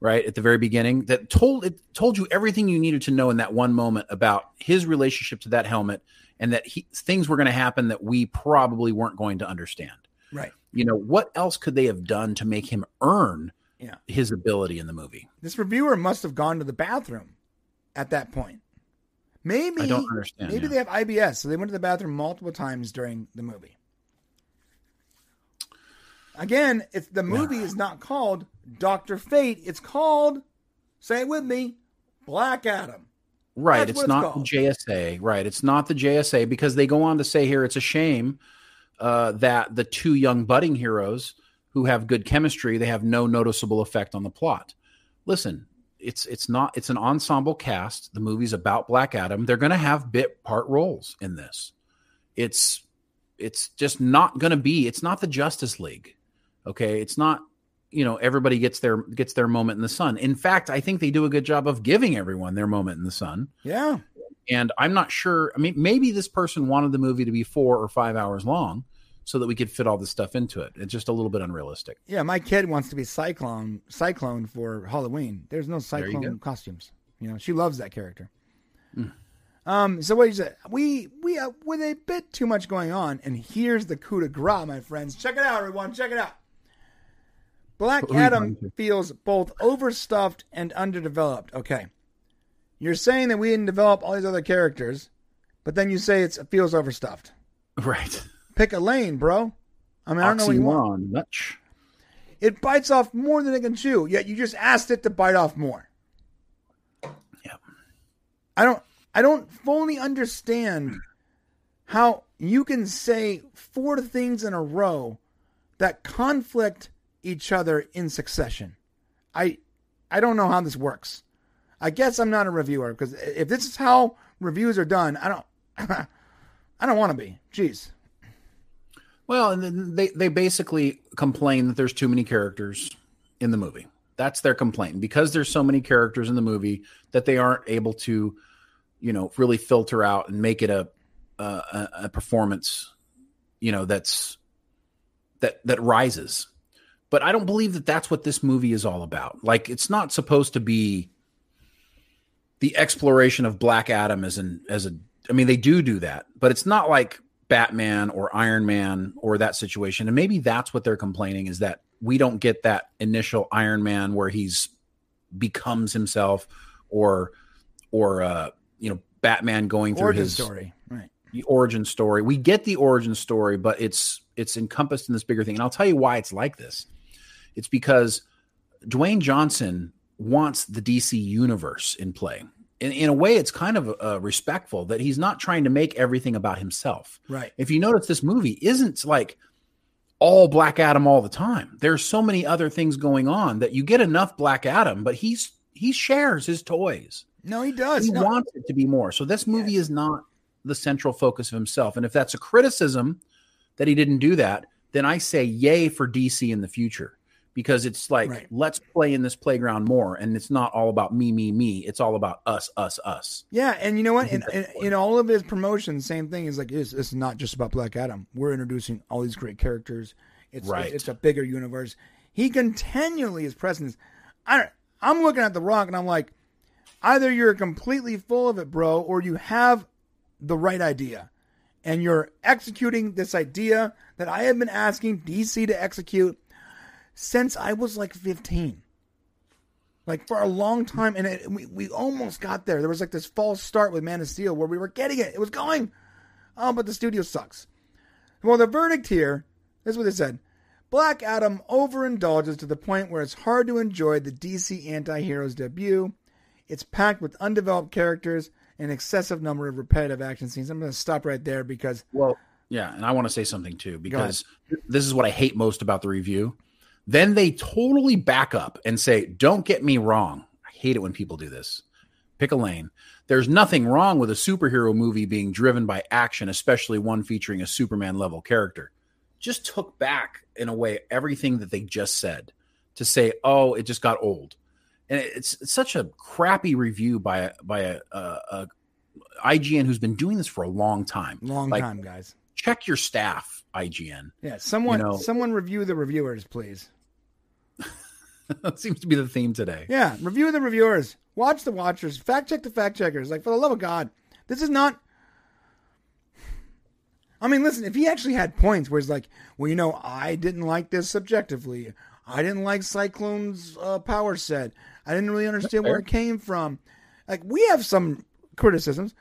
right at the very beginning that told it told you everything you needed to know in that one moment about his relationship to that helmet and that he, things were going to happen that we probably weren't going to understand.
right.
You know, what else could they have done to make him earn
Yeah.
his ability in the movie?
This reviewer must have gone to the bathroom at that point. Maybe
I don't understand,
Maybe
yeah.
they have IBS, so they went to the bathroom multiple times during the movie. Again, it's the movie is not called Doctor Fate. It's called, say it with me, Black Adam.
Right.
That's
it's
what it's
not the JSA. Right. It's not the JSA because they go on to say here it's a shame uh, that the two young budding heroes who have good chemistry they have no noticeable effect on the plot. Listen, it's it's not it's an ensemble cast. The movie's about Black Adam. They're going to have bit part roles in this. It's it's just not going to be. It's not the Justice League. Okay, it's not you know everybody gets their gets their moment in the sun. In fact, I think they do a good job of giving everyone their moment in the sun.
Yeah.
And I'm not sure. I mean, maybe this person wanted the movie to be four or five hours long so that we could fit all this stuff into it. It's just a little bit unrealistic.
Yeah, my kid wants to be Cyclone Cyclone for Halloween. There's no
you
Cyclone
go.
costumes. You know, she loves that character.
Hmm.
Um, so what you said? We we uh, with a bit too much going on, and here's the coup de grace, my friends. Check it out, everyone. Check it out. Black
you
Adam feels both overstuffed and underdeveloped. Okay, you're saying that we didn't develop all these other characters, but then you say it's, it feels overstuffed.
Right.
Pick a lane, bro. I mean, I don't know what you want.
Much.
It bites off more than it can chew, yet you just asked it to bite off more.
Yeah.
I don't I don't fully understand how you can say four things in a row that conflict each other in succession. I I don't know how this works. I guess I'm not a reviewer because if this is how reviews are done, I don't I don't want to be. Jeez.
Well, and they they basically complain that there's too many characters in the movie. That's their complaint because there's so many characters in the movie that they aren't able to, you know, really filter out and make it a a, a- a performance, you know, that's that that rises. But I don't believe that that's what this movie is all about. Like, it's not supposed to be the exploration of Black Adam as an as a. I mean, they do do that, but it's not like Batman or Iron Man or that situation. And maybe that's what they're complaining is that we don't get that initial Iron Man where he's becomes himself or or uh you know Batman going through
Origin
his
story. Right.
the origin story. We get the origin story, but it's it's encompassed in this bigger thing. And I'll tell you why it's like this. It's because Dwayne Johnson wants the DC universe in play. In, in a way, it's kind of uh, respectful that he's not trying to make everything about himself.
Right.
If you notice, this movie isn't like all Black Adam all the time. There's so many other things going on that you get enough Black Adam, but he's he shares his toys
No, he does.
he
No.
wants it to be more. So this movie is not the central focus of himself. And if that's a criticism that he didn't do that, then I say yay for DC in the future because it's like
Right.
let's play in this playground more, and it's not all about me, me, me. It's all about us, us, us.
Yeah, and you know what? In, in, in all of his promotions, same thing is like. This is not just about Black Adam. We're introducing all these great characters. It's
Right.
it's, it's a bigger universe. He continually is pressing this. I don't, I'm looking at the Rock and I'm like, either you're completely full of it, bro, or you have the right idea, and you're executing this idea that I have been asking DC to execute since I was like 15 like for a long time, and it, we we almost got there. There was like this false start with Man of Steel where we were getting it. It was going. Oh, but the studio sucks. Well, the verdict here is what they said. Black Adam overindulges to the point where it's hard to enjoy the DC anti hero's debut. It's packed with undeveloped characters and excessive number of repetitive action scenes. I'm going to stop right there because
Well, yeah, and I want to say something too because this is what I hate most about the review. Then they totally back up and say, "Don't get me wrong. I hate it when people do this. Pick a lane. There's nothing wrong with a superhero movie being driven by action, especially one featuring a Superman level character." Just took back in a way everything that they just said to say, "Oh, it just got old." And it's, it's such a crappy review by a by a, a, a IGN who's been doing this for a long time.
long
Like,
time, guys.
check your staff, IGN.
Yeah, someone,
know-
someone review the reviewers, please.
that seems to be the theme today.
Yeah, review the reviewers, watch the watchers, fact check the fact checkers. Like for the love of God, this is not. I mean, listen, if he actually had points where he's like, well, you know, I didn't like this subjectively. I didn't like Cyclone's uh, power set. I didn't really understand where it came from. Like we have some criticisms,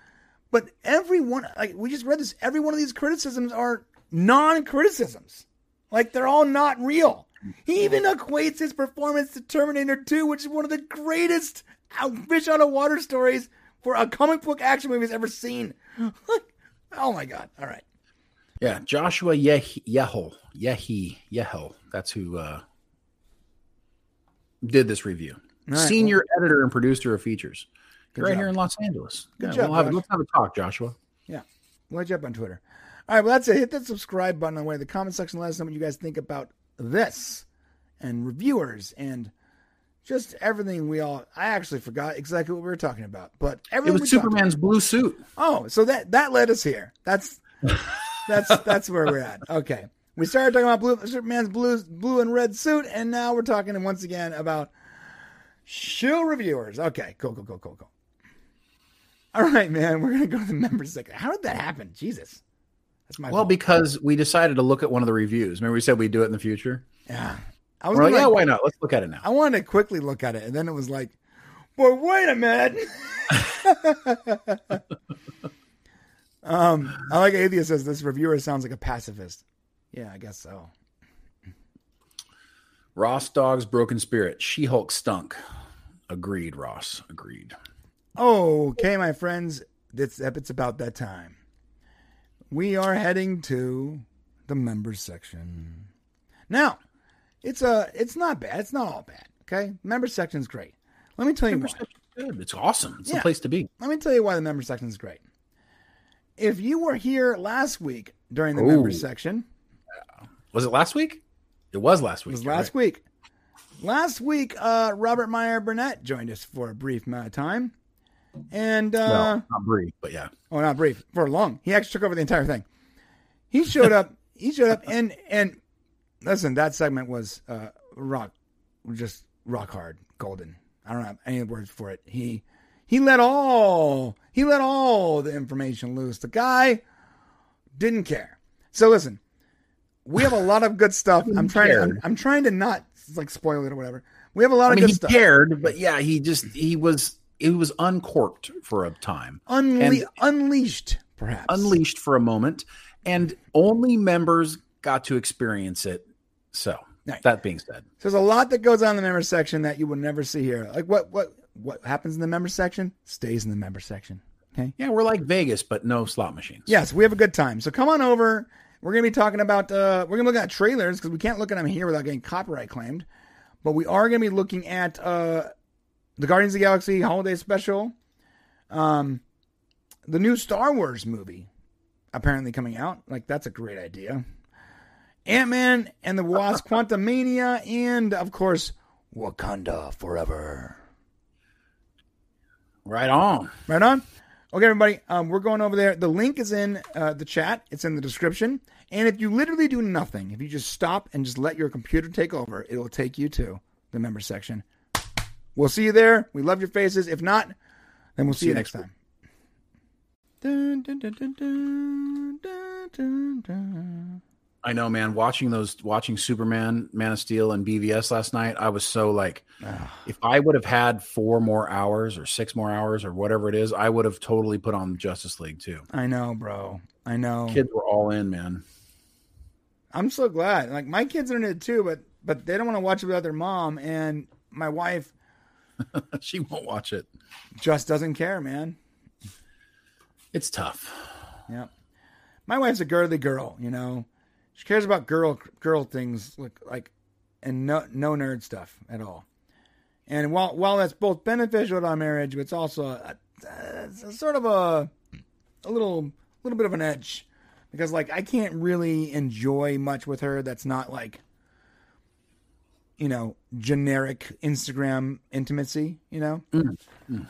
but every one, like we just read this, every one of these criticisms are non-criticisms. Like they're all not real. He even equates his performance to Terminator 2, which is one of the greatest fish out of water stories for a comic book action movie he's ever seen. oh my god! All right,
Yeah, Joshua Yeh- Yehel, Yehi Yehel. That's who uh, did this review.
right,
Senior editor and producer of features.
Good
right
job.
here in Los Angeles.
Good
Yeah,
job,
we'll have, let's have a talk, Joshua.
yeah, we'll hit you up on Twitter. All right, well that's it. Hit that subscribe button on the way. The comment section. Let us know what you guys think about this and reviewers and just everything we all. I actually forgot exactly what we were talking about, but
It was Superman's blue suit.
Oh, so that that led us here. That's that's that's where we're at. Okay. We started talking about blue Superman's blue blue and red suit, and now we're talking once again about shield reviewers. Okay, cool, cool, cool, cool, cool. All right, man. We're gonna go to the members section. How did that happen? Jesus.
Well, because we decided to look at one of the reviews. Remember, we said we'd do it in the future.
yeah. I was
like, yeah, why not? Let's look at it now.
I wanted to quickly look at it, and then it was like, boy, wait a minute. um, I like Atheist says this reviewer sounds like a pacifist. Yeah, I guess so.
Ross Dog's Broken Spirit. She Hulk stunk. Agreed, Ross. Agreed.
Okay, my friends, it's it's about that time. We are heading to the members section. Now, it's a it's not bad. It's not all bad. Okay, member section's great. Let me tell you why.
Good. It's awesome. It's
Yeah.
the place to be.
Let me tell you why the member section is great. If you were here last week during the member section,
Was it last week? It was last
it
week.
was last
right.
week. Last week, uh, Robert Meyer Burnett joined us for a brief amount of time, and uh,
Well, not brief, but yeah.
oh, not brief, for long. He actually took over the entire thing. He showed up. he showed up, and and listen, that segment was uh, rock, just rock hard, golden. I don't have any words for it. He he let all he let all the information loose. The guy didn't care. So listen, we have a lot of good stuff. I'm trying to I'm. I'm trying to not like spoil it or whatever. We have a lot
I
of
mean,
good
he
stuff.
cared, but yeah, he just he was he was uncorked for a time,
Unle-
and-
unleashed, perhaps.
unleashed for a moment, and only members got to experience it. So
Right.
that being said,
So there's a lot that goes on in the member section that you will never see here. Like what what what happens in the member section stays in the member section. Okay.
yeah, we're like Vegas, but no slot machines.
Yes, we have a good time. So come on over. We're gonna be talking about uh we're gonna look at trailers because we can't look at them here without getting copyright claimed. But we are gonna be looking at uh the Guardians of the Galaxy holiday special, um the new Star Wars movie apparently coming out. Like that's a great idea. Ant Man and the Wasp Quantumania, and of course, Wakanda Forever.
Right on.
Right on. Okay, everybody, um, we're going over there. The link is in uh, the chat. It's in the description. And if you literally do nothing, if you just stop and just let your computer take over, it'll take you to the member section. We'll see you there. We love your faces. If not, then we'll see, you next time. Dun.
I know, man. Watching those, watching Superman, Man of Steel, and BVS last night, I was so like, ah. if I would have had four more hours or six more hours or whatever it is, I would have totally put on Justice League too.
I know, bro. I know.
Kids were all in, man.
I'm so glad. Like my kids are in it too, but but they don't want to watch it without their mom. And my wife
she won't watch it.
just doesn't care, man.
It's tough.
Yeah. My wife's a girly girl, you know. She cares about girl girl things like like and no no nerd stuff at all. And while while that's both beneficial to our marriage, it's also a, a, a sort of a a little little bit of an edge because like I can't really enjoy much with her that's not like you know generic Instagram intimacy, you know. Mm, mm.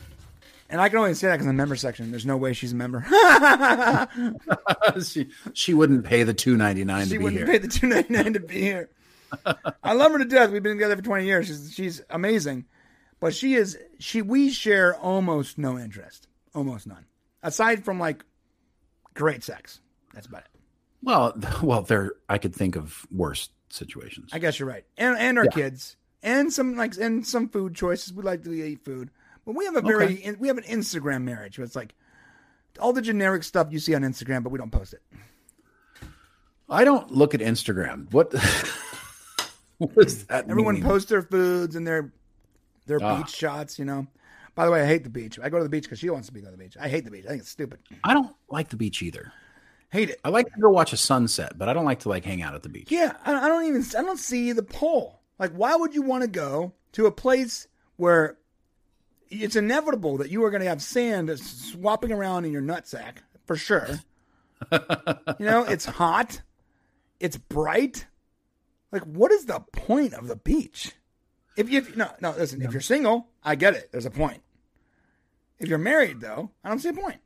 And I can only say that because in the member section, there's no way she's a member.
she she wouldn't pay the two ninety nine to
she
be
wouldn't
here.
pay the two ninety nine to be here. I love her to death. We've been together for twenty years. She's she's amazing, but she is she. We share almost no interest, almost none, aside from like great sex. That's about it.
well, well, there I could think of worse situations.
I guess you're right, and and our
Yeah.
kids, and some like and some food choices. We like to eat food, but we have a very we have an Instagram marriage. Where it's like all the generic stuff you see on Instagram, but we don't post it.
I don't look at Instagram. What? what does that
Everyone
mean?
posts their foods and their their
Ah.
beach shots. You know. By the way, I hate the beach. I go to the beach because she wants to be go to the beach. I hate the beach. I think it's stupid.
I don't like the beach either.
Hate it.
I like to go watch a sunset, but I don't like to like hang out at the beach.
Yeah, I, I don't even. I don't see the pull. Like, why would you want to go to a place where it's inevitable that you are going to have sand swapping around in your nutsack for sure? you know, it's hot, it's bright. Like, what is the point of the beach? If you no no listen, if you're single, I get it. There's a point. If you're married, though, I don't see a point.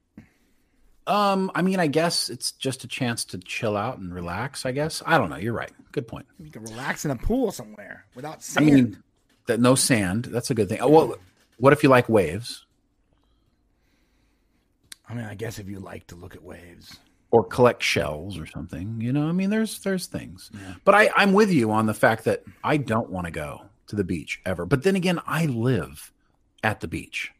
Um, I mean, I guess it's just a chance to chill out and relax. I guess I don't know. You're right. Good point.
You can relax in a pool somewhere without sand.
I mean, that no sand. That's a good thing. Oh, well, what if you like waves
I mean, I guess if you like to look at waves.
or collect shells or something? You know, I mean, there's there's things. But I I'm with you on the fact that I don't want to go to the beach ever. But then again, I live at the beach.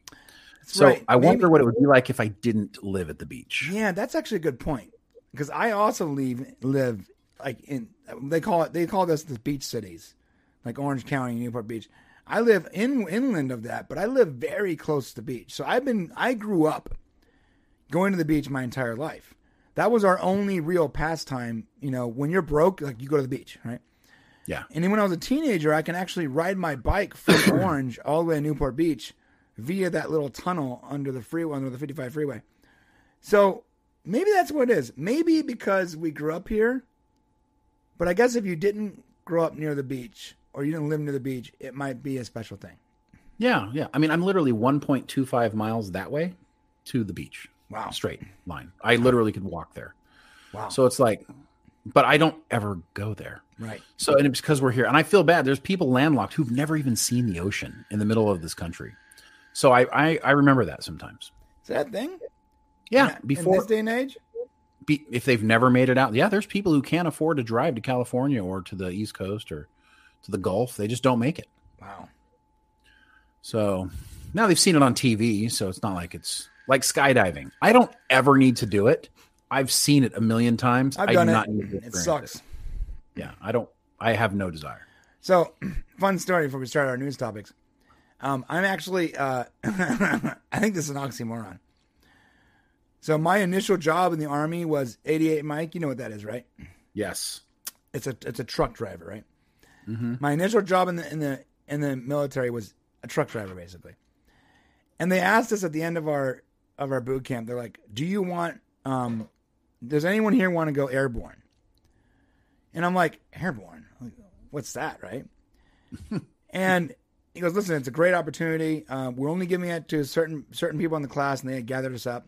So
right.
I wonder
Maybe-
what it would be like if I didn't live at the beach.
Yeah, that's actually a good point because I also leave live like in they call it they call this the beach cities, like Orange County, Newport Beach. I live in inland of that, but I live very close to the beach. So I've been I grew up going to the beach my entire life. That was our only real pastime. You know, when you're broke, like you go to the beach, right?
Yeah.
And then when I was a teenager, I can actually ride my bike from Orange all the way to Newport Beach via that little tunnel under the freeway, under the 55 freeway. So maybe that's what it is. Maybe because we grew up here, but I guess if you didn't grow up near the beach or you didn't live near the beach, it might be a special thing.
Yeah, yeah. I mean, I'm literally 1.25 miles that way to the beach.
Wow.
Straight line. I literally could walk there.
Wow.
So it's like, but I don't ever go there.
right.
So, and it's because we're here. And I feel bad. There's people landlocked who've never even seen the ocean in the middle of this country. So I, I, I remember that sometimes.
Is that thing?
Yeah.
In
Before,
this day and age?
be, if they've never made it out, yeah, there's people who can't afford to drive to California or to the East Coast or to the Gulf. They just don't make it.
Wow.
So now they've seen it on TV. So it's not like it's like skydiving. I don't ever need to do it. I've seen it a million times.
I've
I
done
do
it. It sucks.
Yeah. I don't, I have no desire.
So, fun story before we start our news topics. Um, I'm actually, uh, I think this is an oxymoron. So, my initial job in the army was 88 Mike. You know what that is, right?
Yes.
It's a it's a truck driver, right? My initial job in the in the in the military was a truck driver, basically. And they asked us at the end of our of our boot camp, they're like, "Do you want? Um, does anyone here want to go airborne?" And I'm like, "Airborne? What's that?" Right? and he goes, "Listen, it's a great opportunity. Uh, we're only giving it to certain certain people in the class, and they had gathered us up."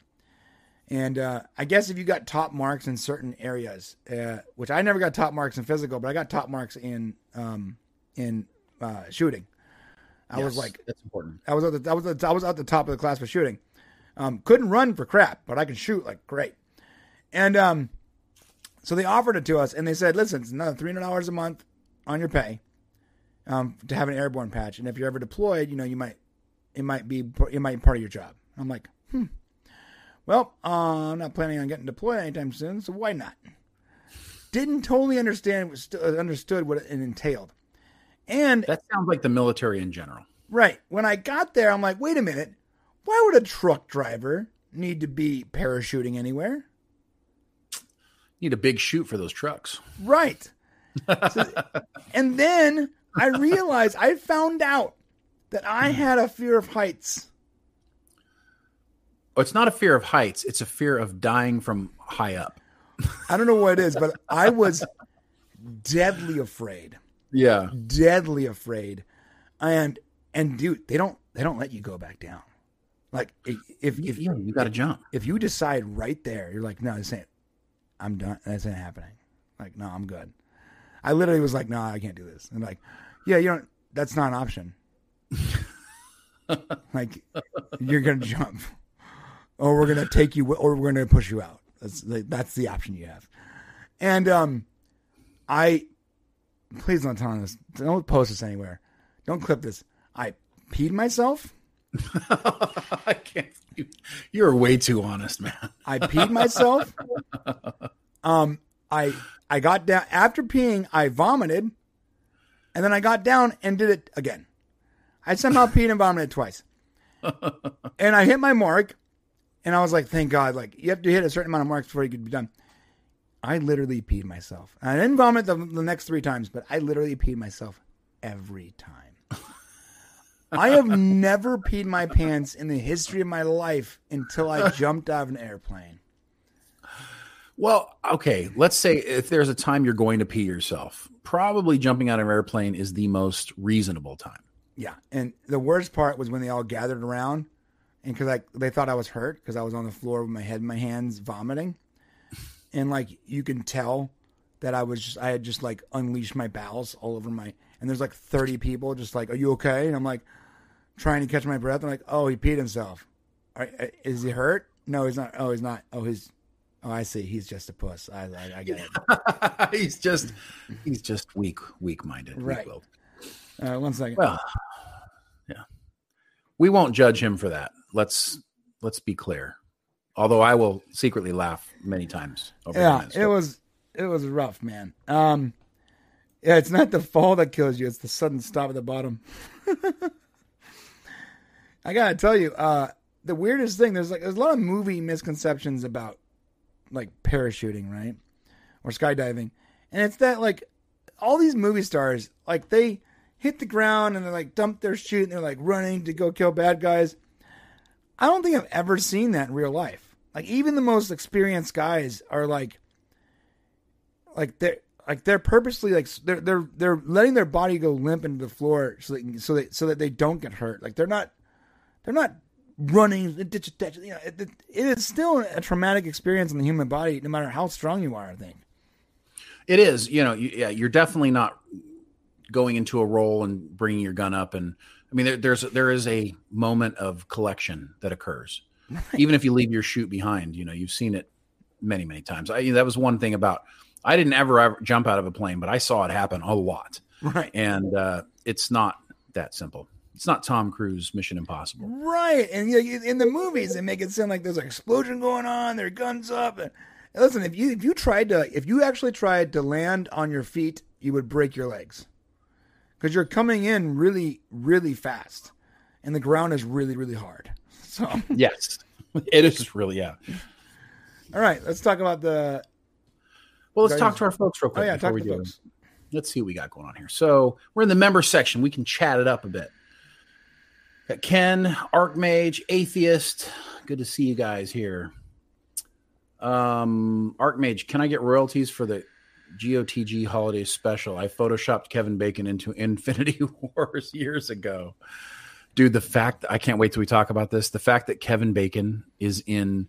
And uh, I guess if you got top marks in certain areas, uh, which I never got top marks in physical, but I got top marks in um, in uh, shooting. I was like,
that's important.
I was at the I was at, I was at the top of the class for shooting. Um, couldn't run for crap, but I could shoot like great. And um, so they offered it to us, and they said, "Listen, it's another three hundred dollars a month on your pay um, to have an airborne patch, and if you're ever deployed, you know you might it might be it might be part of your job." I'm like, hmm. well, uh, I'm not planning on getting deployed anytime soon, so why not? Didn't totally understand uh, understood what it entailed. And
That sounds like the military in general.
right when I got there, I'm like, wait a minute, why would a truck driver need to be parachuting anywhere?
Need a big shoot for those trucks.
Right. So- and then I realized I found out that I hmm. had a fear of heights.
Oh, it's not a fear of heights. It's a fear of dying from high up.
I don't know what it is, but I was deadly afraid.
Yeah.
Deadly afraid. And and dude, they don't they don't let you go back down. Like if if if,
you, you got to jump.
if you decide right there, you're like, no, this ain't I'm done. That's ain't happening. Like, no, I'm good. I literally was like, no, I can't do this. And like, yeah, you don't that's not an option. like you're gonna jump. Or we're gonna take you or we're gonna push you out. That's the, that's the option you have. And um I please don't tell this. Don't post this anywhere. Don't clip this. I peed myself.
I can't. You, you're way too honest, man.
I peed myself. Um, I I got down after peeing. I vomited, and then I got down and did it again. I somehow peed and vomited twice, and I hit my mark, and I was like, "Thank God!" Like you have to hit a certain amount of marks before you could be done. I literally peed myself. I didn't vomit the, the next three times, but I literally peed myself every time. I have never peed my pants in the history of my life until I jumped out of an airplane.
Well, okay. Let's say if there's a time you're going to pee yourself, probably jumping out of an airplane is the most reasonable time.
Yeah, and the worst part was when they all gathered around, and because like they thought I was hurt because I was on the floor with my head in my hands vomiting, and like you can tell that I was just I had just like unleashed my bowels all over my and there's like 30 people just like, "Are you okay?" And I'm like trying to catch my breath. I'm like, "Oh, he peed himself. Is he hurt? No, he's not. Oh, he's not. Oh, he's. Oh, I see. He's just a puss. I I, I get it.
he's just he's just weak, weak minded.
Right. Uh, one second.
Well, yeah. We won't judge him for that. Let's let's be clear. Although I will secretly laugh many times. Over
yeah, it was it was rough, man. Um, yeah, it's not the fall that kills you; it's the sudden stop at the bottom. I gotta tell you, uh, the weirdest thing there's like there's a lot of movie misconceptions about like parachuting, right, or skydiving, and it's that like all these movie stars like they hit the ground and they're like dump their chute and they're like running to go kill bad guys. I don't think I've ever seen that in real life. Like even the most experienced guys are like like they're like they're purposely like they're they're they're letting their body go limp into the floor so that so that so that they don't get hurt. Like they're not they're not running ditch ditch. You know, it, it is still a traumatic experience in the human body, no matter how strong you are. I think.
It is, you know, you, yeah, you're definitely not going into a role and bringing your gun up. And I mean, there, there's there is a moment of collection that occurs, even if you leave your shoot behind. You know, you've seen it many, many times. I, that was one thing about I didn't ever, ever jump out of a plane, but I saw it happen a lot,
Right.
and uh, it's not that simple. It's not Tom Cruise Mission Impossible.
Right, and you know, in the movies they make it sound like there's an explosion going on, their guns up. And listen, if you if you tried to if you actually tried to land on your feet, you would break your legs because you're coming in really really fast, and the ground is really really hard. So,
Yes, it is really yeah.
All right, let's talk about the.
Well, let's talk to our folks real
Oh
quick.
yeah,
before
talk
we
to
do.
folks.
Let's see what we got going on here. So we're in the member section. We can chat it up a bit. Ken, Archmage, Atheist. Good to see you guys here. Um, Archmage, can I get royalties for the GOTG holiday special? I photoshopped Kevin Bacon into Infinity Wars years ago. Dude, the fact I can't wait till we talk about this. The fact that Kevin Bacon is in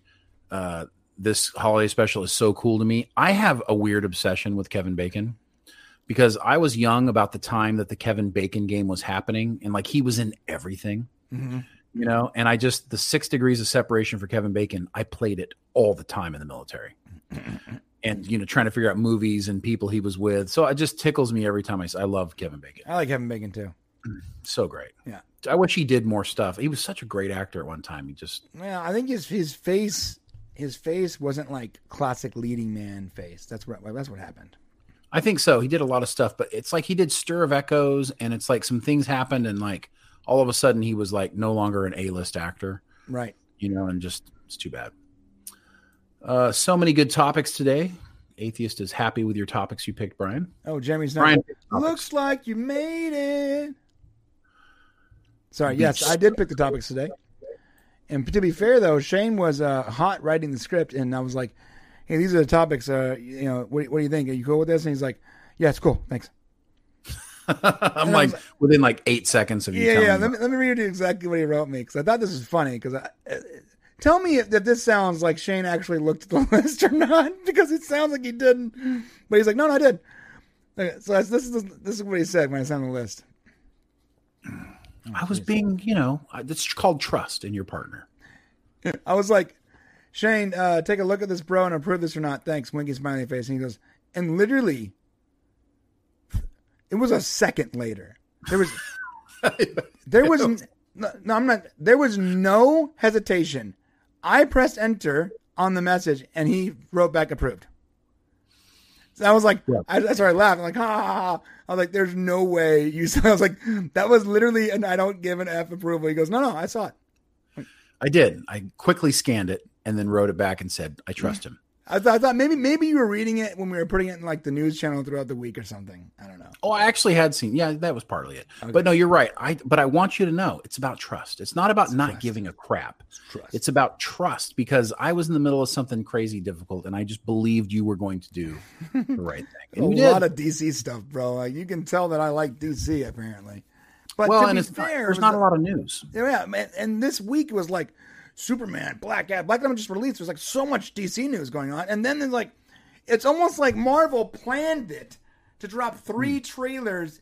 uh, this holiday special is so cool to me. I have a weird obsession with Kevin Bacon because I was young about the time that the Kevin Bacon game was happening, and like he was in everything,
Mhm.
you know. And I just the six degrees of separation for Kevin Bacon, I played it all the time in the military, and you know, trying to figure out movies and people he was with. So it just tickles me every time I I love Kevin Bacon,
I like Kevin Bacon too.
so great.
Yeah.
I wish he did more stuff. He was such a great actor at one time. He just
Yeah, I think his his face his face wasn't like classic leading man face. That's what that's what happened.
I think so. He did a lot of stuff, but it's like he did Stir of Echoes, and it's like some things happened, and like all of a sudden he was like no longer an A list actor,
Right.
you know, and just it's too bad. Uh, so many good topics today. Atheist is happy with your topics you picked, Brian.
Oh, Jeremy's not.
Brian.
Looks like you made it. Sorry, yes, I did pick the topics today. And to be fair, though, Shane was uh, hot writing the script, and I was like, "Hey, these are the topics. Uh, you know, what, what do you think? Are you cool with this?" And he's like, "Yeah, it's cool. Thanks."
I'm like within like eight seconds of you.
Yeah, yeah.
me.
Let me, let me read you exactly what he wrote me because I thought this was funny. Because I, uh, tell me if that this sounds like Shane actually looked at the list or not, because it sounds like he didn't. But he's like, "No, no, I did." Okay, so this is this is what he said when I sent the list.
I was being, you know, I- that's called trust in your partner.
I was like, Shane, uh, take a look at this, bro, and approve this or not. Thanks. Winky smiley face. And he goes, and literally, it was a second later. There was, there was, no, no, I'm not, there was no hesitation. I pressed enter on the message and he wrote back approved. So I was like, that's right. I, I started laughing, like, ha, ha, ha. I was like, there's no way you saw. I was like, that was literally an I don't give an F approval. He goes, no, no, I saw it.
I did. I quickly scanned it and then wrote it back and said, I trust him.
I thought, I thought maybe maybe you were reading it when we were putting it in like the news channel throughout the week or something. I don't know.
Oh, I actually had seen. Yeah, that was partly it. But no, you're right. I but I want you to know it's about trust. It's not about not giving a crap.
trust.
It's about trust because I was in the middle of something crazy difficult and I just believed you were going to do the right thing.
a lot of DC stuff, bro. Like you can tell that I like DC apparently. But
well,
to
and
be
it's not,
fair,
there's not a lot of news.
Yeah, man. And this week was like Superman, Black Adam, Black Adam just released. There's like so much DC news going on, and then there's like, it's almost like Marvel planned it to drop three
Hmm.
trailers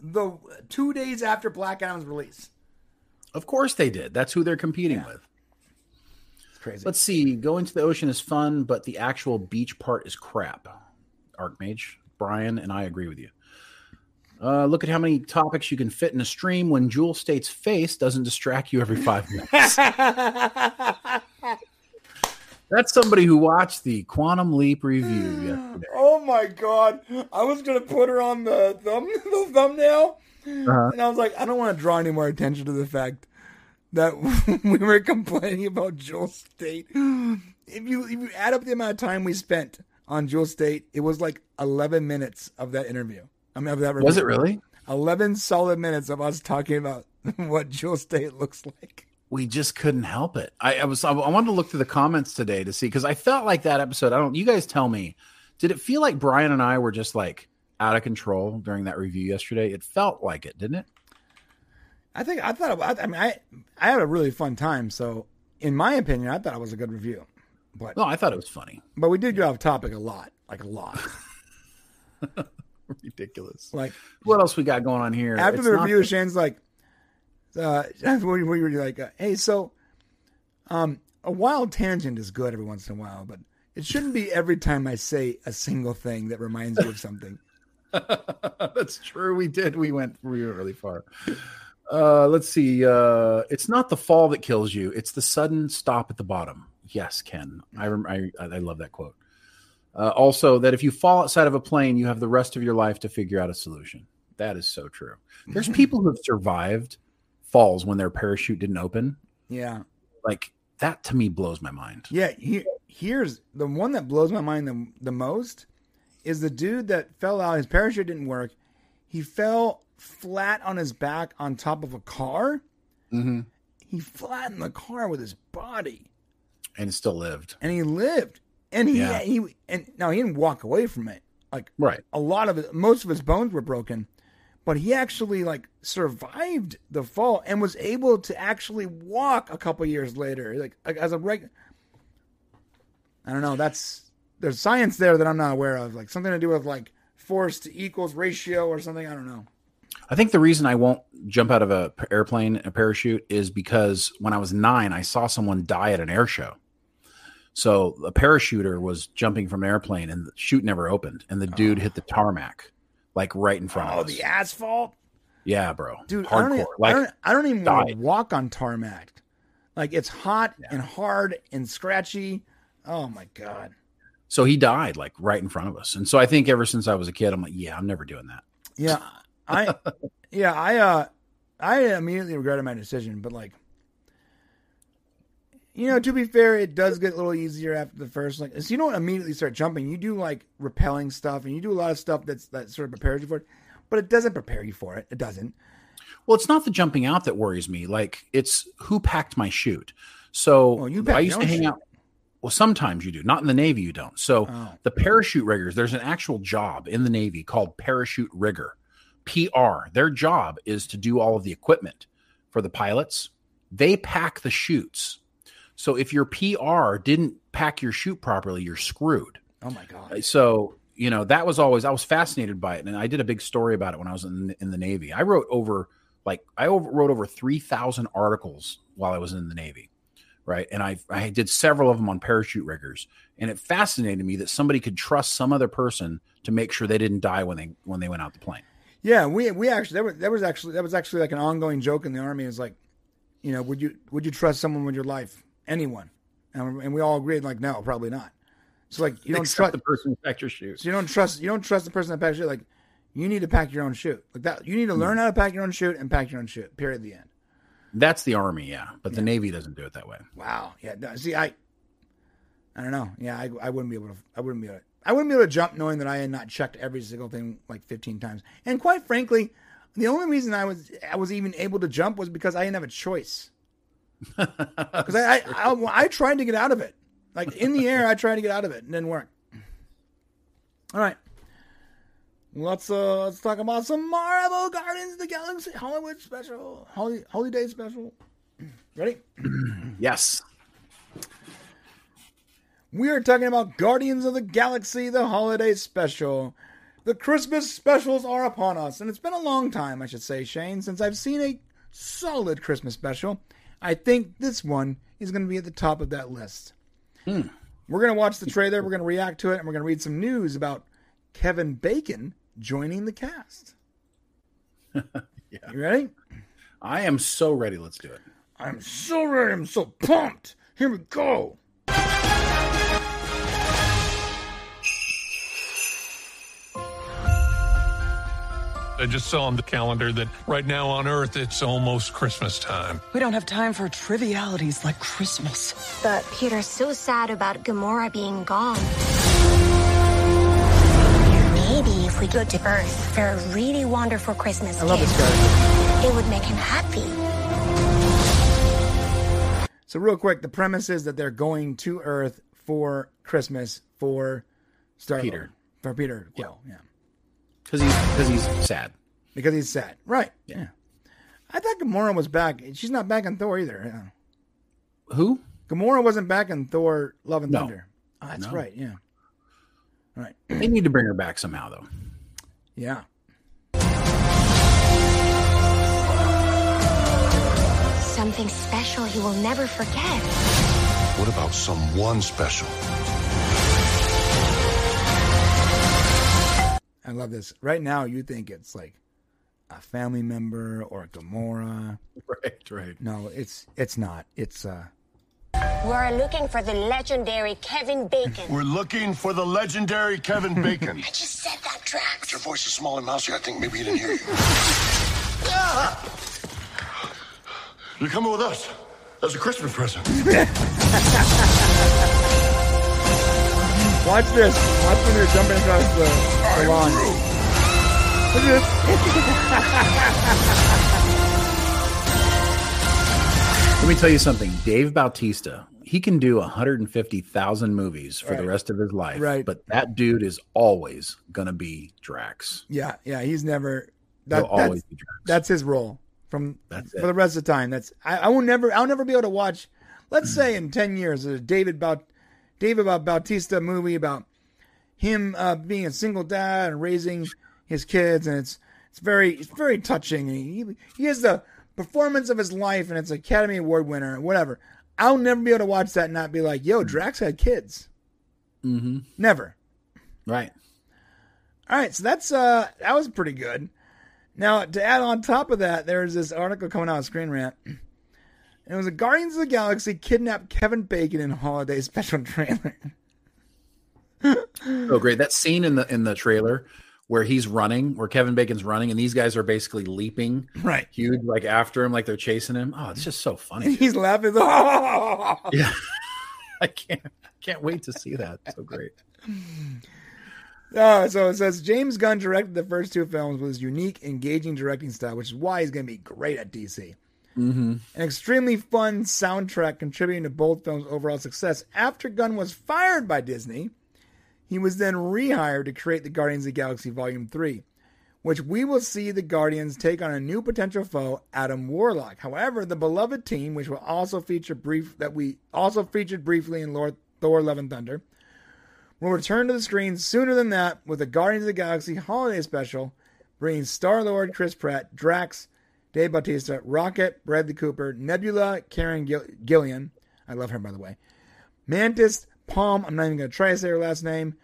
the two days after Black Adam's release.
Of course they did. That's who they're competing with.
It's crazy.
Let's see. Going to the ocean is fun, but the actual beach part is crap. Archmage, Brian, and I agree with you. Uh, look at how many topics you can fit in a stream when Jewel Staite's face doesn't distract you every five minutes. That's somebody who watched the Quantum Leap review yesterday.
Oh my god! I was gonna put her on the thumb the thumbnail,
Uh-huh.
and I was like, I don't want to draw any more attention to the fact that we were complaining about Jewel Staite. If you if you add up the amount of time we spent on Jewel Staite, it was like eleven minutes of that interview. I mean, of that review.
Was it really?
eleven solid minutes of us talking about what Jewel Staite looks like?
We just couldn't help it. I, I was I wanted to look through the comments today to see because I felt like that episode. I don't. You guys tell me. Did it feel like Brian and I were just like out of control during that review yesterday? It felt like it, didn't it?
I think I thought. I mean, I I had a really fun time. So, in my opinion, I thought it was a good review. But
No, I thought it was funny.
but we did get off topic a lot, like a lot.
Ridiculous.
Like
What else we got going on here?
after
It's
the
not-
review, Shane's like, uh, we we were like, uh, hey, so, um, a wild tangent is good every once in a while, but it shouldn't be every time I say a single thing that reminds you of something.
That's true. We did. We went. We went really far. Uh, let's see. Uh, it's not the fall that kills you; it's the sudden stop at the bottom. Yes, Ken. I rem- I, I love that quote. Uh, also, that if you fall outside of a plane, you have the rest of your life to figure out a solution. That is so true. There's people who have survived falls when their parachute didn't open.
Yeah,
Like that to me blows my mind.
yeah. Here, here's the one that blows my mind the the most is the dude that fell out. His parachute didn't work. He fell flat on his back on top of a car.
Mm-hmm.
He flattened the car with his body.
And still lived.
and he lived. And he,
Yeah.
he and now he didn't walk away from it. Like
Right.
a lot of it, most of his bones were broken, but he actually like survived the fall and was able to actually walk a couple years later. Like, like as a reg, I don't know. That's there's science there that I'm not aware of. Like something to do with like force to equals ratio or something. I don't know.
I think the reason I won't jump out of a airplane a parachute is because when I was nine, I saw someone die at an air show. So a parachuter was jumping from an airplane and the chute never opened, and the dude hit the tarmac, like right in front
Oh,
of us.
the asphalt.
yeah, bro,
dude. I don't, even,
like
I don't, I don't even want to walk on tarmac. Like it's hot and hard and scratchy. Oh my god.
So he died like right in front of us. And so I think ever since I was a kid, I'm like, yeah, I'm never doing that.
Yeah, I, yeah, I, uh, I immediately regretted my decision, but like, you know, to be fair, it does get a little easier after the first. Like, so you don't immediately start jumping. You do like repelling stuff, and you do a lot of stuff that's that sort of prepares you for it, but it doesn't prepare you for it. It doesn't.
Well, it's not the jumping out that worries me. Like it's who packed my chute. So
Well, you
I used to hang
chute.
out. Well, sometimes you do. Not in the Navy, you don't. So
Oh.
the parachute riggers, there's an actual job in the Navy called parachute rigger, PR. Their job is to do all of the equipment for the pilots. They pack the chutes. So if your PR didn't pack your chute properly, you're screwed.
Oh my god.
Uh, so you know that was always I was fascinated by it, and I did a big story about it when I was in in the Navy. I wrote over like I over, wrote over three thousand articles while I was in the Navy, right? And I I did several of them on parachute riggers, and it fascinated me that somebody could trust some other person to make sure they didn't die when they when they went out the plane.
Yeah, we we actually that was that was actually that was actually like an ongoing joke in the army. Is like, you know, would you would you trust someone with your life? Anyone? And, and we all agreed like, no, probably not. So like, you don't
Except
trust
the person who packed your shoes.
So you don't trust you don't trust the person that packs your Like you need to pack your own chute. Like that you need to learn hmm. how to pack your own chute and pack your own chute. Period. At the end.
That's the army, yeah, but the Navy doesn't do it that way.
Wow. Yeah. See, I I don't know. Yeah, I, I wouldn't be able to. I wouldn't be able. To, I wouldn't be able to jump knowing that I had not checked every single thing like 15 times. And quite frankly, the only reason I was I was even able to jump was because I didn't have a choice. Because I, I, I I tried to get out of it. Like in the air, I tried to get out of it. and didn't work. All right. Let's uh let's talk about some Marvel Guardians of the Galaxy Hollywood special, Holy Holiday special. Ready?
Yes,
We are talking about Guardians of the Galaxy, the holiday special. The Christmas specials are upon us, and it's been a long time, I should say, Shane, since I've seen a solid Christmas special. I think this one is going to be at the top of that list. Hmm. We're going to watch the trailer, we're going to react to it, and we're going to read some news about Kevin Bacon joining the cast. You ready?
I am so ready. Let's do it.
I'm so ready. I'm so pumped. Here we go.
I just saw on the calendar that right now on Earth it's almost Christmas time.
We don't have time for trivialities like Christmas.
But Peter's so sad about Gamora being gone. Maybe if we go to Earth for a really wonderful Christmas
I love
gift,
this guy.
it would make him happy.
So, real quick, the premise is that they're going to Earth for Christmas for Star
Peter.
For Peter Quill, yeah.
Because he's because he's sad.
Because he's sad. Right. Yeah. I thought Gamora was back. She's not back in Thor either. Yeah.
Who?
Gamora wasn't back in Thor Love and
No.
Thunder. Oh, that's
No.
right. Yeah. Right.
They need to bring her back somehow, though.
Yeah.
Something special he will never forget.
What about someone special?
I love this. Right now, you think it's like a family member or a Gamora.
Right, right.
No, it's it's not. It's uh
We're looking for the legendary Kevin Bacon.
We're looking for the legendary Kevin Bacon.
I just said that, Drax.
Your voice is small and mousy. I think maybe he didn't hear you. You're coming with us. That's a Christmas present.
Watch this. Watch when they're jumping across the, the lawn. Look at this.
Let me tell you something. Dave Bautista, he can do 150,000 movies for the rest of his life.
Right.
But that dude is always going to be Drax.
Yeah, yeah, he's never.
He'll always
that's,
be Drax.
that's his role from
That's
for
it.
the rest of the time. That's I, I will never. I'll never be able to watch. Let's mm. say in ten years, a David Baut, David Baut- Bautista movie about him uh, being a single dad and raising his kids, and it's it's very it's very touching. He he has the performance of his life, and it's Academy Award winner, and whatever. I'll never be able to watch that and not be like, "Yo, Drax had kids."
Mm-hmm.
Never.
Right.
All right, so that's uh that was pretty good. Now to add on top of that, there's this article coming out of Screen Rant, And it was a Guardians of the Galaxy kidnap Kevin Bacon in holiday special trailer.
Oh, great! That scene in the in the trailer where he's running, where Kevin Bacon's running, and these guys are basically leaping,
Right.
huge, like after him, like they're chasing him. Oh, it's just so
And
funny.
he's laughing. Oh!
yeah, I can't, I can't wait to see that. So great.
Uh, so it says James Gunn directed the first two films with his unique, engaging directing style, which is why he's going to be great at DC.
Mm-hmm.
An extremely fun soundtrack contributing to both films' overall success. After Gunn was fired by Disney, he was then rehired to create the Guardians of the Galaxy Volume 3, which we will see the Guardians take on a new potential foe, Adam Warlock. However, the beloved team, which will also feature brief that we also featured briefly in Lord Thor Love and Thunder, will return to the screen sooner than that with the Guardians of the Galaxy Holiday Special, bringing Star Lord, Chris Pratt, Drax, Dave Bautista, Rocket, Bradley Cooper, Nebula, Karen Gill- Gillian. I love her, by the way. Mantis, Pom. I'm not even going to try to say her last name.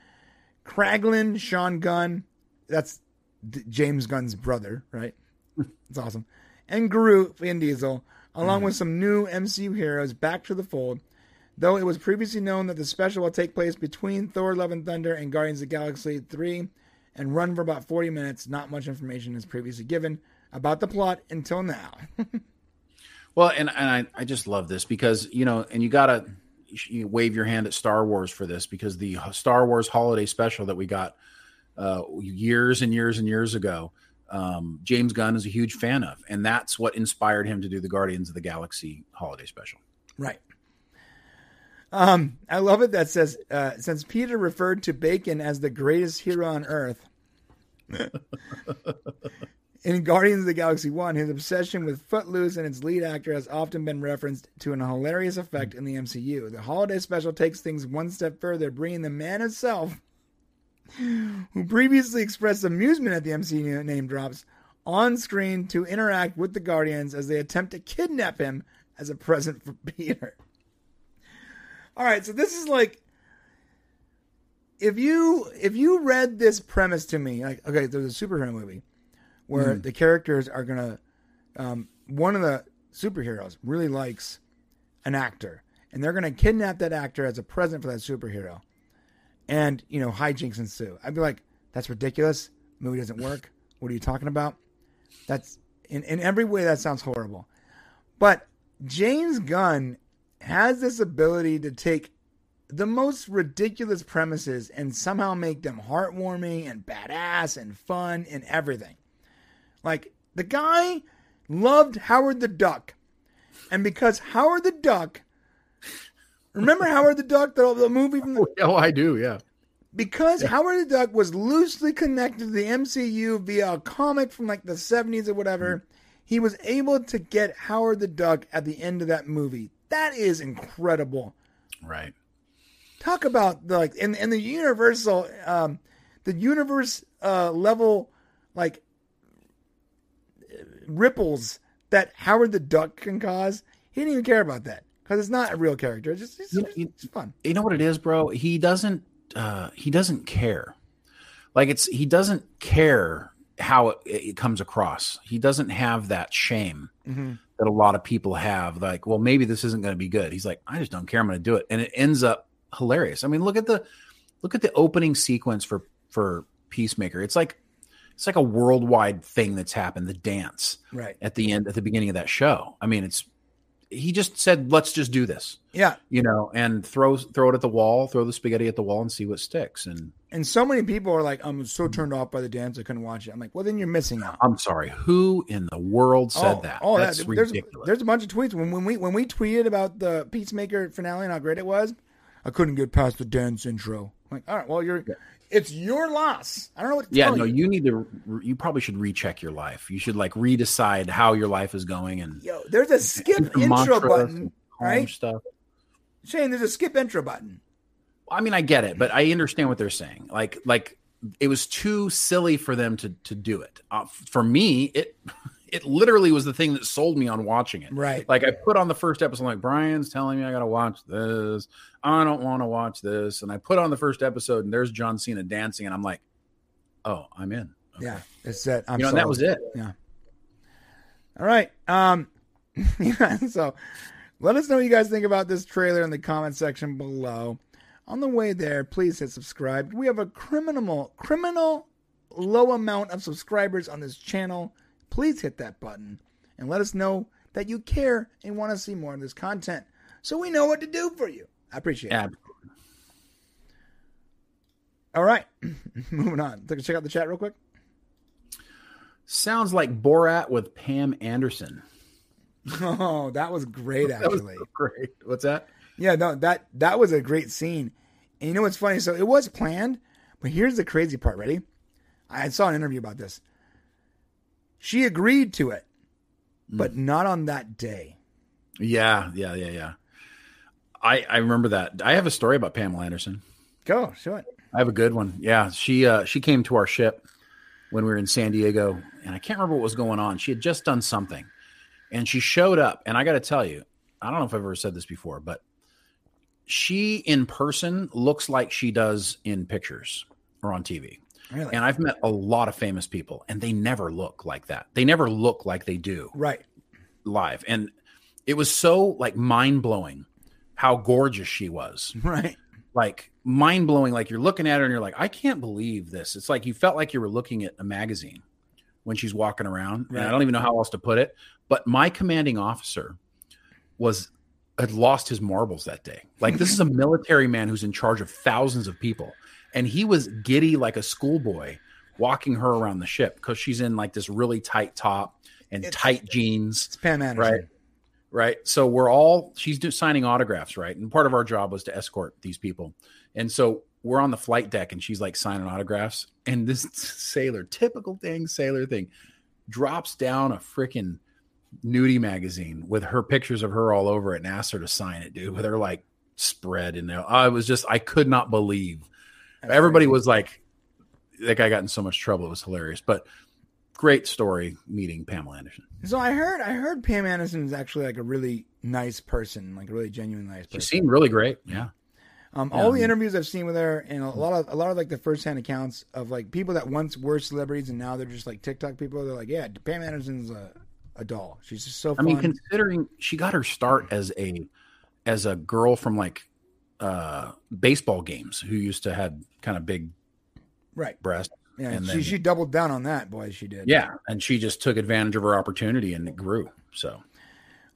Kraglin, Sean Gunn. That's D- James Gunn's brother, right? That's awesome. And Groot, Vin Diesel, along mm-hmm. with some new MCU heroes back to the fold. Though it was previously known that the special will take place between Thor Love and Thunder and Guardians of the Galaxy 3 and run for about 40 minutes, not much information is previously given about the plot until now.
Well, and and I, I just love this because you know, and you gotta you wave your hand at Star Wars for this because the Star Wars holiday special that we got uh, years and years and years ago, um, James Gunn is a huge fan of, and that's what inspired him to do the Guardians of the Galaxy holiday special.
Right. Um, I love it that says uh, since Peter referred to Bacon as the greatest hero on Earth. In Guardians of the Galaxy 1, his obsession with Footloose and its lead actor has often been referenced to an hilarious effect in the MCU. The holiday special takes things one step further, bringing the man himself, who previously expressed amusement at the MCU name drops, on screen to interact with the Guardians as they attempt to kidnap him as a present for Peter. All right, so this is like if you if you read this premise to me, like okay, there's a superhero movie where the characters are gonna um, one of the superheroes really likes an actor, and they're gonna kidnap that actor as a present for that superhero, and you know hijinks ensue. I'd be like, that's ridiculous. The movie doesn't work. What are you talking about? That's in in every way that sounds horrible, but James Gunn has this ability to take the most ridiculous premises and somehow make them heartwarming and badass and fun and everything. Like the guy loved Howard the Duck. And because Howard the Duck Remember Howard the Duck, the, the movie from the
Oh, I do, yeah.
because Howard the Duck was loosely connected to the MCU via a comic from like the 70s or whatever, he was able to get Howard the Duck at the end of that movie. That is incredible.
Right.
Talk about the like in in the universal um the universe uh level like ripples that Howard the Duck can cause. He didn't even care about that because it's not a real character. It's just it's,
You know,
it's fun.
You know what it is, bro? He doesn't. Uh, he doesn't care. Like it's he doesn't care how it, it comes across. He doesn't have that shame that a lot of people have. Like, well, maybe this isn't going to be good. He's like, I just don't care. I'm going to do it, and it ends up hilarious. I mean, look at the look at the opening sequence for for Peacemaker. It's like it's like a worldwide thing that's happened. The dance
Right.
at the end at the beginning of that show. I mean, it's he just said, let's just do this
Yeah.
you know, and throw throw it at the wall, throw the spaghetti at the wall, and see what sticks. And
And so many people are like, I'm so turned off by the dance I couldn't watch it. I'm like, well, then you're missing out.
I'm sorry, who in the world said
oh,
that?
Oh,
That's
that, there's
ridiculous.
there's a bunch of tweets when, when we when we tweeted about the Peacemaker finale and how great it was. I couldn't get past the dance intro. I'm like, all right, well, you're it's your loss. I don't know what to
yeah,
tell
no,
you.
you need to. You probably should recheck your life. You should like redecide how your life is going and
Yo, there's a skip intro button, right?
Stuff.
Shane, there's a skip intro button.
I mean, I get it, but I understand what they're saying. Like, like it was too silly for them to to do it. Uh, for me, it it literally was the thing that sold me on watching it.
Right.
Like I put on the first episode, like Brian's telling me I got to watch this. I don't want to watch this, and I put on the first episode, and there's John Cena dancing, and I'm like, oh, I'm in. Okay.
Yeah, it's that. I'm
you know, and that was it.
Yeah. All right. Um, so let us know what you guys think about this trailer in the comment section below. On the way there, please hit subscribe. We have a criminal criminal low amount of subscribers on this channel. Please hit that button and let us know that you care and want to see more of this content so we know what to do for you. I appreciate it.
Yeah.
All right. Moving on. Take a check out the chat real quick.
Sounds like Borat with Pam Anderson.
Oh, that was great
That was
actually.
so great. What's that?
Yeah, no, that that was a great scene. And you know what's funny? So it was planned, but here's the crazy part. Ready? I saw an interview about this. She agreed to it, but not on that day.
Yeah, yeah, yeah, yeah. I I remember that. I have a story about Pamela Anderson.
Go, show it.
I have a good one. Yeah, she uh she came to our ship when we were in San Diego, and I can't remember what was going on. She had just done something, and she showed up. And I got to tell you, I don't know if I've ever said this before, but she in person looks like she does in pictures or on TV.
Really?
And I've met a lot of famous people, and they never look like that. They never look like they do
right.
live. And it was so like mind blowing how gorgeous she was.
Right.
Like mind blowing. Like you're looking at her and you're like, I can't believe this. It's like you felt like you were looking at a magazine when she's walking around. And I don't even know how else to put it. But my commanding officer was had lost his marbles that day. Like this is a military man who's in charge of thousands of people. And he was giddy like a schoolboy walking her around the ship because she's in like this really tight top and tight jeans
It's Pam Anderson.
right right so we're all she's do, signing autographs right and part of our job was to escort these people and so we're on the flight deck and she's like signing autographs and this sailor typical thing sailor thing drops down a freaking nudie magazine with her pictures of her all over it and asked her to sign it dude with her like spread in there. I was just i could not believe. Everybody was like that guy got in so much trouble. It was hilarious. But great story meeting pamela anderson.
So I heard I heard Pam Anderson is actually like a really nice person, like a really genuine nice person.
she seemed really great. Yeah.
Um, all the interviews I've seen with her, and a lot of a lot of like the firsthand accounts of like people that once were celebrities and now they're just like TikTok people. They're like, yeah, Pam Anderson's a, a doll. She's just so.
I
Fun.
mean, considering she got her start as a as a girl from like uh baseball games who used to have kind of big
right?
breasts.
Yeah,
and
she
then-
she doubled down on that, boy. She did.
Yeah, and she just took advantage of her opportunity and it grew. So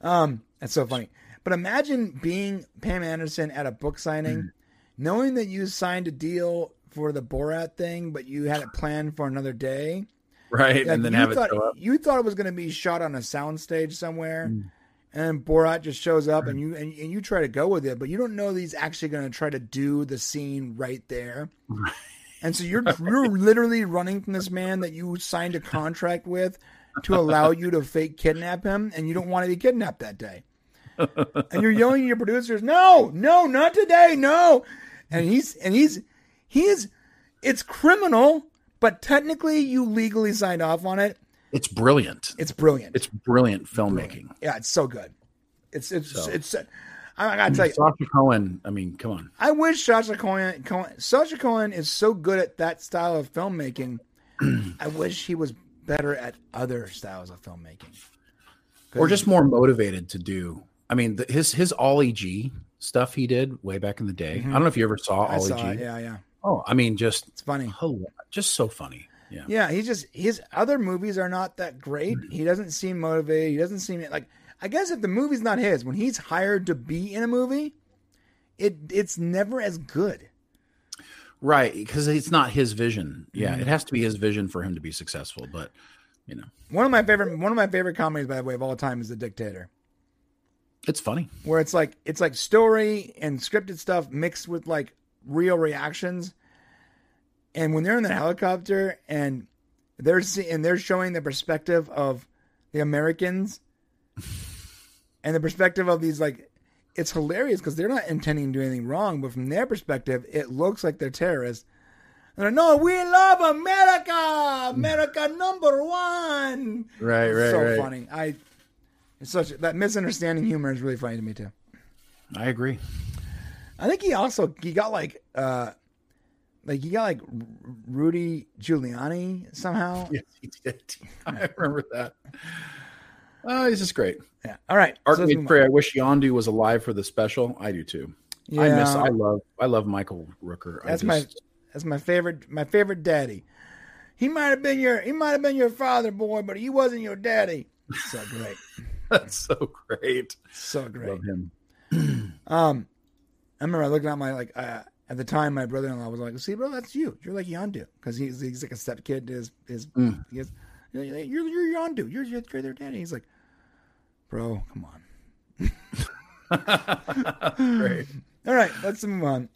Um, that's so funny. But imagine being Pam Anderson at a book signing,
Mm.
knowing that you signed a deal for the Borat thing, but you had it planned for another day.
Right,
Like,
and then have it
thought,
show up.
You thought it was going to be shot on a soundstage somewhere,
Mm.
and Borat just shows up, and you and, and you try to go with it, but you don't know that he's actually going to try to do the scene right there. And so you're you're literally running from this man that you signed a contract with to allow you to fake kidnap him, and you don't want to be kidnapped that day. And you're yelling at your producers, "No, no, not today, no!" And he's and he's he is it's criminal, but technically you legally signed off on it.
It's brilliant.
It's brilliant.
It's brilliant filmmaking.
yeah, it's so good. It's it's
So-
it's. I, I gotta tell you,
Sacha Cohen, I mean, come on.
I wish Sacha Cohen, Cohen Sacha Cohen is so good at that style of filmmaking. I wish he was better at other styles of filmmaking.
Or just more motivated to do. I mean, the, his his Ali G stuff he did way back in the day. I don't know if you ever saw
Mm-hmm.
Ali
saw
G.
it. Yeah, yeah.
Oh, I mean, just
It's funny.
hila- just so funny. Yeah.
Yeah, he's just his other movies are not that great. He doesn't seem motivated. He doesn't seem like I guess if the movie's not his, when he's hired to be in a movie, it it's never as good.
Right, because it's not his vision. Yeah,
Mm-hmm.
it has to be his vision for him to be successful. But you know,
One of my favorite one of my favorite comedies, by the way, of all time is The Dictator.
it's funny.
where it's like it's like story and scripted stuff mixed with like real reactions. And when they're in the helicopter and they're see- and they're showing the perspective of the Americans and the perspective of these like it's hilarious because they're not intending to do anything wrong, but from their perspective, it looks like they're terrorists. And they're, no, we love America, America number one.
Right, right,
so
right.
funny. I it's such that misunderstanding humor is really funny to me too.
I agree.
I think he also he got like uh like you got like Rudy Giuliani somehow.
Yes, he did. I remember that. Oh, he's just great.
Yeah. All right.
Art
so let's
made
move
prayer. I wish Yondu was alive for the special. I do too. Yeah. I miss. I love. I love Michael Rooker.
That's my that's my favorite my favorite daddy. He might have been your he might have been your father, boy, but he wasn't your daddy. So great.
That's so great.
So great.
Love him.
Um, I remember I looking at my like uh, at the time my brother in law was like, "See, bro, that's you. You're like Yondu because he's he's like a step kid. to His his
Mm.
he you're you're you're Yondu. You're you're, their daddy. He's like, bro, come on.
Great.
All right, let's move on.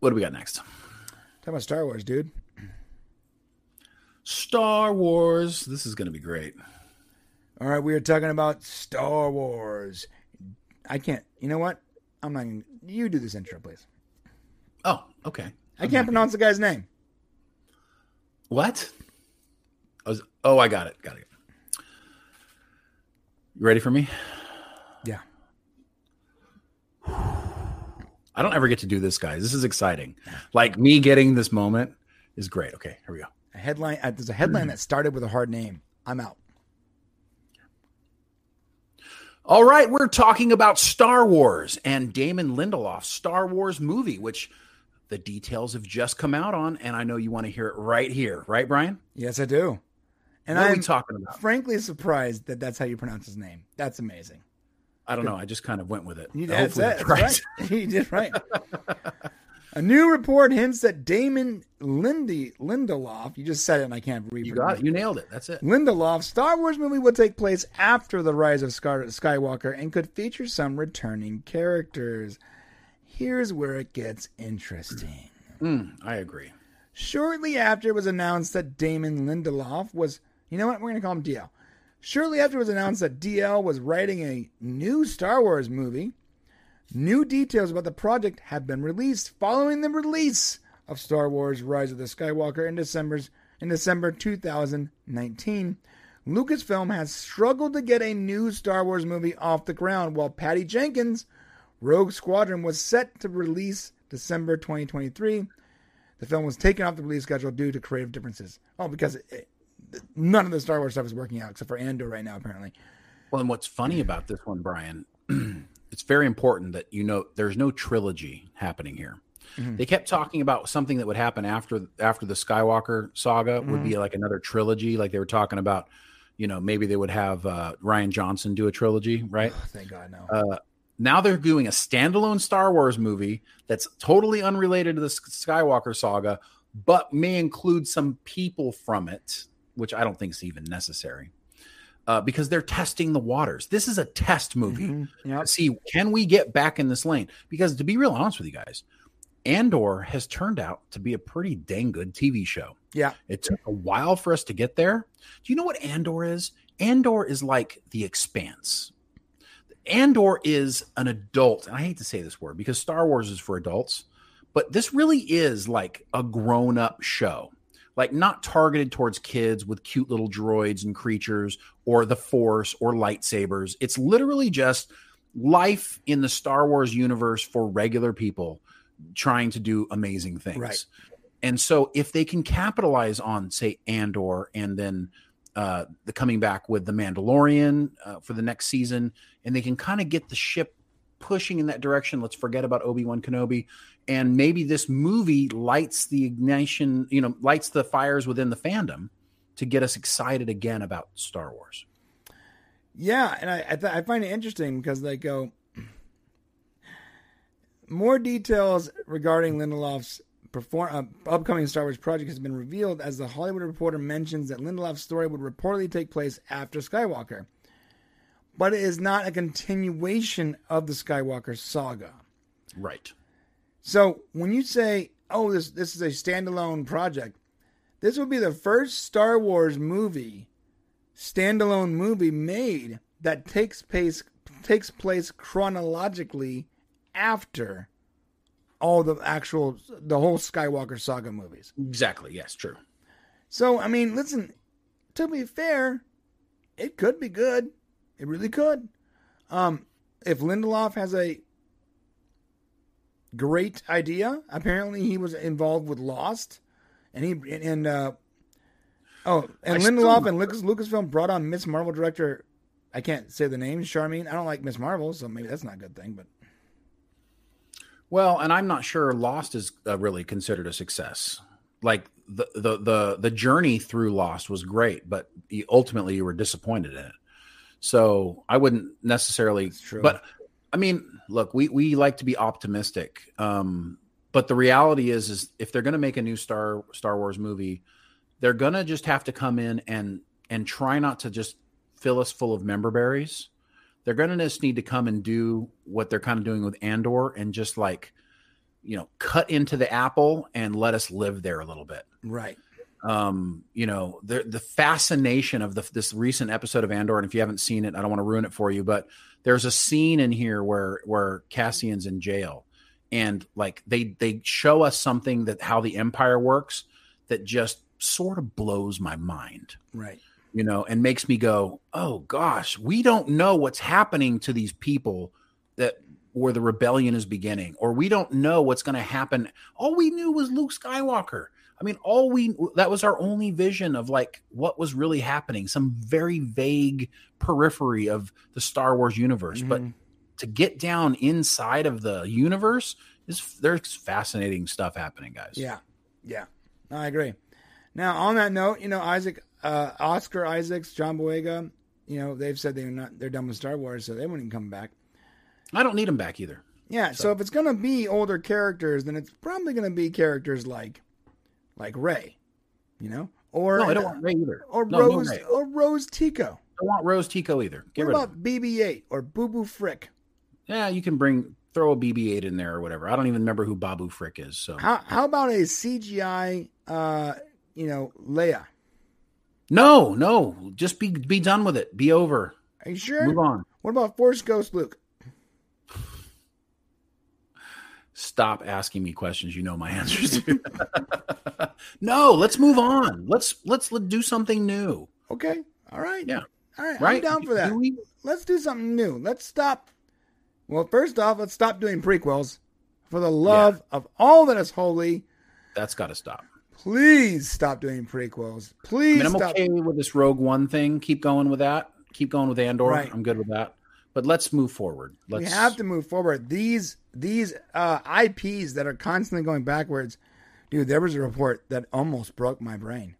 What do we got next?
Talk about Star Wars, dude.
Star Wars. This is going to be great.
All right, we are talking about Star Wars. I can't. You know what? I'm not. Gonna, you do this intro, please.
Oh, okay.
I can't pronounce the guy's name.
What? I was, oh, I got it. Got it. You ready for me?
Yeah.
I don't ever get to do this, guys. This is exciting. Like me getting this moment is great. Okay, here we go.
A headline. Uh, there's a headline that started with a hard name. I'm out.
All right, we're talking about Star Wars and Damon Lindelof's Star Wars movie, which the details have just come out on, and I know you want to hear it right here, right, Brian?
Yes, I do. And
what
I'm
we talking about?
frankly surprised that that's how you pronounce his name. That's amazing.
I don't know. I just kind of went with it.
You, that's it.
that's
That's right. you did right. A new report hints that Damon Lindy Lindelof, you just said it and I can't read
You got it. You nailed it. That's it.
Lindelof's Star Wars movie will take place after the rise of Scar- Skywalker and could feature some returning characters. Here's where it gets interesting.
Mm, I agree.
Shortly after it was announced that Damon Lindelof was, you know what, we're going to call him DL. Shortly after it was announced that DL was writing a new Star Wars movie, new details about the project have been released following the release of Star Wars Rise of the Skywalker in December's in December 2019. Lucasfilm has struggled to get a new Star Wars movie off the ground while Patty Jenkins' Rogue Squadron was set to release December 2023. The film was taken off the release schedule due to creative differences. Oh, because it, it- none of the Star Wars stuff is working out except for Andor right now, apparently.
Well, and what's funny about this one, Brian, it's very important that you know there's no trilogy happening here. They kept talking about something that would happen after after the Skywalker saga would be like another trilogy. Like they were talking about, you know, maybe they would have uh, Rian Johnson do a trilogy, right?
Thank God, no.
Uh, now they're doing a standalone Star Wars movie that's totally unrelated to the Skywalker saga, but may include some people from it, which I don't think is even necessary. Uh, because they're testing the waters. This is a test movie.
Yep.
See, can we get back in this lane? Because to be real honest with you guys, Andor has turned out to be a pretty dang good TV show.
Yeah.
It took a while for us to get there. Do you know what Andor is? Andor is like the expanse. Andor is an adult, and I hate to say this word because Star Wars is for adults, but this really is like a grown up show. Like not targeted towards kids with cute little droids and creatures or the force or lightsabers. It's literally just life in the Star Wars universe for regular people trying to do amazing things.
Right.
And so if they can capitalize on say Andor and then uh, the coming back with the Mandalorian uh, for the next season, and they can kind of get the ship pushing in that direction. Let's forget about Obi Wan Kenobi, and maybe this movie lights the ignition, you know, lights the fires within the fandom to get us excited again about Star Wars.
Yeah, and I I, th- I find it interesting because they go more details regarding Lindelof's perform uh, upcoming Star Wars project has been revealed as the Hollywood Reporter mentions that Lindelof's story would reportedly take place after Skywalker, but it is not a continuation of the Skywalker saga.
Right.
So when you say, "Oh, this this is a standalone project," this would be the first Star Wars movie, standalone movie made that takes place takes place chronologically after all the actual the whole Skywalker saga movies.
Exactly. Yes. True.
So I mean, listen. To be fair, it could be good. It really could. Um, if Lindelof has a great idea, apparently he was involved with Lost, and he and uh, Oh, and
I
Lindelof
still-
and Lucas, Lucasfilm brought on Miss Marvel director. I can't say the name, Sharmeen. I don't like Miss Marvel, so maybe that's not a good thing. But
Well, and I'm not sure Lost is uh, really considered a success. Like the, the the the journey through Lost was great, but you, ultimately you were disappointed in it. So I wouldn't necessarily.
true.
But I mean, look, we we like to be optimistic. Um, but the reality is, is if they're going to make a new Star Star Wars movie, they're going to just have to come in and and try not to just fill us full of member berries. They're going to just need to come and do what they're kind of doing with Andor and just like, you know, cut into the apple and let us live there a little bit.
Right,
um you know the the fascination of the, this recent episode of andor and if you haven't seen it i don't want to ruin it for you but there's a scene in here where where cassian's in jail and like they they show us something that how the empire works that just sort of blows my mind.
Right,
you know and makes me go oh gosh we don't know what's happening to these people that where the rebellion is beginning or we don't know what's going to happen all we knew was luke skywalker i mean all we that was our only vision of like what was really happening some very vague periphery of the star wars universe but
Mhm.
to get down inside of the universe is there's fascinating stuff happening guys
yeah, yeah. I agree. Now, on that note, you know, Isaac, uh, Oscar Isaacs, John Boyega, you know, they've said they're not they're done with Star Wars, so they wouldn't come back.
i don't need them back either
Yeah, so, if it's gonna be older characters, then it's probably gonna be characters like like Rey, you know, or
no i don't want rey either
or
no, no
Rose
Rey.
or Rose Tico.
I don't want Rose Tico either. Get
what about BB-8 or Babu Frick?
Yeah, you can bring throw a BB-8 in there or whatever. I don't even remember who Babu Frick is. So
How how about a CGI, uh, you know, Leia?
No, no, just be be done with it. Be over.
Are you sure?
Move on.
What about Force Ghost Luke?
Stop asking me questions you know my answers to. no, let's move on. Let's let's let- do something new.
Okay, all right,
Yeah.
all right,
Right?
I'm down for that.
Do we-
Let's do something new. Let's stop. Well, first off, let's stop doing prequels. For the love of all that is holy,
That's got to stop.
Please stop doing prequels. Please.
I mean, I'm
stop.
okay with this Rogue One thing. Keep going with that. Keep going with Andor.
Right.
I'm good with that. But let's move forward. Let's
we have to move forward. These these uh, IPs that are constantly going backwards, dude. There was a report that almost broke my brain.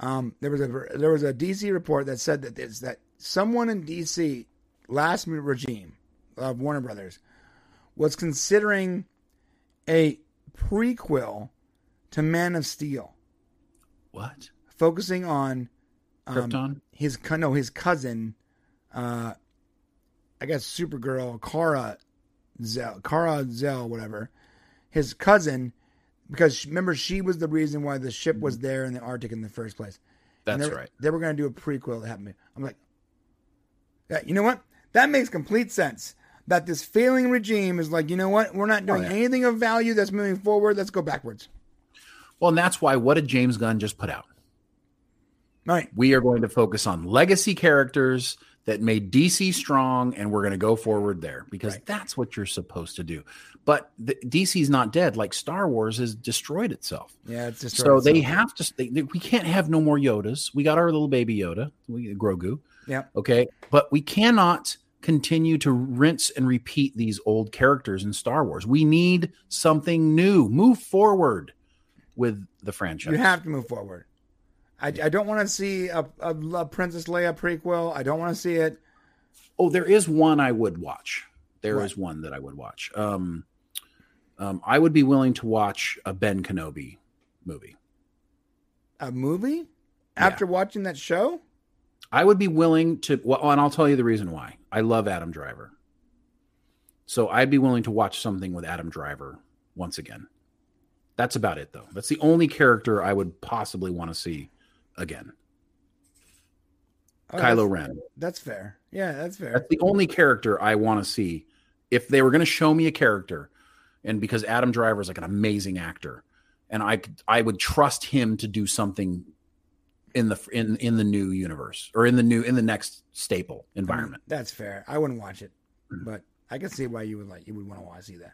Um, there was a there was a DC report that said that this that someone in DC last regime of Warner Brothers was considering a prequel to Man of Steel,
what?
focusing on um,
Krypton?
his no his cousin, uh, I guess Supergirl, Kara Zell, Kara Zell, whatever, his cousin, because she- remember she was the reason why the ship was there in the Arctic in the first place.
That's
they were-
right.
They were going to do a prequel that happened. I'm like, yeah, you know what? That makes complete sense. That this failing regime is like, you know what? We're not doing
Oh, yeah.
anything of value that's moving forward. Let's go backwards.
Well, and that's why what did James Gunn just put out?
Right.
We are going to focus on legacy characters that made DC strong, and we're going to go forward there because
Right.
that's what you're supposed to do. But the, DC's not dead; like Star Wars has destroyed itself.
Yeah, it's just
so they have to. They, they- we can't have no more Yodas. We got our little baby Yoda, we, Grogu.
Yeah.
Okay, but we cannot continue to rinse and repeat these old characters in Star Wars. We need something new. Move forward with the franchise.
You have to move forward. I, I don't want to see a, a, a Princess Leia prequel. I don't want to see it.
Oh, there is one I would watch. There is one that I would watch. Um, um, I would be willing to watch a Ben Kenobi movie.
A movie after watching that show.
I would be willing to. Well, and I'll tell you the reason why. I love Adam Driver, so I'd be willing to watch something with Adam Driver once again. That's about it, though. That's the only character I would possibly want to see again.
Oh,
Kylo
that's-
Ren.
That's fair. Yeah, that's fair.
That's the only character I want to see. If they were going to show me a character, and because Adam Driver is like an amazing actor, and I I would trust him to do something in the in in the new universe or in the new in the next staple environment.
That's fair. I wouldn't watch it,
Mm.
but I can see why you would like you would want to watch see that.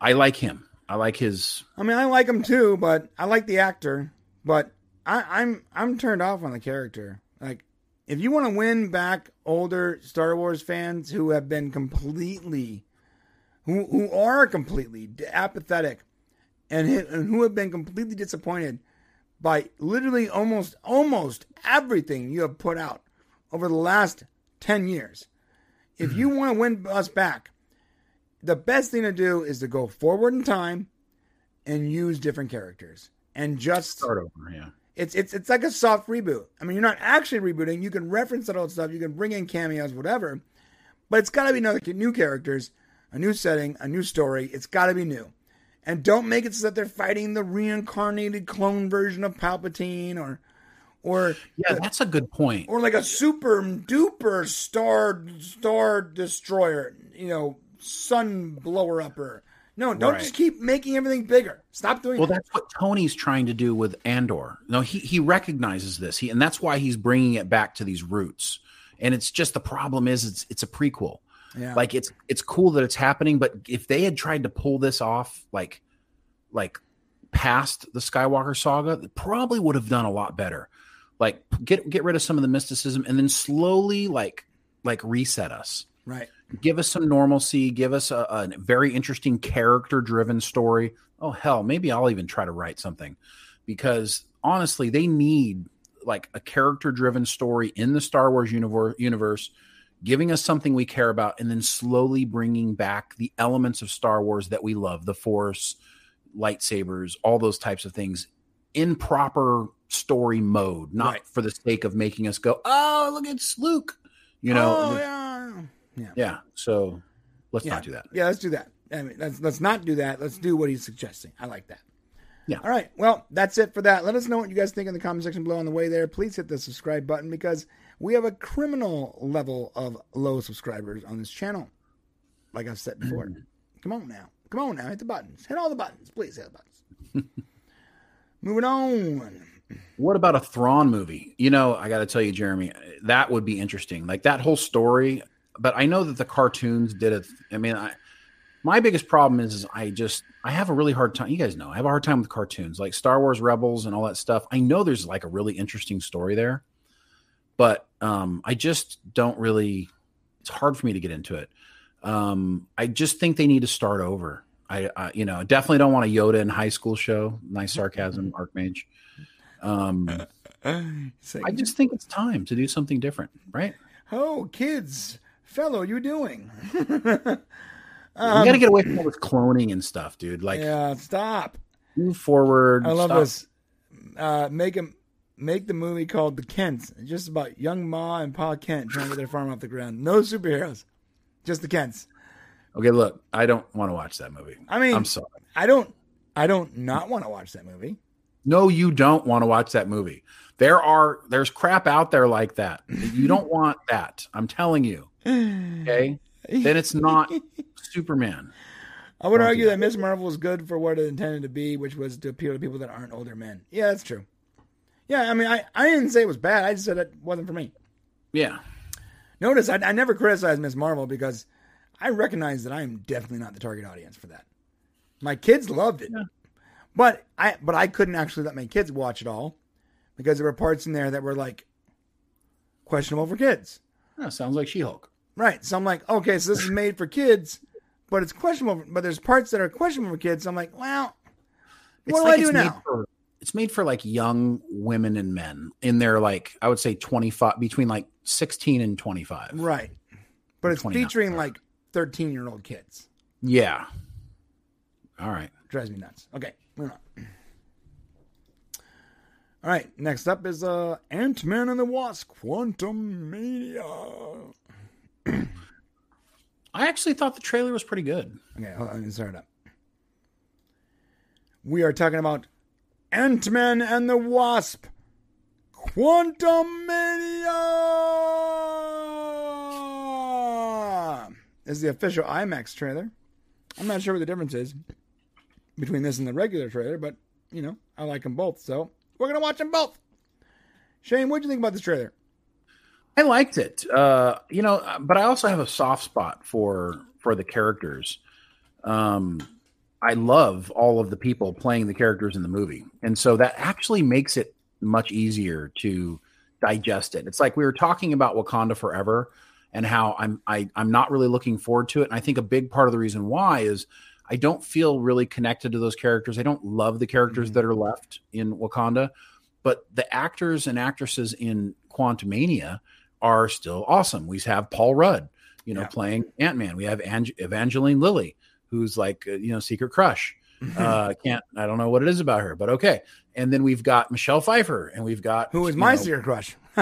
I like him. I like his.
I mean, I like him too, but I like the actor. But I, I'm I'm turned off on the character. Like, if you want to win back older Star Wars fans who have been completely, who who are completely apathetic, and, and who have been completely disappointed by literally almost almost everything you have put out over the last ten years. If you mm-hmm. want to win us back, the best thing to do is to go forward in time and use different characters and just
Start over. Yeah.
it's it's it's like a soft reboot. I mean, you're not actually rebooting. You can reference that old stuff. You can bring in cameos, whatever. But it's got to be another new characters, a new setting, a new story. It's got to be new. And don't make it so that they're fighting the reincarnated clone version of Palpatine or or
Yeah, that's a good point.
or like a super duper star star destroyer, you know, sun blower upper. No, don't
Right.
just keep making everything bigger. Stop doing
Well,
that.
that's what Tony's trying to do with Andor. No, he he recognizes this, he, and that's why he's bringing it back to these roots. And it's just the problem is it's it's a prequel.
Yeah.
Like it's it's cool that it's happening, but if they had tried to pull this off, like like past the Skywalker saga, it probably would have done a lot better. Like get get rid of some of the mysticism, and then slowly like like reset us
right.
Give us some normalcy give us a, a very interesting character driven story. Oh hell maybe i'll even try to write something. Because honestly they need like a character driven story in the star wars universe, universe giving us something we care about and then slowly bringing back the elements of star wars that we love the force lightsabers all those types of things in proper story mode not
Right.
for the sake of making us go oh look it's luke you know?
Oh,
the-
yeah.
yeah. So let's
Yeah.
not do that.
Yeah, let's do that. I mean, let's let's not do that. Let's do what he's suggesting. I like that.
Yeah.
All right. Well, that's it for that. Let us know what you guys think in the comment section below on the way there. Please hit the subscribe button because we have a criminal level of low subscribers on this channel. Like I've said before. Mm. Come on now. Come on now. Hit the buttons. Hit all the buttons. Please hit the buttons. Moving on.
What about a Thrawn movie? You know, I got to tell you, Jeremy, that would be interesting. Like that whole story. But I know that the cartoons did it. I mean, I, my biggest problem is, is I just I have a really hard time. You guys know I have a hard time with cartoons, like Star Wars Rebels and all that stuff. I know there's like a really interesting story there, but um, I just don't really. It's hard for me to get into it. Um, I just think they need to start over. I, I you know, definitely don't want a Yoda in high school show. Nice sarcasm, Archmage. Um,
Say,
I just think it's time to do something different, right?
oh, kids, fellow, you doing?
we got to get away from all this cloning and stuff, dude. Like,
yeah, stop.
move forward.
I love
stop-
this. Uh, make him make the movie called The Kents. Just about young Ma and Pa Kent trying to get their farm off the ground. No superheroes, just the Kents.
Okay, look, I don't want to watch that movie.
I mean,
I'm sorry.
I don't. I don't not want to watch that movie.
No, you don't want to watch that movie. There are there's crap out there like that. You don't want that. I'm telling you. Okay, then it's not Superman.
I would
Don't
argue that Miss Marvel was good for what it intended to be, which was to appeal to people that aren't older men. Yeah, that's true. Yeah, I mean, I, I didn't say it was bad. I just said it wasn't for me.
Yeah,
Notice I, I never criticized Miss Marvel because I recognize that I am definitely not the target audience for that. My kids loved it, but I but I couldn't actually let my kids watch it all because there were parts in there that were like questionable for kids.
Yeah, sounds like She-Hulk.
Right. So I'm like, okay, so this is made for kids, but it's questionable. But there's parts that are questionable for kids. So I'm like, well,
It's
what
like
do I do now?
For, it's made for like young women and men in their like I would say 25 between like 16 and 25.
Right. But it's
29,
featuring like 13 year old kids.
Yeah. All right.
Drives me nuts. Okay. All right, next up is uh Ant Man and the Wasp: Quantumania.
I actually thought the trailer was pretty good.
Okay, hold on, let me start it up. We are talking about Ant Man and the Wasp: Quantumania. This is the official IMAX trailer. I'm not sure what the difference is between this and the regular trailer, but you know, I like them both, so we're gonna watch them both. Shane, what do you think about this trailer?
I liked it. Uh, you know, but I also have a soft spot for for the characters. Um, I love all of the people playing the characters in the movie, and so that actually makes it much easier to digest it. It's like we were talking about Wakanda Forever and how I'm I, I'm not really looking forward to it. And I think a big part of the reason why is I don't feel really connected to those characters. I don't love the characters
Mm-hmm.
that are left in Wakanda, but the actors and actresses in Quantumania are still awesome. We have Paul Rudd, you know,
Yeah.
playing Ant Man. We have Ange- Evangeline Lilly, who's like uh, you know secret crush. Uh, I can't I don't know what it is about her, but okay. And then we've got Michelle Pfeiffer, and we've got
Who is my
know,
secret crush?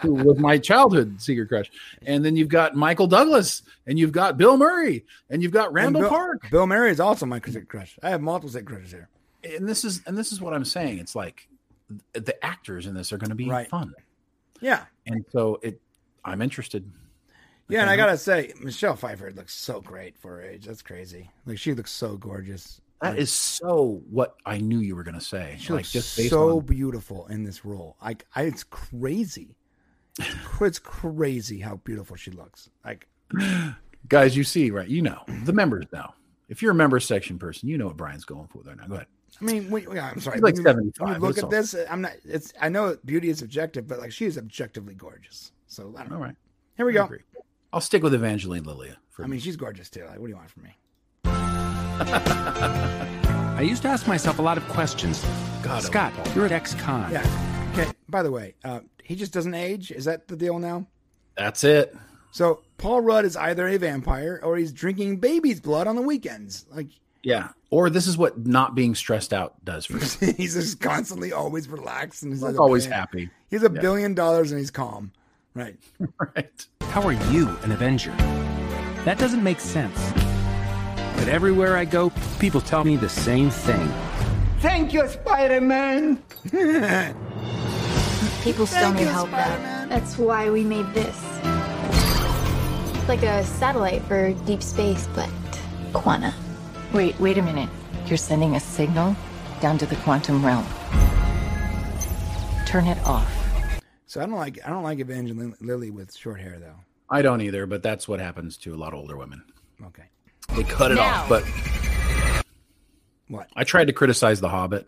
who was my childhood secret crush. And then you've got Michael Douglas, and you've got Bill Murray, and you've got Randall
Bill,
Park.
Bill Murray is also my secret crush. I have multiple secret crushes here.
And this is and this is what I'm saying. It's like the actors in this are going to be
Right.
fun,
Yeah.
and so it. I'm interested.
Yeah, and I gotta say, Michelle Pfeiffer looks so great for her age. That's crazy. Like she looks so gorgeous.
That is so what I knew you were going to say.
She
like
looks
just
so
on
beautiful in this role. Like I, it's crazy. It's It's crazy how beautiful she looks. Like
guys, you see, right? You know the members know. If you're a member section person, you know what Brian's going for there. Now, go ahead.
I mean, we, yeah, I'm sorry.
She's like 75,
look
that's
at
all.
this, I'm not. It's. I know beauty is subjective, but like she is objectively gorgeous. So I don't know.
All right,
Here we
I
go.
agree. I'll stick with Evangeline Lilly. For
I mean, she's gorgeous too. Like, what do you want from me?
I used to ask myself a lot of questions.
God,
Scott,
Paul.
you're at ex-con.
Yeah. Okay. By the way, uh, he just doesn't age. Is that the deal now?
that's it.
So Paul Rudd is either a vampire or he's drinking baby's blood on the weekends. Like
Yeah. Or this is what not being stressed out does for you.
he's just constantly always relaxed and he's
Like always
billion-
happy.
He's a billion dollars and he's calm. Right.
Right.
How are you an Avenger? That doesn't make sense. But everywhere I go, people tell me the same thing.
Thank you, Spider-Man.
People still
Thank
need
you,
help though.
Spider-Man.
That's why we made this. It's like a satellite for deep space, but Quana.
Wait, wait a minute. You're sending a signal down to the quantum realm. Turn it off.
So I don't like I don't like Evangeline Lilly with short hair though.
I don't either, but that's what happens to a lot of older women.
Okay.
They cut it off. But
What?
I tried to criticize The Hobbit.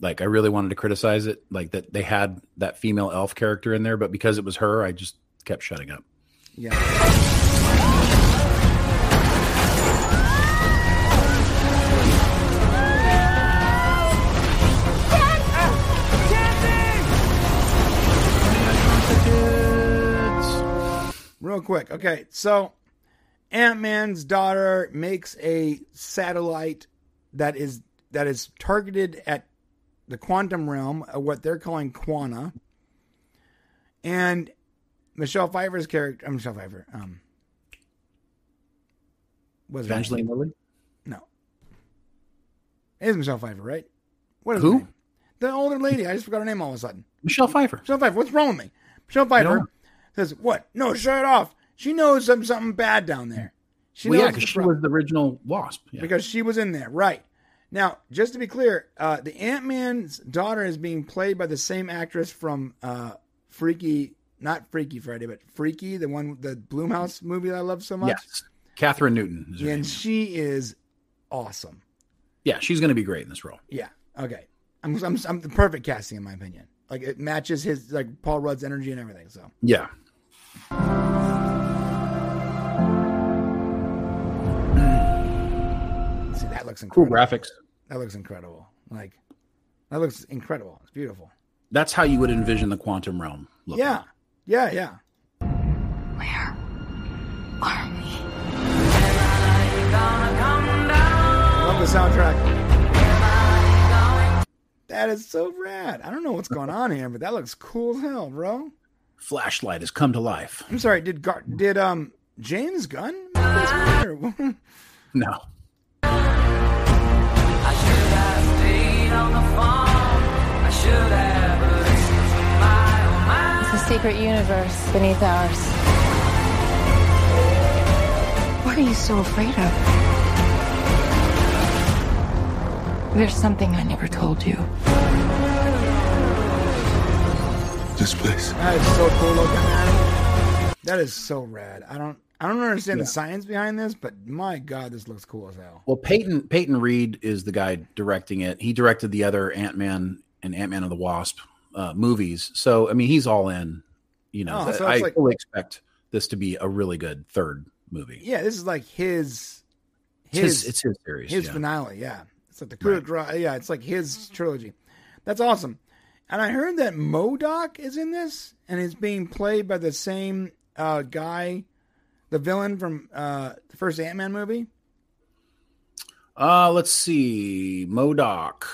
Like I really wanted to criticize it, like that they had that female elf character in there, but because it was her, I just kept shutting up.
Yeah. Real quick. Okay, so Ant Man's daughter makes a satellite that is that is targeted at the quantum realm, uh, what they're calling Quana. And Michelle Pfeiffer's character, uh, Michelle Pfeiffer, um, was?
Evangeline Lilly?
No, it is Michelle Pfeiffer, right? What is
Who?
The older lady. I just forgot her name all of a sudden.
Michelle Pfeiffer.
Michelle Pfeiffer. What's wrong with me? Michelle Pfeiffer. Says, "What? No, shut it off." She knows some something bad down there. She
well, yeah, because she was the original Wasp. Yeah.
because she was in there, right? Now, just to be clear, uh, the Ant Man's daughter is being played by the same actress from uh, Freaky, not Freaky Friday, but Freaky, the one, the Bloomhouse movie that I love so much.
Yes. Kathryn Newton. is
and
name.
she is awesome.
Yeah, she's going to be great in this role.
Yeah. Okay. I'm, I'm, I'm the perfect casting in my opinion. Like it matches his like Paul Rudd's energy and everything. So
Yeah.
See, that looks
Cool
incredible.
graphics.
That looks incredible. Like that looks incredible. It's beautiful.
That's how you would envision the quantum realm. Looking.
Yeah. Yeah. Yeah.
Where are we?
Love the soundtrack. That is so rad. I don't know what's going on here, but that looks cool as hell, bro.
Flashlight has come to life.
I'm sorry. Did Gar- did um James Gunn? make this
No.
It's a secret universe beneath ours.
What are you so afraid of?
There's something I never told you.
This place.
That is so cool looking, man. That is so rad. I don't I don't understand the science behind this, but my god, this looks cool as hell.
Well, Peyton Peyton Reed is the guy directing it. He directed the other Ant Man and Ant Man and the Wasp uh, movies. So I mean, he's all in. You know,
Oh, so
I
like-
fully expect this to be a really good third movie.
Yeah, this is like his
It's his, it's his series.
his
yeah.
finale. Yeah, it's like the coup de grace. Yeah, it's like his trilogy. That's awesome. And I heard that MODOK is in this, and is being played by the same uh, guy, the villain from uh, the first Ant Man movie.
Uh, let's see, MODOK.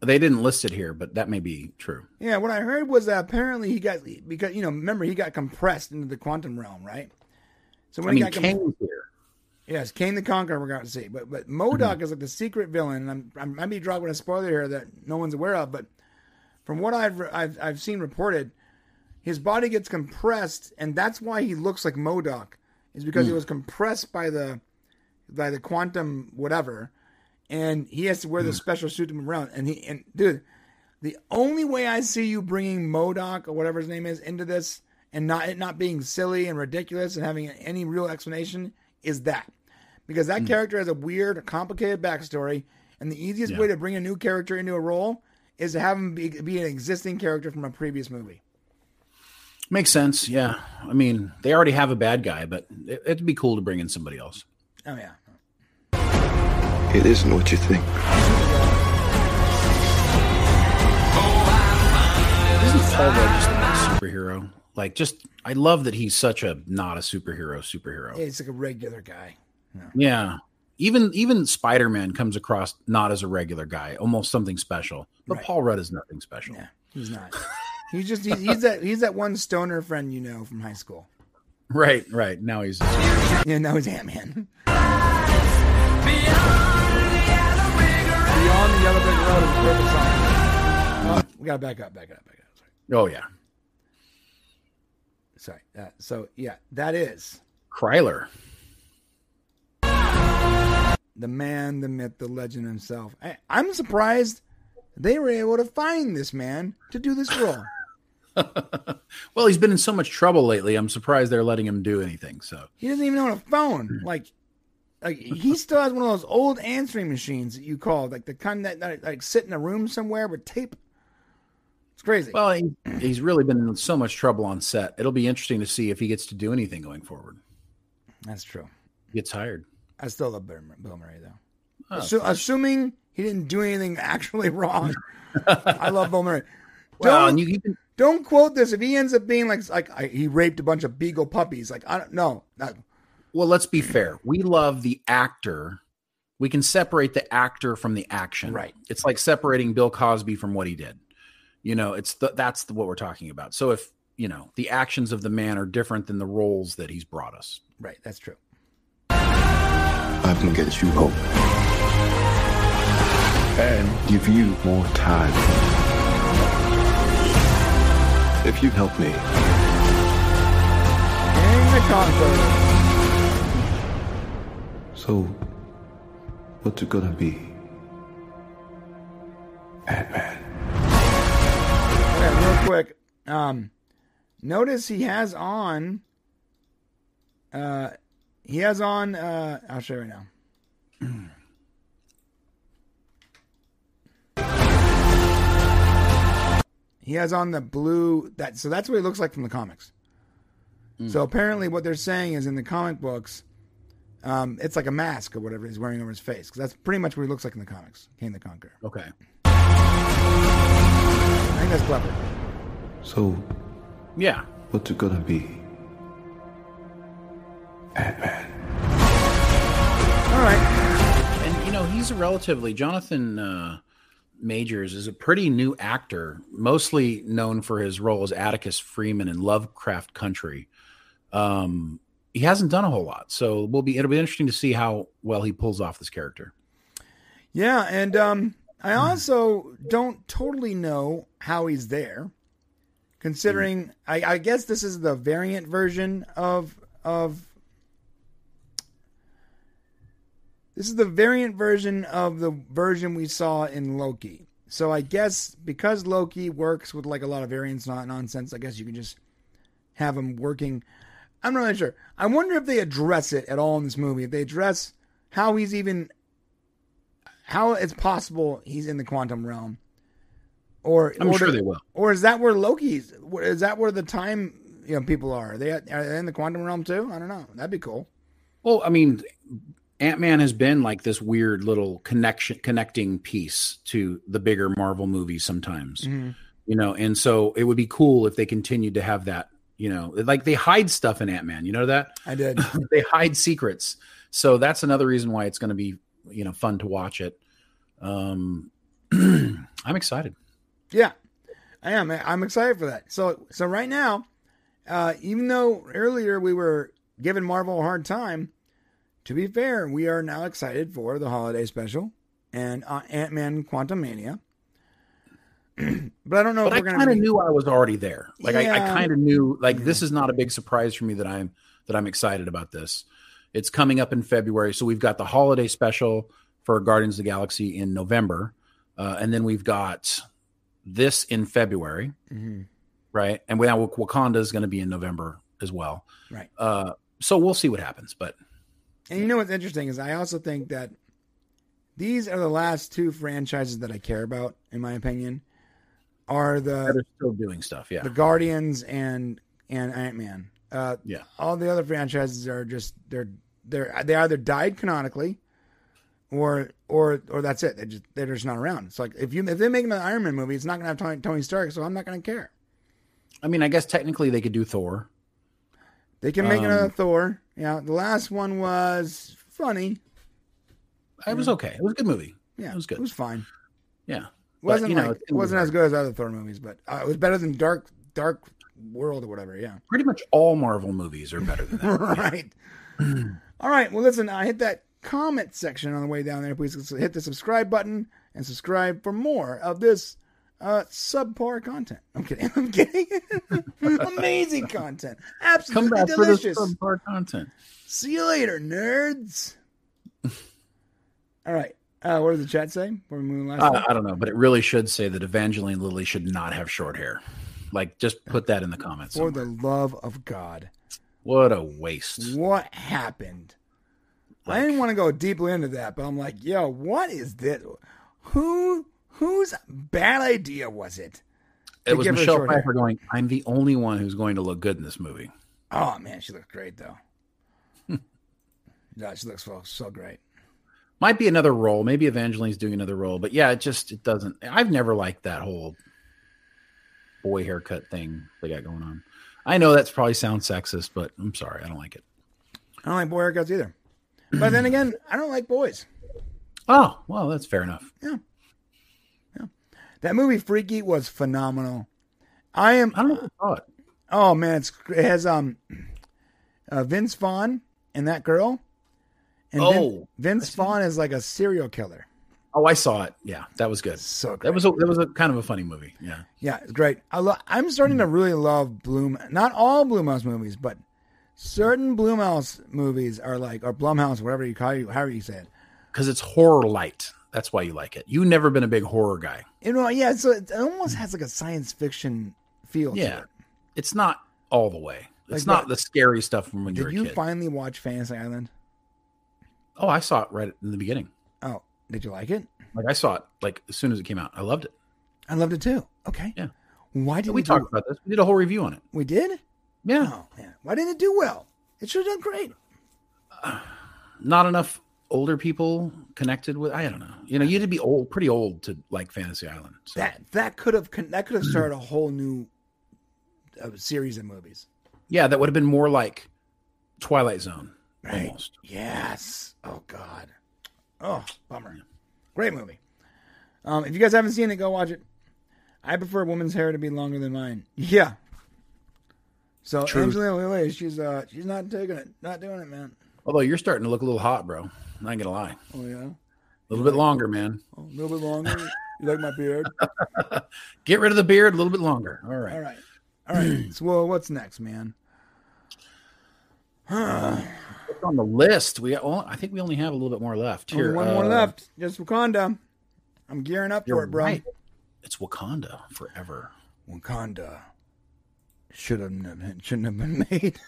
They didn't list it here, but that may be true.
Yeah, what I heard was that apparently he got because you know remember he got compressed into the quantum realm, right? So
I mean,
he got com-
Kang's here.
Yes, Kang the Conqueror. We're going to see, but but MODOK is like the secret villain, and I'm I'm I may drop with a spoiler here that no one's aware of, but from what I've I've I've seen reported, his body gets compressed, and that's why he looks like MODOK, is because he hmm. was compressed by the by the quantum whatever, and he has to wear the hmm. special suit to move around. And he and dude, the only way I see you bringing MODOK or whatever his name is into this, and not it not being silly and ridiculous and having any real explanation is that because that hmm. character has a weird, complicated backstory, and the easiest
Yeah.
way to bring a new character into a role is to have him be, be an existing character from a previous movie.
Makes sense. Yeah. I mean, they already have a bad guy, but it, it'd be cool to bring in somebody else.
Oh yeah.
It isn't what you think.
Isn't Paul Rudd just a superhero? Like, just I love that he's such a not a superhero superhero.
He's like a regular guy.
Yeah. Even even Spider Man comes across not as a regular guy, almost something special. But
Right.
Paul Rudd is nothing special.
He's not. He's just he's, he's that he's that one stoner friend you know from high school.
Right, right. Now he's
Yeah, now he's Ant Man. Beyond the yellow brick road is a perfect song. Oh, we gotta back up, back up, back it up.
Oh yeah.
Sorry. Uh, so yeah, that is
Krylar.
the man, the myth, the legend himself. I, I'm surprised they were able to find this man to do this role.
Well, he's been in so much trouble lately. I'm surprised they're letting him do anything. So
He doesn't even own a phone. Hmm. Like, like he still has one of those old answering machines that you call, like the kind that, that like sit in a room somewhere with tape. It's crazy.
well, he, he's really been in so much trouble on set. It'll be interesting to see if he gets to do anything going forward.
That's true.
He gets hired.
I still love Bill Murray, Bill Murray though.
Oh.
Assu- assuming he didn't do anything actually wrong, I love Bill Murray.
Well,
Don't,
and you even
don't quote this. If he ends up being like like I, he raped a bunch of beagle puppies, like I don't know.
Well, let's be fair. We love the actor. We can separate the actor from the action.
Right.
It's like separating Bill Cosby from what he did. You know, it's the, that's the, what we're talking about. So if you know the actions of the man are different than the roles that he's brought us.
Right, that's true.
I can get you hope. And give you more time. If you help me,
King the Conqueror.
so what's it gonna be? Ant-Man.
Okay, real quick. Um, notice he has on. Uh, he has on. Uh, I'll show you right now. He has on the blue that so that's what he looks like from the comics. So apparently, what they're saying is in the comic books, um, it's like a mask or whatever he's wearing over his face because that's pretty much what he looks like in the comics. Kang the Conqueror.
Okay.
I think that's clever.
So
Yeah.
what's it gonna be? Ant-Man.
All right.
And you know, he's a relatively Jonathan uh, Majors is a pretty new actor, mostly known for his role as Atticus Freeman in Lovecraft Country. Um, he hasn't done a whole lot, so we'll be it'll be interesting to see how well he pulls off this character.
Yeah, and um, I also don't totally know how he's there, considering I, I guess this is the variant version of of. This is the variant version of the version we saw in Loki. So I guess because Loki works with like a lot of variants, not nonsense. I guess you can just have him working. I'm not really sure. I wonder if they address it at all in this movie. If they address how he's even how it's possible he's in the quantum realm. Or
I'm
or
sure
do-
they will.
Or is that where Loki's? Is that where the time you know people are? Are they are they in the quantum realm too? I don't know. That'd be cool.
Well, I mean, Ant Man has been like this weird little connection, connecting piece to the bigger Marvel movies sometimes,
Mhm.
you know. And so it would be cool if they continued to have that, you know, like they hide stuff in Ant Man. You know that
I did.
they hide secrets. So that's another reason why it's going to be, you know, fun to watch it. Um, I'm excited.
Yeah, I am. I'm excited for that. So, so right now, uh, even though earlier we were giving Marvel a hard time, to be fair, we are now excited for the holiday special and uh, Ant Man Quantumania. but I don't know
But
if
I
we're gonna.
I kind of
be-
knew I was already there. Like I, I kind of knew. Like this is not a big surprise for me that I'm that I'm excited about this. It's coming up in February, so we've got the holiday special for Guardians of the Galaxy in November, uh, and then we've got this in February,
Mhm.
right? And now Wakanda is going to be in November as well.
Right.
Uh, so we'll see what happens. But
And you know what's interesting is I also think that these are the last two franchises that I care about, in my opinion, are the
they're still doing stuff. Yeah.
the Guardians and and Ant Man. Uh,
Yeah.
all the other franchises are just they're they're they either died canonically, or or or that's it. They just they're just not around. It's like if you if they make an Iron Man movie, it's not gonna have Tony, Tony Stark, so I'm not gonna care.
I mean, I guess technically they could do Thor.
They can make
Um,
another Thor. Yeah, the last one was funny.
It was okay. It was a good movie.
Yeah,
it was good.
It was fine.
Yeah.
It wasn't
But, you know,
like it wasn't as good as other Thor movies, but uh, it was better than Dark Dark World or whatever. Yeah.
Pretty much all Marvel movies are better than that.
right. All right. Well, listen, I hit that comment section on the way down there. Please hit the subscribe button and subscribe for more of this uh, subpar content. I'm kidding. I'm kidding. Amazing content.
Absolutely Come
Absolutely
back for this
delicious.
subpar content.
See you later, nerds. All right. Uh, what does the chat say? Before we move last
Uh. I don't know, but it really should say that Evangeline Lilly should not have short hair. Like, just put that in the comments.
For
somewhere.
the love of God.
What a waste.
What happened? I didn't want to go deeply into that, but I'm like, yo, what is this? Who whose bad idea was it?
It was Michelle
hair?
Pfeiffer going, I'm the only one who's going to look good in this movie.
Oh man, she looks great though. yeah, she looks so so great.
Might be another role. Maybe Evangeline's doing another role, but yeah, it just it doesn't. I've never liked that whole boy haircut thing they got going on. I know that's probably sounds sexist, but I'm sorry, I don't like it.
I don't like boy haircuts either. But then again, I don't like boys.
Oh, well, that's fair enough.
That movie Freaky was phenomenal. I am.
I don't know if I saw it.
Oh man, it's, it has um, uh, Vince Vaughn and that girl. And Vin-
Oh,
Vince Vaughn is like a serial killer.
Oh, I saw it. Yeah, that was good.
So
that was a, that was a kind of a funny movie. Yeah.
Yeah, it's great. I lo- I'm starting to really love Bloom. Not all Bloomhouse movies, but certain Bloomhouse movies are like, or Blumhouse, whatever you call it, however you say it.
because it's horror light. That's why you like it. You've never been a big horror guy.
You know, yeah. So it almost mm. has like a science fiction feel. to
Yeah,
it.
it's not all the way. It's
Like
not
what-
the scary stuff from when you
Did
were a
you
kid.
finally watch Fantasy Island?
oh, I saw it right in the beginning.
Oh, did you like it?
Like I saw it like as soon as it came out. I loved it.
I loved it too. Okay.
Yeah.
Why did
we
do-
talked about this? We did a whole review on it.
We did.
Yeah.
Oh man, why didn't it do well? It should have done great.
Not enough older people connected with. I don't know. You know, you had to be old, pretty old to like Fantasy Island. So.
That that could have that could have started a whole new uh, series of movies.
yeah, that would have been more like Twilight Zone.
Right.
Almost.
Yes. Oh God. Oh, bummer. Great movie. Um, if you guys haven't seen it, go watch it. I prefer women's hair to be longer than mine. Yeah. So
Truth.
Angelina Lily, she's uh she's not taking it, not doing it, man.
Although you're starting to look a little hot, bro. Not gonna lie.
Oh yeah.
A little bit longer, man.
Oh, a little bit longer. you like my beard?
Get rid of the beard a little bit longer. All right.
All right. All right. so well, what's next, man?
What's on the list? We well, I think we only have a little bit more left.
Only
Here,
one more
uh,
left. Just Wakanda. I'm gearing up for it, bro.
right. It's Wakanda forever.
Wakanda should have shouldn't have been made.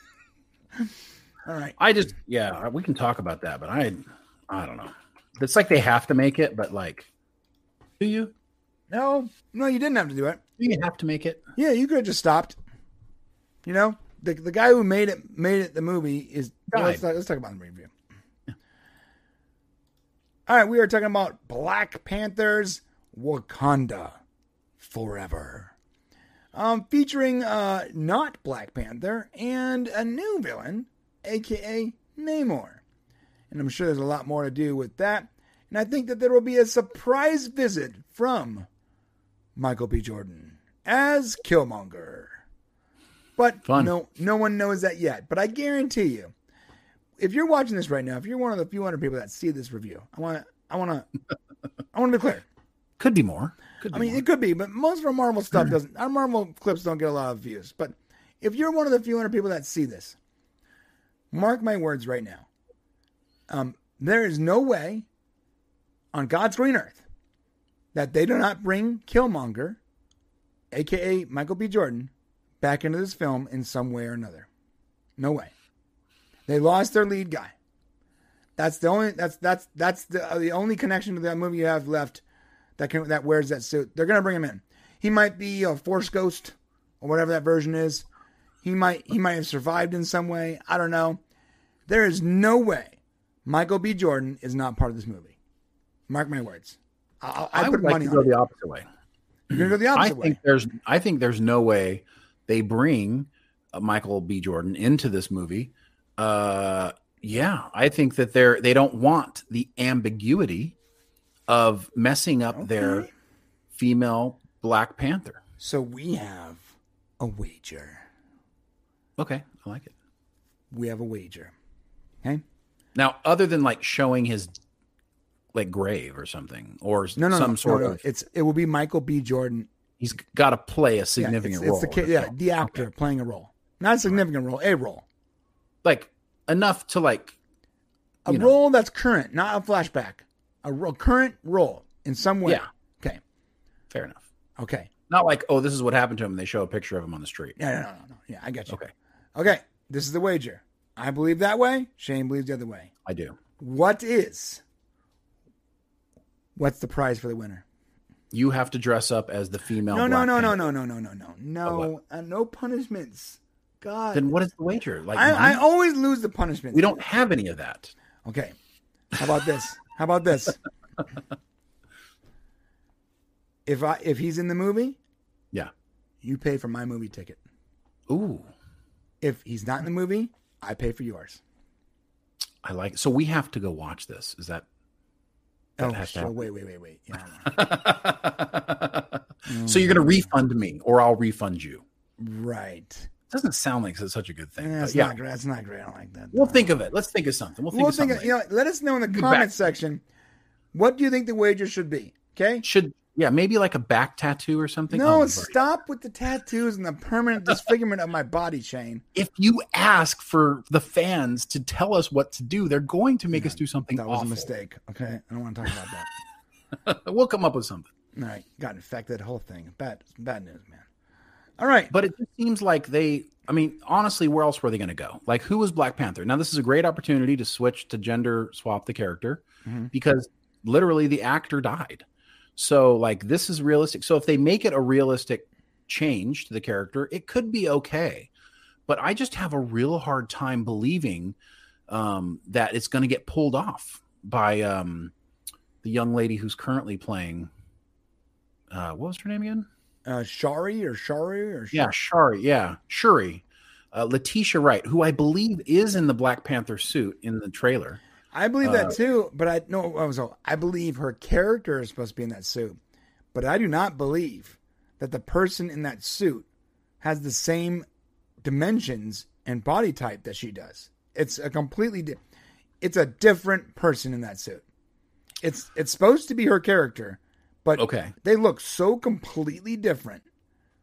All right.
I just yeah, we can talk about that, but I I don't know. It's like they have to make it, but like, do you?
No, no, you didn't have to do it.
You didn't have to make it.
Yeah, you could have just stopped. You know, the the guy who made it made it the movie is. well, let's, talk, let's talk about the review. All right, we are talking about Black Panthers Wakanda Forever. Um, featuring uh not Black Panther and a new villain, aka Namor. And I'm sure there's a lot more to do with that. And I think that there will be a surprise visit from Michael B. Jordan as Killmonger. But
Fun.
no no one knows that yet. But I guarantee you, if you're watching this right now, if you're one of the few hundred people that see this review, I want to I want to I want to be clear.
Could be more. Could
I
be
mean,
more.
it could be, but most of our Marvel stuff hmm. doesn't. Our Marvel clips don't get a lot of views. But if you're one of the few hundred people that see this, mark my words right now. Um, there is no way on God's green earth that they do not bring Killmonger, aka Michael B. Jordan, back into this film in some way or another. No way. They lost their lead guy. That's the only. That's that's that's the uh, the only connection to that movie you have left that can that wears that suit. They're gonna bring him in. He might be a Force Ghost or whatever that version is. He might he might have survived in some way. I don't know. There is no way Michael B. Jordan is not part of this movie. Mark my words. I, I,
I
put
would like to
on
go
it.
the opposite way.
You're gonna go the opposite
I
way.
think there's I think there's no way they bring uh, Michael B. Jordan into this movie. Uh, yeah, I think that they're they don't want the ambiguity of messing up their female Black Panther.
So we have a wager.
Okay, I like it.
We have a wager. Okay.
Now, other than like showing his like grave or something, or
No, no,
some
no,
sort
no, no.
of,
It's it will be Michael B. Jordan.
he's got to play a
Yeah,
significant
it's,
role.
It's the
in
kid,
the
yeah, the actor playing a role, not a significant role, a role,
like enough to like
a
know.
role that's current, not a flashback, a ro- current role in some way.
Yeah.
Okay.
fair enough.
Okay.
Not like, oh, this is what happened to him. They show a picture of him on the street.
Yeah, no, no, no, no. Yeah, I get you.
Okay,
Okay. This is the wager. I believe that way. Shane believes the other way.
I do.
What is? What's the prize for the winner?
You have to dress up as the female.
No, no, no, no, no, no, no, no, no, no, uh, no punishments. God,
Then what is the wager? Like,
I, I always lose the punishment.
we don't have any of that.
Okay. How about this? How about this? if I if he's in the movie,
Yeah.
you pay for my movie ticket.
Ooh,
If he's not in the movie, I pay for yours.
I like. So we have to go watch this. Is that? That
oh,
has to
so
happen.
wait, wait, wait, wait. Yeah,
so you're going to mm. refund me, or I'll refund you.
right.
Doesn't sound like it's such a good thing.
Yeah, that's
yeah,
not great. That's not great. I don't like that.
we'll think of it. Let's think of something. We'll think
We'll
of
think.
something.
Of, you know, let us know in the
Good
comment
back.
section. What do you think the wager should be? Okay.
Should yeah, maybe like a back tattoo or something.
No,
Oh,
stop with the tattoos and the permanent disfigurement of my body, Shane.
if you ask for the fans to tell us what to do, they're going to make us do something
That was
awful.
a mistake. Okay, I don't want to talk about that.
we'll come up with something.
All right, got infected. Whole thing. Bad, bad news, man. All right,
But it just seems like they. I mean, honestly, where else were they going to go? Like, who was Black Panther? Now, this is a great opportunity to switch to gender swap the character
Mhm.
because literally the actor died. So, like, this is realistic. So, if they make it a realistic change to the character, it could be okay. But I just have a real hard time believing um, that it's going to get pulled off by um, the young lady who's currently playing. Uh, what was her name again?
uh, Shari or Shari or
Yeah, Shari. Yeah, Shuri. Uh, Letitia Wright, who I believe is in the Black Panther suit in the trailer.
I believe
Uh,
that too, but I no. I was. I believe her character is supposed to be in that suit, but I do not believe that the person in that suit has the same dimensions and body type that she does. It's a completely. Di- it's a different person in that suit. It's it's supposed to be her character, but
Okay.
they look so completely different.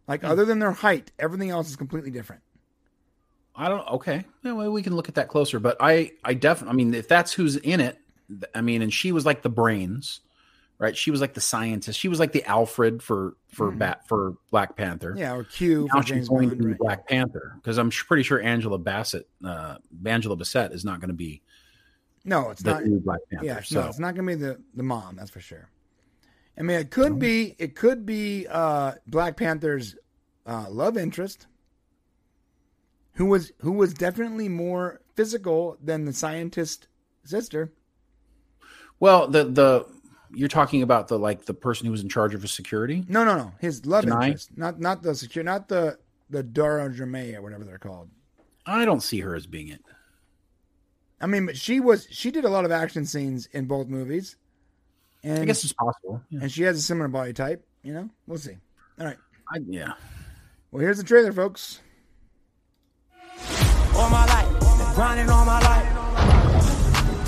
Like other than their height, everything else is completely different.
I don't. Okay, yeah, well, we can look at that closer. But I, I definitely. I mean, if that's who's in it, I mean, and she was like the brains, right? She was like the scientist. She was like the Alfred for for
Mhm.
bat for Black Panther.
Yeah, or Q
Now
for
she's
James
going to be
right?
Black Panther because I'm pretty sure Angela Bassett, uh, Angela Bassett, is not going to be
No, it's not.
Black Panther.
Yeah,
so
no, it's not going to be the the mom. That's for sure. I mean, it could be it could be uh, Black Panther's uh, love interest, who was who was definitely more physical than the scientist sister.
Well, the the you're talking about the like the person who was in charge of his security.
No, no, no. His love interest, not not the secure, not the the Dora Jermay or whatever they're called.
I don't see her as being it.
I mean, but she was she did a lot of action scenes in both movies. And,
I guess it's possible. Yeah.
and she has a similar body type. You know, we'll see. All right.
I, yeah.
Well, here's the trailer, folks.
All my life, grinding all my life.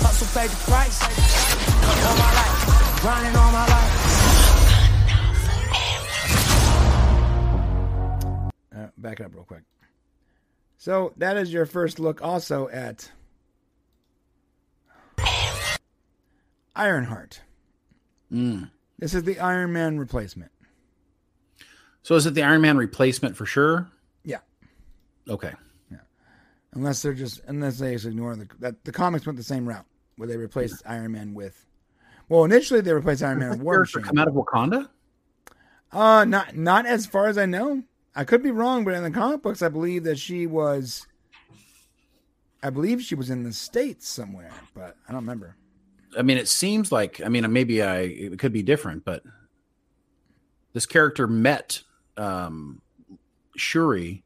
Hustle paid the price. All my life, grinding all my life.
Uh, back it up real quick. So that is your first look, also at Ironheart.
Mm.
This is the Iron Man replacement.
So is it the Iron Man replacement for sure?
Yeah.
Okay.
Unless they're just unless they just ignore the that the comics went the same route where they replaced Iron Man with. Well, initially they replaced Iron Man with War Machine.
come out of Wakanda?
Uh, not not as far as I know. I could be wrong, but in the comic books, I believe that she was. I believe she was in the states somewhere, but I don't remember.
I mean, it seems like I mean maybe I it could be different, but this character met um, Shuri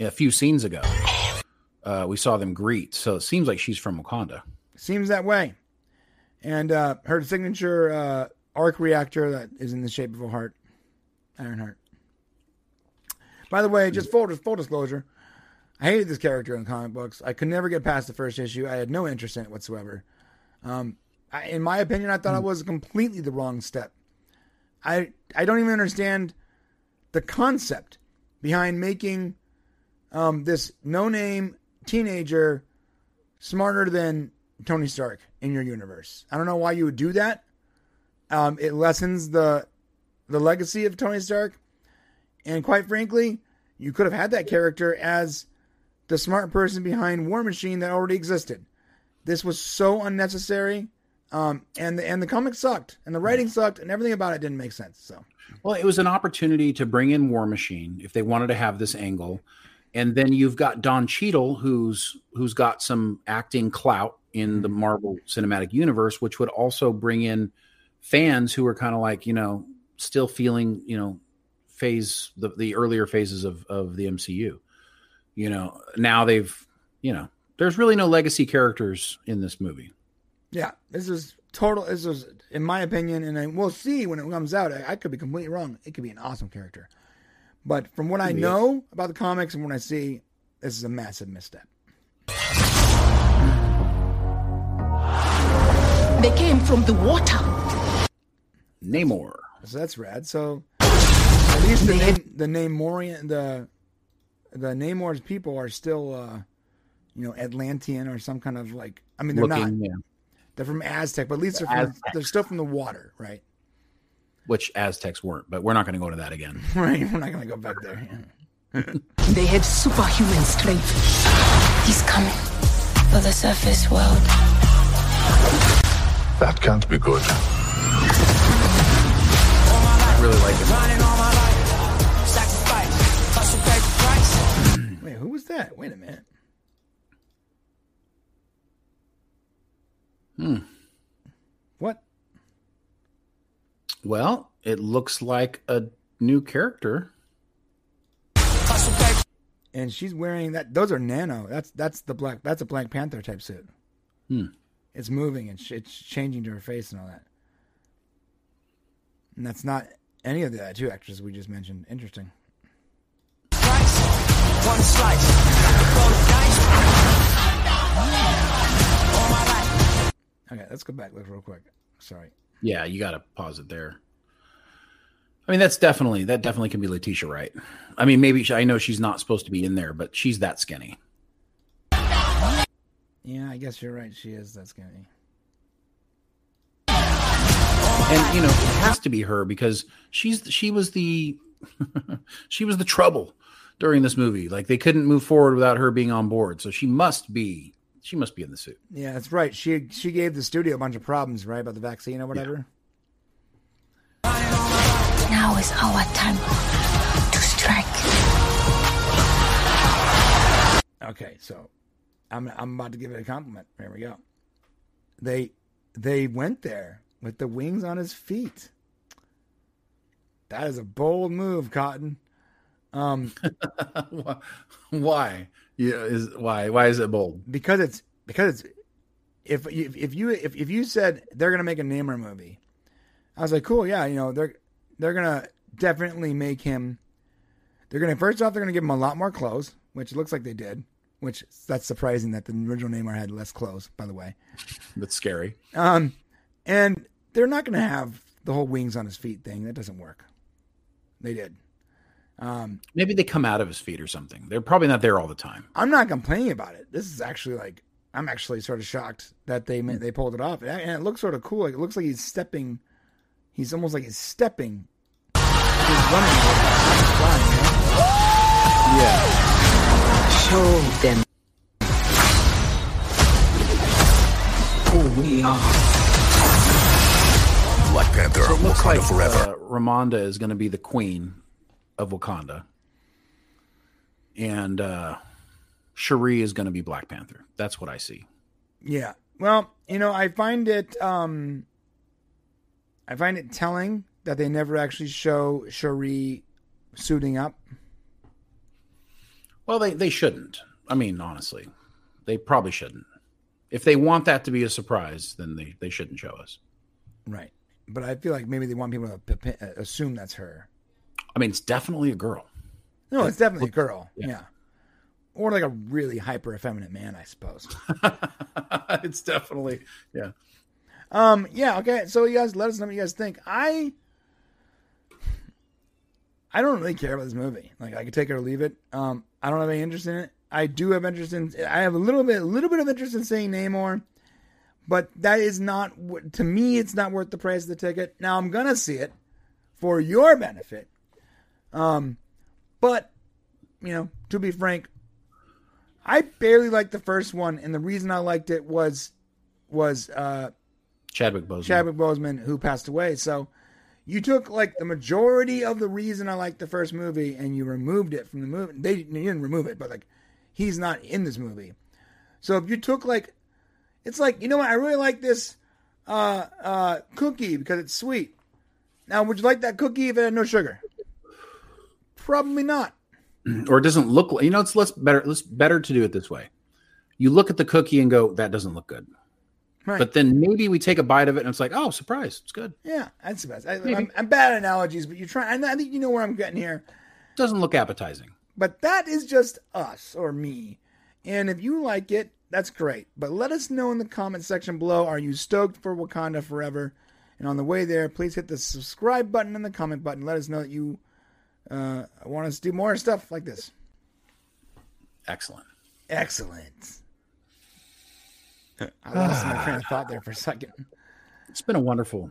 a few scenes ago. Uh, we saw them greet, so it seems like she's from Wakanda.
Seems that way. And uh, her signature uh, arc reactor that is in the shape of a heart, Ironheart. By the way, just full, full disclosure, I hated this character in comic books. I could never get past the first issue. I had no interest in it whatsoever. Um, I, in my opinion, I thought it was completely the wrong step. I I don't even understand the concept behind making um, this no-name teenager smarter than Tony Stark in your universe. I don't know why you would do that. Um, it lessens the the legacy of Tony Stark, and quite frankly, you could have had that character as the smart person behind War Machine that already existed. This was so unnecessary, um, and the and the comic sucked, and the writing sucked, and everything about it didn't make sense. So
Well, it was an opportunity to bring in War Machine if they wanted to have this angle, and then you've got Don Cheadle, who's who's got some acting clout in the mm-hmm. Marvel Cinematic Universe, which would also bring in fans who are kind of like you know still feeling you know phase the the earlier phases of of the MCU. You know, now they've you know there's really no legacy characters in this movie.
yeah, this is total. This is, in my opinion, and then we'll see when it comes out. I, I could be completely wrong. It could be an awesome character, but from what I
Yeah.
know about the comics and what I see, this is a massive misstep.
They came from the water.
Namor.
So that's rad. So at least the name, the Namorian, the the Namor's people are still, uh, you know, Atlantean or some kind of like. I mean, they're
Looking,
not.
yeah.
They're from Aztec, but at least
The
they're from,
Aztecs.
they're still from the water, right?
Which Aztecs weren't, but we're not going to go to that again.
Right. We're not gonna go back there.
They had superhuman strength.
He's coming for the surface world.
That can't be good.
I really like it.
Grinding all my life. Sacrifice. Hustle paid the price.
Wait, who was that? Wait a minute.
Hmm.
What?
Well, it looks like a new character.
And she's wearing that. Those are nano. That's that's the black. That's a Black Panther type suit.
Hmm.
It's moving and sh- it's changing to her face and all that. And that's not any of the two actresses we just mentioned. Interesting.
One slice. Roll the dice. All my life.
Okay, let's go back. Look real quick. Sorry.
Yeah, you got to pause it there. I mean, that's definitely that definitely can be Letitia Wright. I mean, maybe she, I know she's not supposed to be in there, but she's that skinny.
Yeah, I guess you're right. She is that skinny.
And you know, it has to be her because she's she was the she was the trouble during this movie. Like they couldn't move forward without her being on board. So she must be she must be in the suit.
Yeah, that's right. She she gave the studio a bunch of problems, right, about the vaccine or whatever.
Now is our time to strike.
Okay, so I'm I'm about to give it a compliment. There we go. They they went there with the wings on his feet. That is a bold move, Cotton. Um,
why? Yeah, is why? Why is it bold?
Because it's because it's if if, if you if, if you said they're gonna make a Namor movie, I was like, cool, yeah, you know they're they're gonna definitely make him. They're gonna first off they're gonna give him a lot more clothes, which it looks like they did. Which that's surprising that the original Namor had less clothes, by the way.
That's scary.
Um, and they're not gonna have the whole wings on his feet thing. That doesn't work. They did. Um,
Maybe they come out of his feet or something. They're probably not there all the time.
I'm not complaining about it. This is actually like I'm actually sort of shocked that they they pulled it off, and it looks sort of cool. Like it looks like he's stepping. He's almost like he's stepping. He's running. He's flying, you know?
Yeah.
Show them who we are.
Black Panther,
So it looks
Wakanda
like
forever.
uh, Ramonda is going to be the queen of Wakanda, and uh, Cherie is going to be Black Panther. That's what I see.
Yeah. Well, you know, I find it um I find it telling that they never actually show Cherie suiting up.
Well, they they shouldn't. I mean, honestly, they probably shouldn't. If they want that to be a surprise, then they, they shouldn't show us.
Right. But I feel like maybe they want people to assume that's her.
I mean, it's definitely a girl.
No, it's definitely a girl.
Yeah.
Yeah. Or like a really hyper effeminate man, I suppose.
it's definitely yeah.
Um, yeah, okay. So you guys let us know what you guys think. I I don't really care about this movie. Like I could take it or leave it. Um, I don't have any interest in it. I do have interest in I have a little bit a little bit of interest in seeing Namor, but that is not to me it's not worth the price of the ticket. Now I'm gonna see it for your benefit. Um, but you know, to be frank, I barely liked the first one, and the reason I liked it was was uh
Chadwick Boseman.
Chadwick Boseman, who passed away. So you took like the majority of the reason I liked the first movie and you removed it from the movie. They you didn't remove it, but like he's not in this movie. So if you took like, it's like you know what? I really like this uh, uh, cookie because it's sweet. Now, would you like that cookie if it had no sugar? Probably not.
or it doesn't look like you know it's less better let's better to do it this way you look at the cookie and go that doesn't look good
Right.
but then maybe we take a bite of it and it's like oh surprise it's good
Yeah, that's the best. I, I'm, I'm bad at analogies, but you're trying. I think you know where I'm getting here.
doesn't look appetizing
But that is just us or me. And if you like it, that's great. But let us know in the comment section below. Are you stoked for Wakanda Forever? And on the way there, please hit the subscribe button and the comment button. Let us know that you uh, I want us to do more stuff like this.
excellent
Excellent. I lost my train of thought there for a second.
it's been a wonderful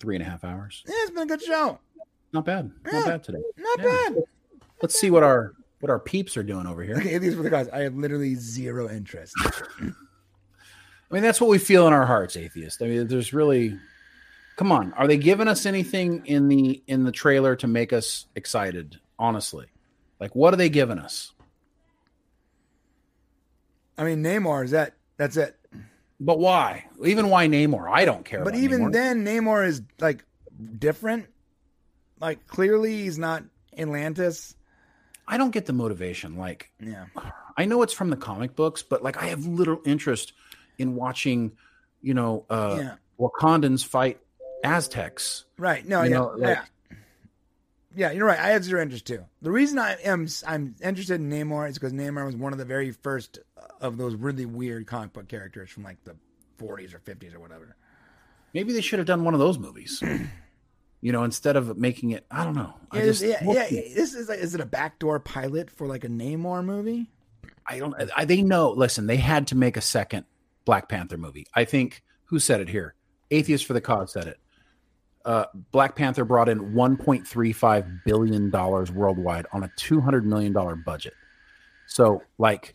three and a half hours
Yeah, it's been a good show.
not bad
Yeah.
not bad today
Not
Yeah.
bad.
let's see what our what our peeps are doing over here
Okay, these were the guys. I have literally zero interest.
i mean that's what we feel in our hearts atheist i mean there's really come on are they giving us anything in the in the trailer to make us excited honestly like what are they giving us
I mean, Namor is that. That's it.
But why? Even why Namor? I don't care.
But even
Namor.
then, Namor is like different. Like clearly, he's not Atlantis.
I don't get the motivation. Like,
Yeah.
I know it's from the comic books, but like, I have little interest in watching, you know, uh,
Yeah.
Wakandans fight Aztecs.
Right. No.
You
yeah.
know, like-
yeah. Yeah. You're right. I have zero interest too. The reason I am I'm interested in Namor is because Namor was one of the very first uh, of those really weird comic book characters from like the 40s or 50s or whatever.
Maybe they should have done one of those movies. you know, instead of making it, I don't know. I
Yeah,
just,
yeah, yeah, This is like, is it a backdoor pilot for like a Namor movie?
I don't. I, they know. Listen, they had to make a second Black Panther movie. I think who said it here? Atheist for the cause said it. Uh, Black Panther brought in 1.35 billion dollars worldwide on a 200 million dollar budget. So, like,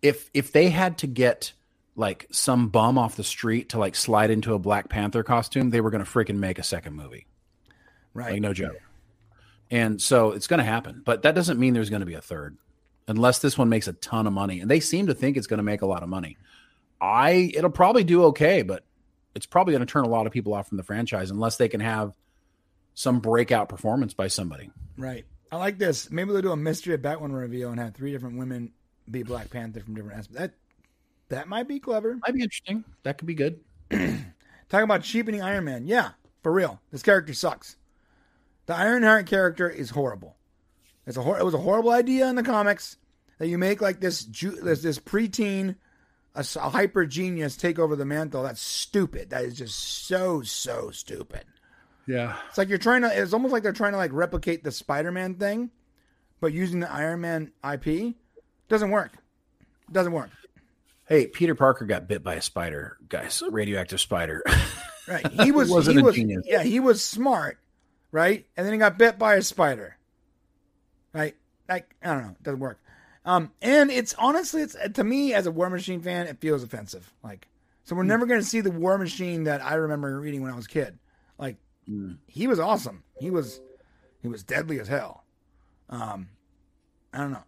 if if they had to get like some bum off the street to like slide into a Black Panther costume, they were going to freaking make a second movie.
Right.
Like no joke. And so it's going to happen, but that doesn't mean there's going to be a third, unless this one makes a ton of money. And they seem to think it's going to make a lot of money. I it'll probably do okay, but it's probably going to turn a lot of people off from the franchise unless they can have some breakout performance by somebody.
Right. I like this. Maybe they'll do a mystery of Batwoman reveal and have three different women be Black Panther from different aspects. That that might be clever.
Might be interesting. That could be good.
Talking about cheapening Iron Man. Yeah, for real. This character sucks. The Ironheart character is horrible. It's a hor- it was a horrible idea in the comics that you make like this ju- this, this preteen a, s- a hyper genius take over the mantle. That's stupid. That is just so so stupid.
Yeah.
It's like you're trying to. It's almost like they're trying to like replicate the Spider-Man thing, but using the Iron Man IP doesn't work. Doesn't work.
Hey, Peter Parker got bit by a spider, guys. A radioactive spider.
Right. He was.
wasn't
he
a
was.
genius.
Yeah, he was smart, right? And then he got bit by a spider. Right. Like I don't know. It doesn't work. Um, and it's honestly, it's to me as a War Machine fan, it feels offensive. Like, so we're never going to see the War Machine that I remember reading when I was a kid. Like, he was awesome. He was, he was deadly as hell. Um, I don't know.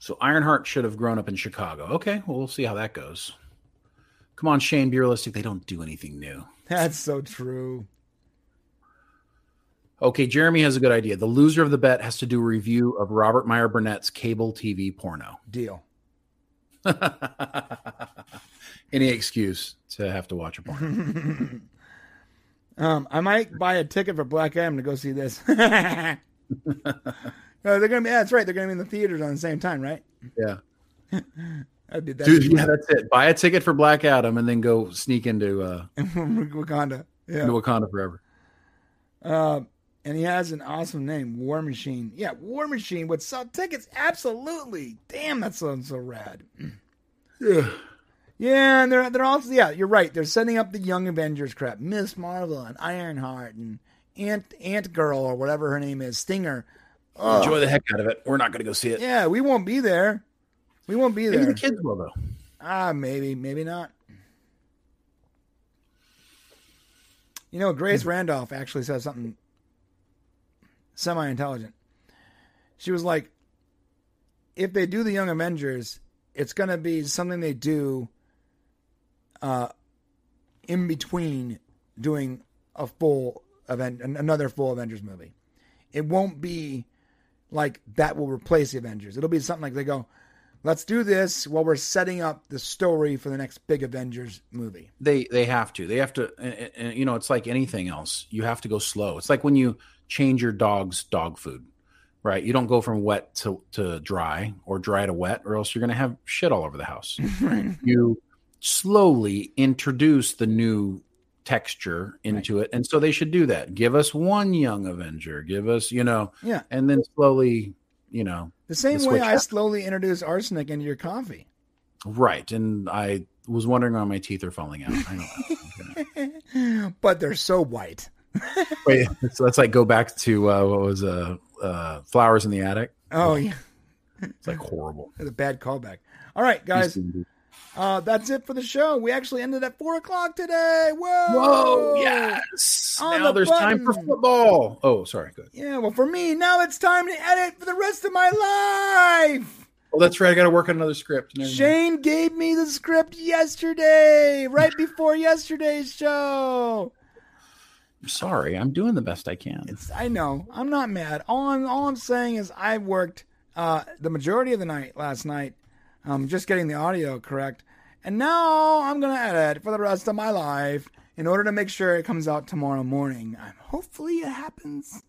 So Ironheart should have grown up in Chicago. Okay, well, we'll see how that goes. Come on, Shane, be realistic. They don't do anything new.
That's so true.
Okay, Jeremy has a good idea. The loser of the bet has to do a review of Robert Meyer Burnett's cable TV porno.
Deal.
Any excuse to have to watch a porno.
um, I might buy a ticket for Black Adam to go see this. No, they're gonna be. Yeah, that's right. They're gonna be in the theaters on the same time, right?
Yeah.
I did that.
Dude, yeah, that's it. Buy a ticket for Black Adam and then go sneak into uh
Wakanda. Yeah.
into Wakanda forever.
Uh, and he has an awesome name, War Machine. Yeah, War Machine would sell tickets. Absolutely. Damn, that sounds so rad.
Yeah.
Yeah, and they're they're also yeah, you're right. They're setting up the Young Avengers crap. Miss Marvel and Ironheart and Ant Ant Girl or whatever her name is, Stinger. Ugh.
Enjoy the heck out of it. We're not going to go see it.
Yeah, we won't be there. We won't be
Maybe
there.
the kids will though.
Ah, maybe, maybe not. You know, Grace Randolph actually says something semi intelligent. She was like, if they do the Young Avengers, it's going to be something they do uh, in between doing a full event, another full Avengers movie. It won't be like that will replace the Avengers. It'll be something like they go, let's do this while we're setting up the story for the next big Avengers movie.
They they have to. They have to. And, and, you know, it's like anything else. You have to go slow. It's like when you change your dog's dog food, right? You don't go from wet to to dry or dry to wet, or else you're going to have shit all over the house. you slowly introduce the new texture into it, and so they should do that. Give us one young Avenger. Give us, you know,
Yeah.
and then slowly, you know,
The same way I
up.
slowly introduce arsenic into your coffee.
right. And I was wondering why my teeth are falling out. I know.
but they're so white.
Wait, so let's like go back to uh, what was uh, uh, flowers in the attic.
Oh, yeah.
It's like horrible.
It's a bad callback. All right, guys. Uh, that's it for the show. We actually ended at four o'clock today. Whoa!
Whoa, yes.
On
now
the
there's time for football. Oh, sorry. Good.
Yeah, well, for me, now it's time to edit for the rest of my life.
Oh, that's right. I got to work on another script. Never mind.
Shane gave me the script yesterday, right before yesterday's show.
I'm sorry. I'm doing the best I can.
It's, I know. I'm not mad. All I'm all I'm saying is I worked uh, the majority of the night last night, um, just getting the audio correct, and now I'm gonna edit for the rest of my life in order to make sure it comes out tomorrow morning. Um, hopefully it happens.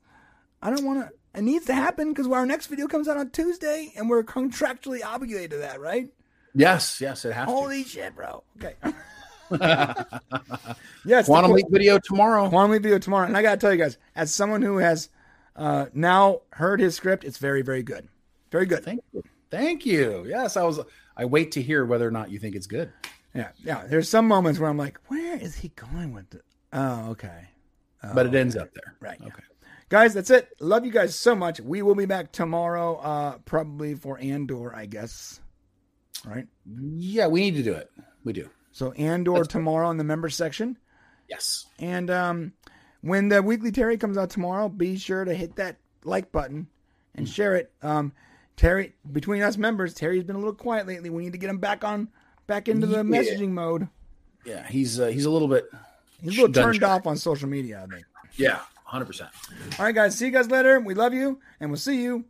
I don't want to. It needs to happen because our next video comes out on Tuesday, and we're contractually obligated to that, right?
Yes, yes, it has
Holy shit, bro. Okay. yes,
Quantum
qu-
Leap video tomorrow.
Quantum Leap video tomorrow. And I got to tell you guys, as someone who has uh, now heard his script, it's very, very good. Very good.
Thank you. Thank you. Yes, I was. I wait to hear whether or not you think it's good.
Yeah, yeah. There's some moments where I'm like, where is he going with it? Oh, okay.
but it ends up there.
Right. Okay. Guys, that's it. Love you guys so much. We will be back tomorrow, uh, probably for Andor, I guess. Right?
Yeah, we need to do it. We do.
So Andor tomorrow in the member section.
Yes.
And um, when the weekly Terry comes out tomorrow, be sure to hit that like button and
Mm.
share it. Um, Terry, between us members, Terry's been a little quiet lately. We need to get him back on, back into the
Yeah.
messaging mode.
Yeah, he's uh, he's a little bit
He's a little turned off on social media, I think.
Yeah, hundred percent.
All right, guys. See you guys later. We love you, and we'll see you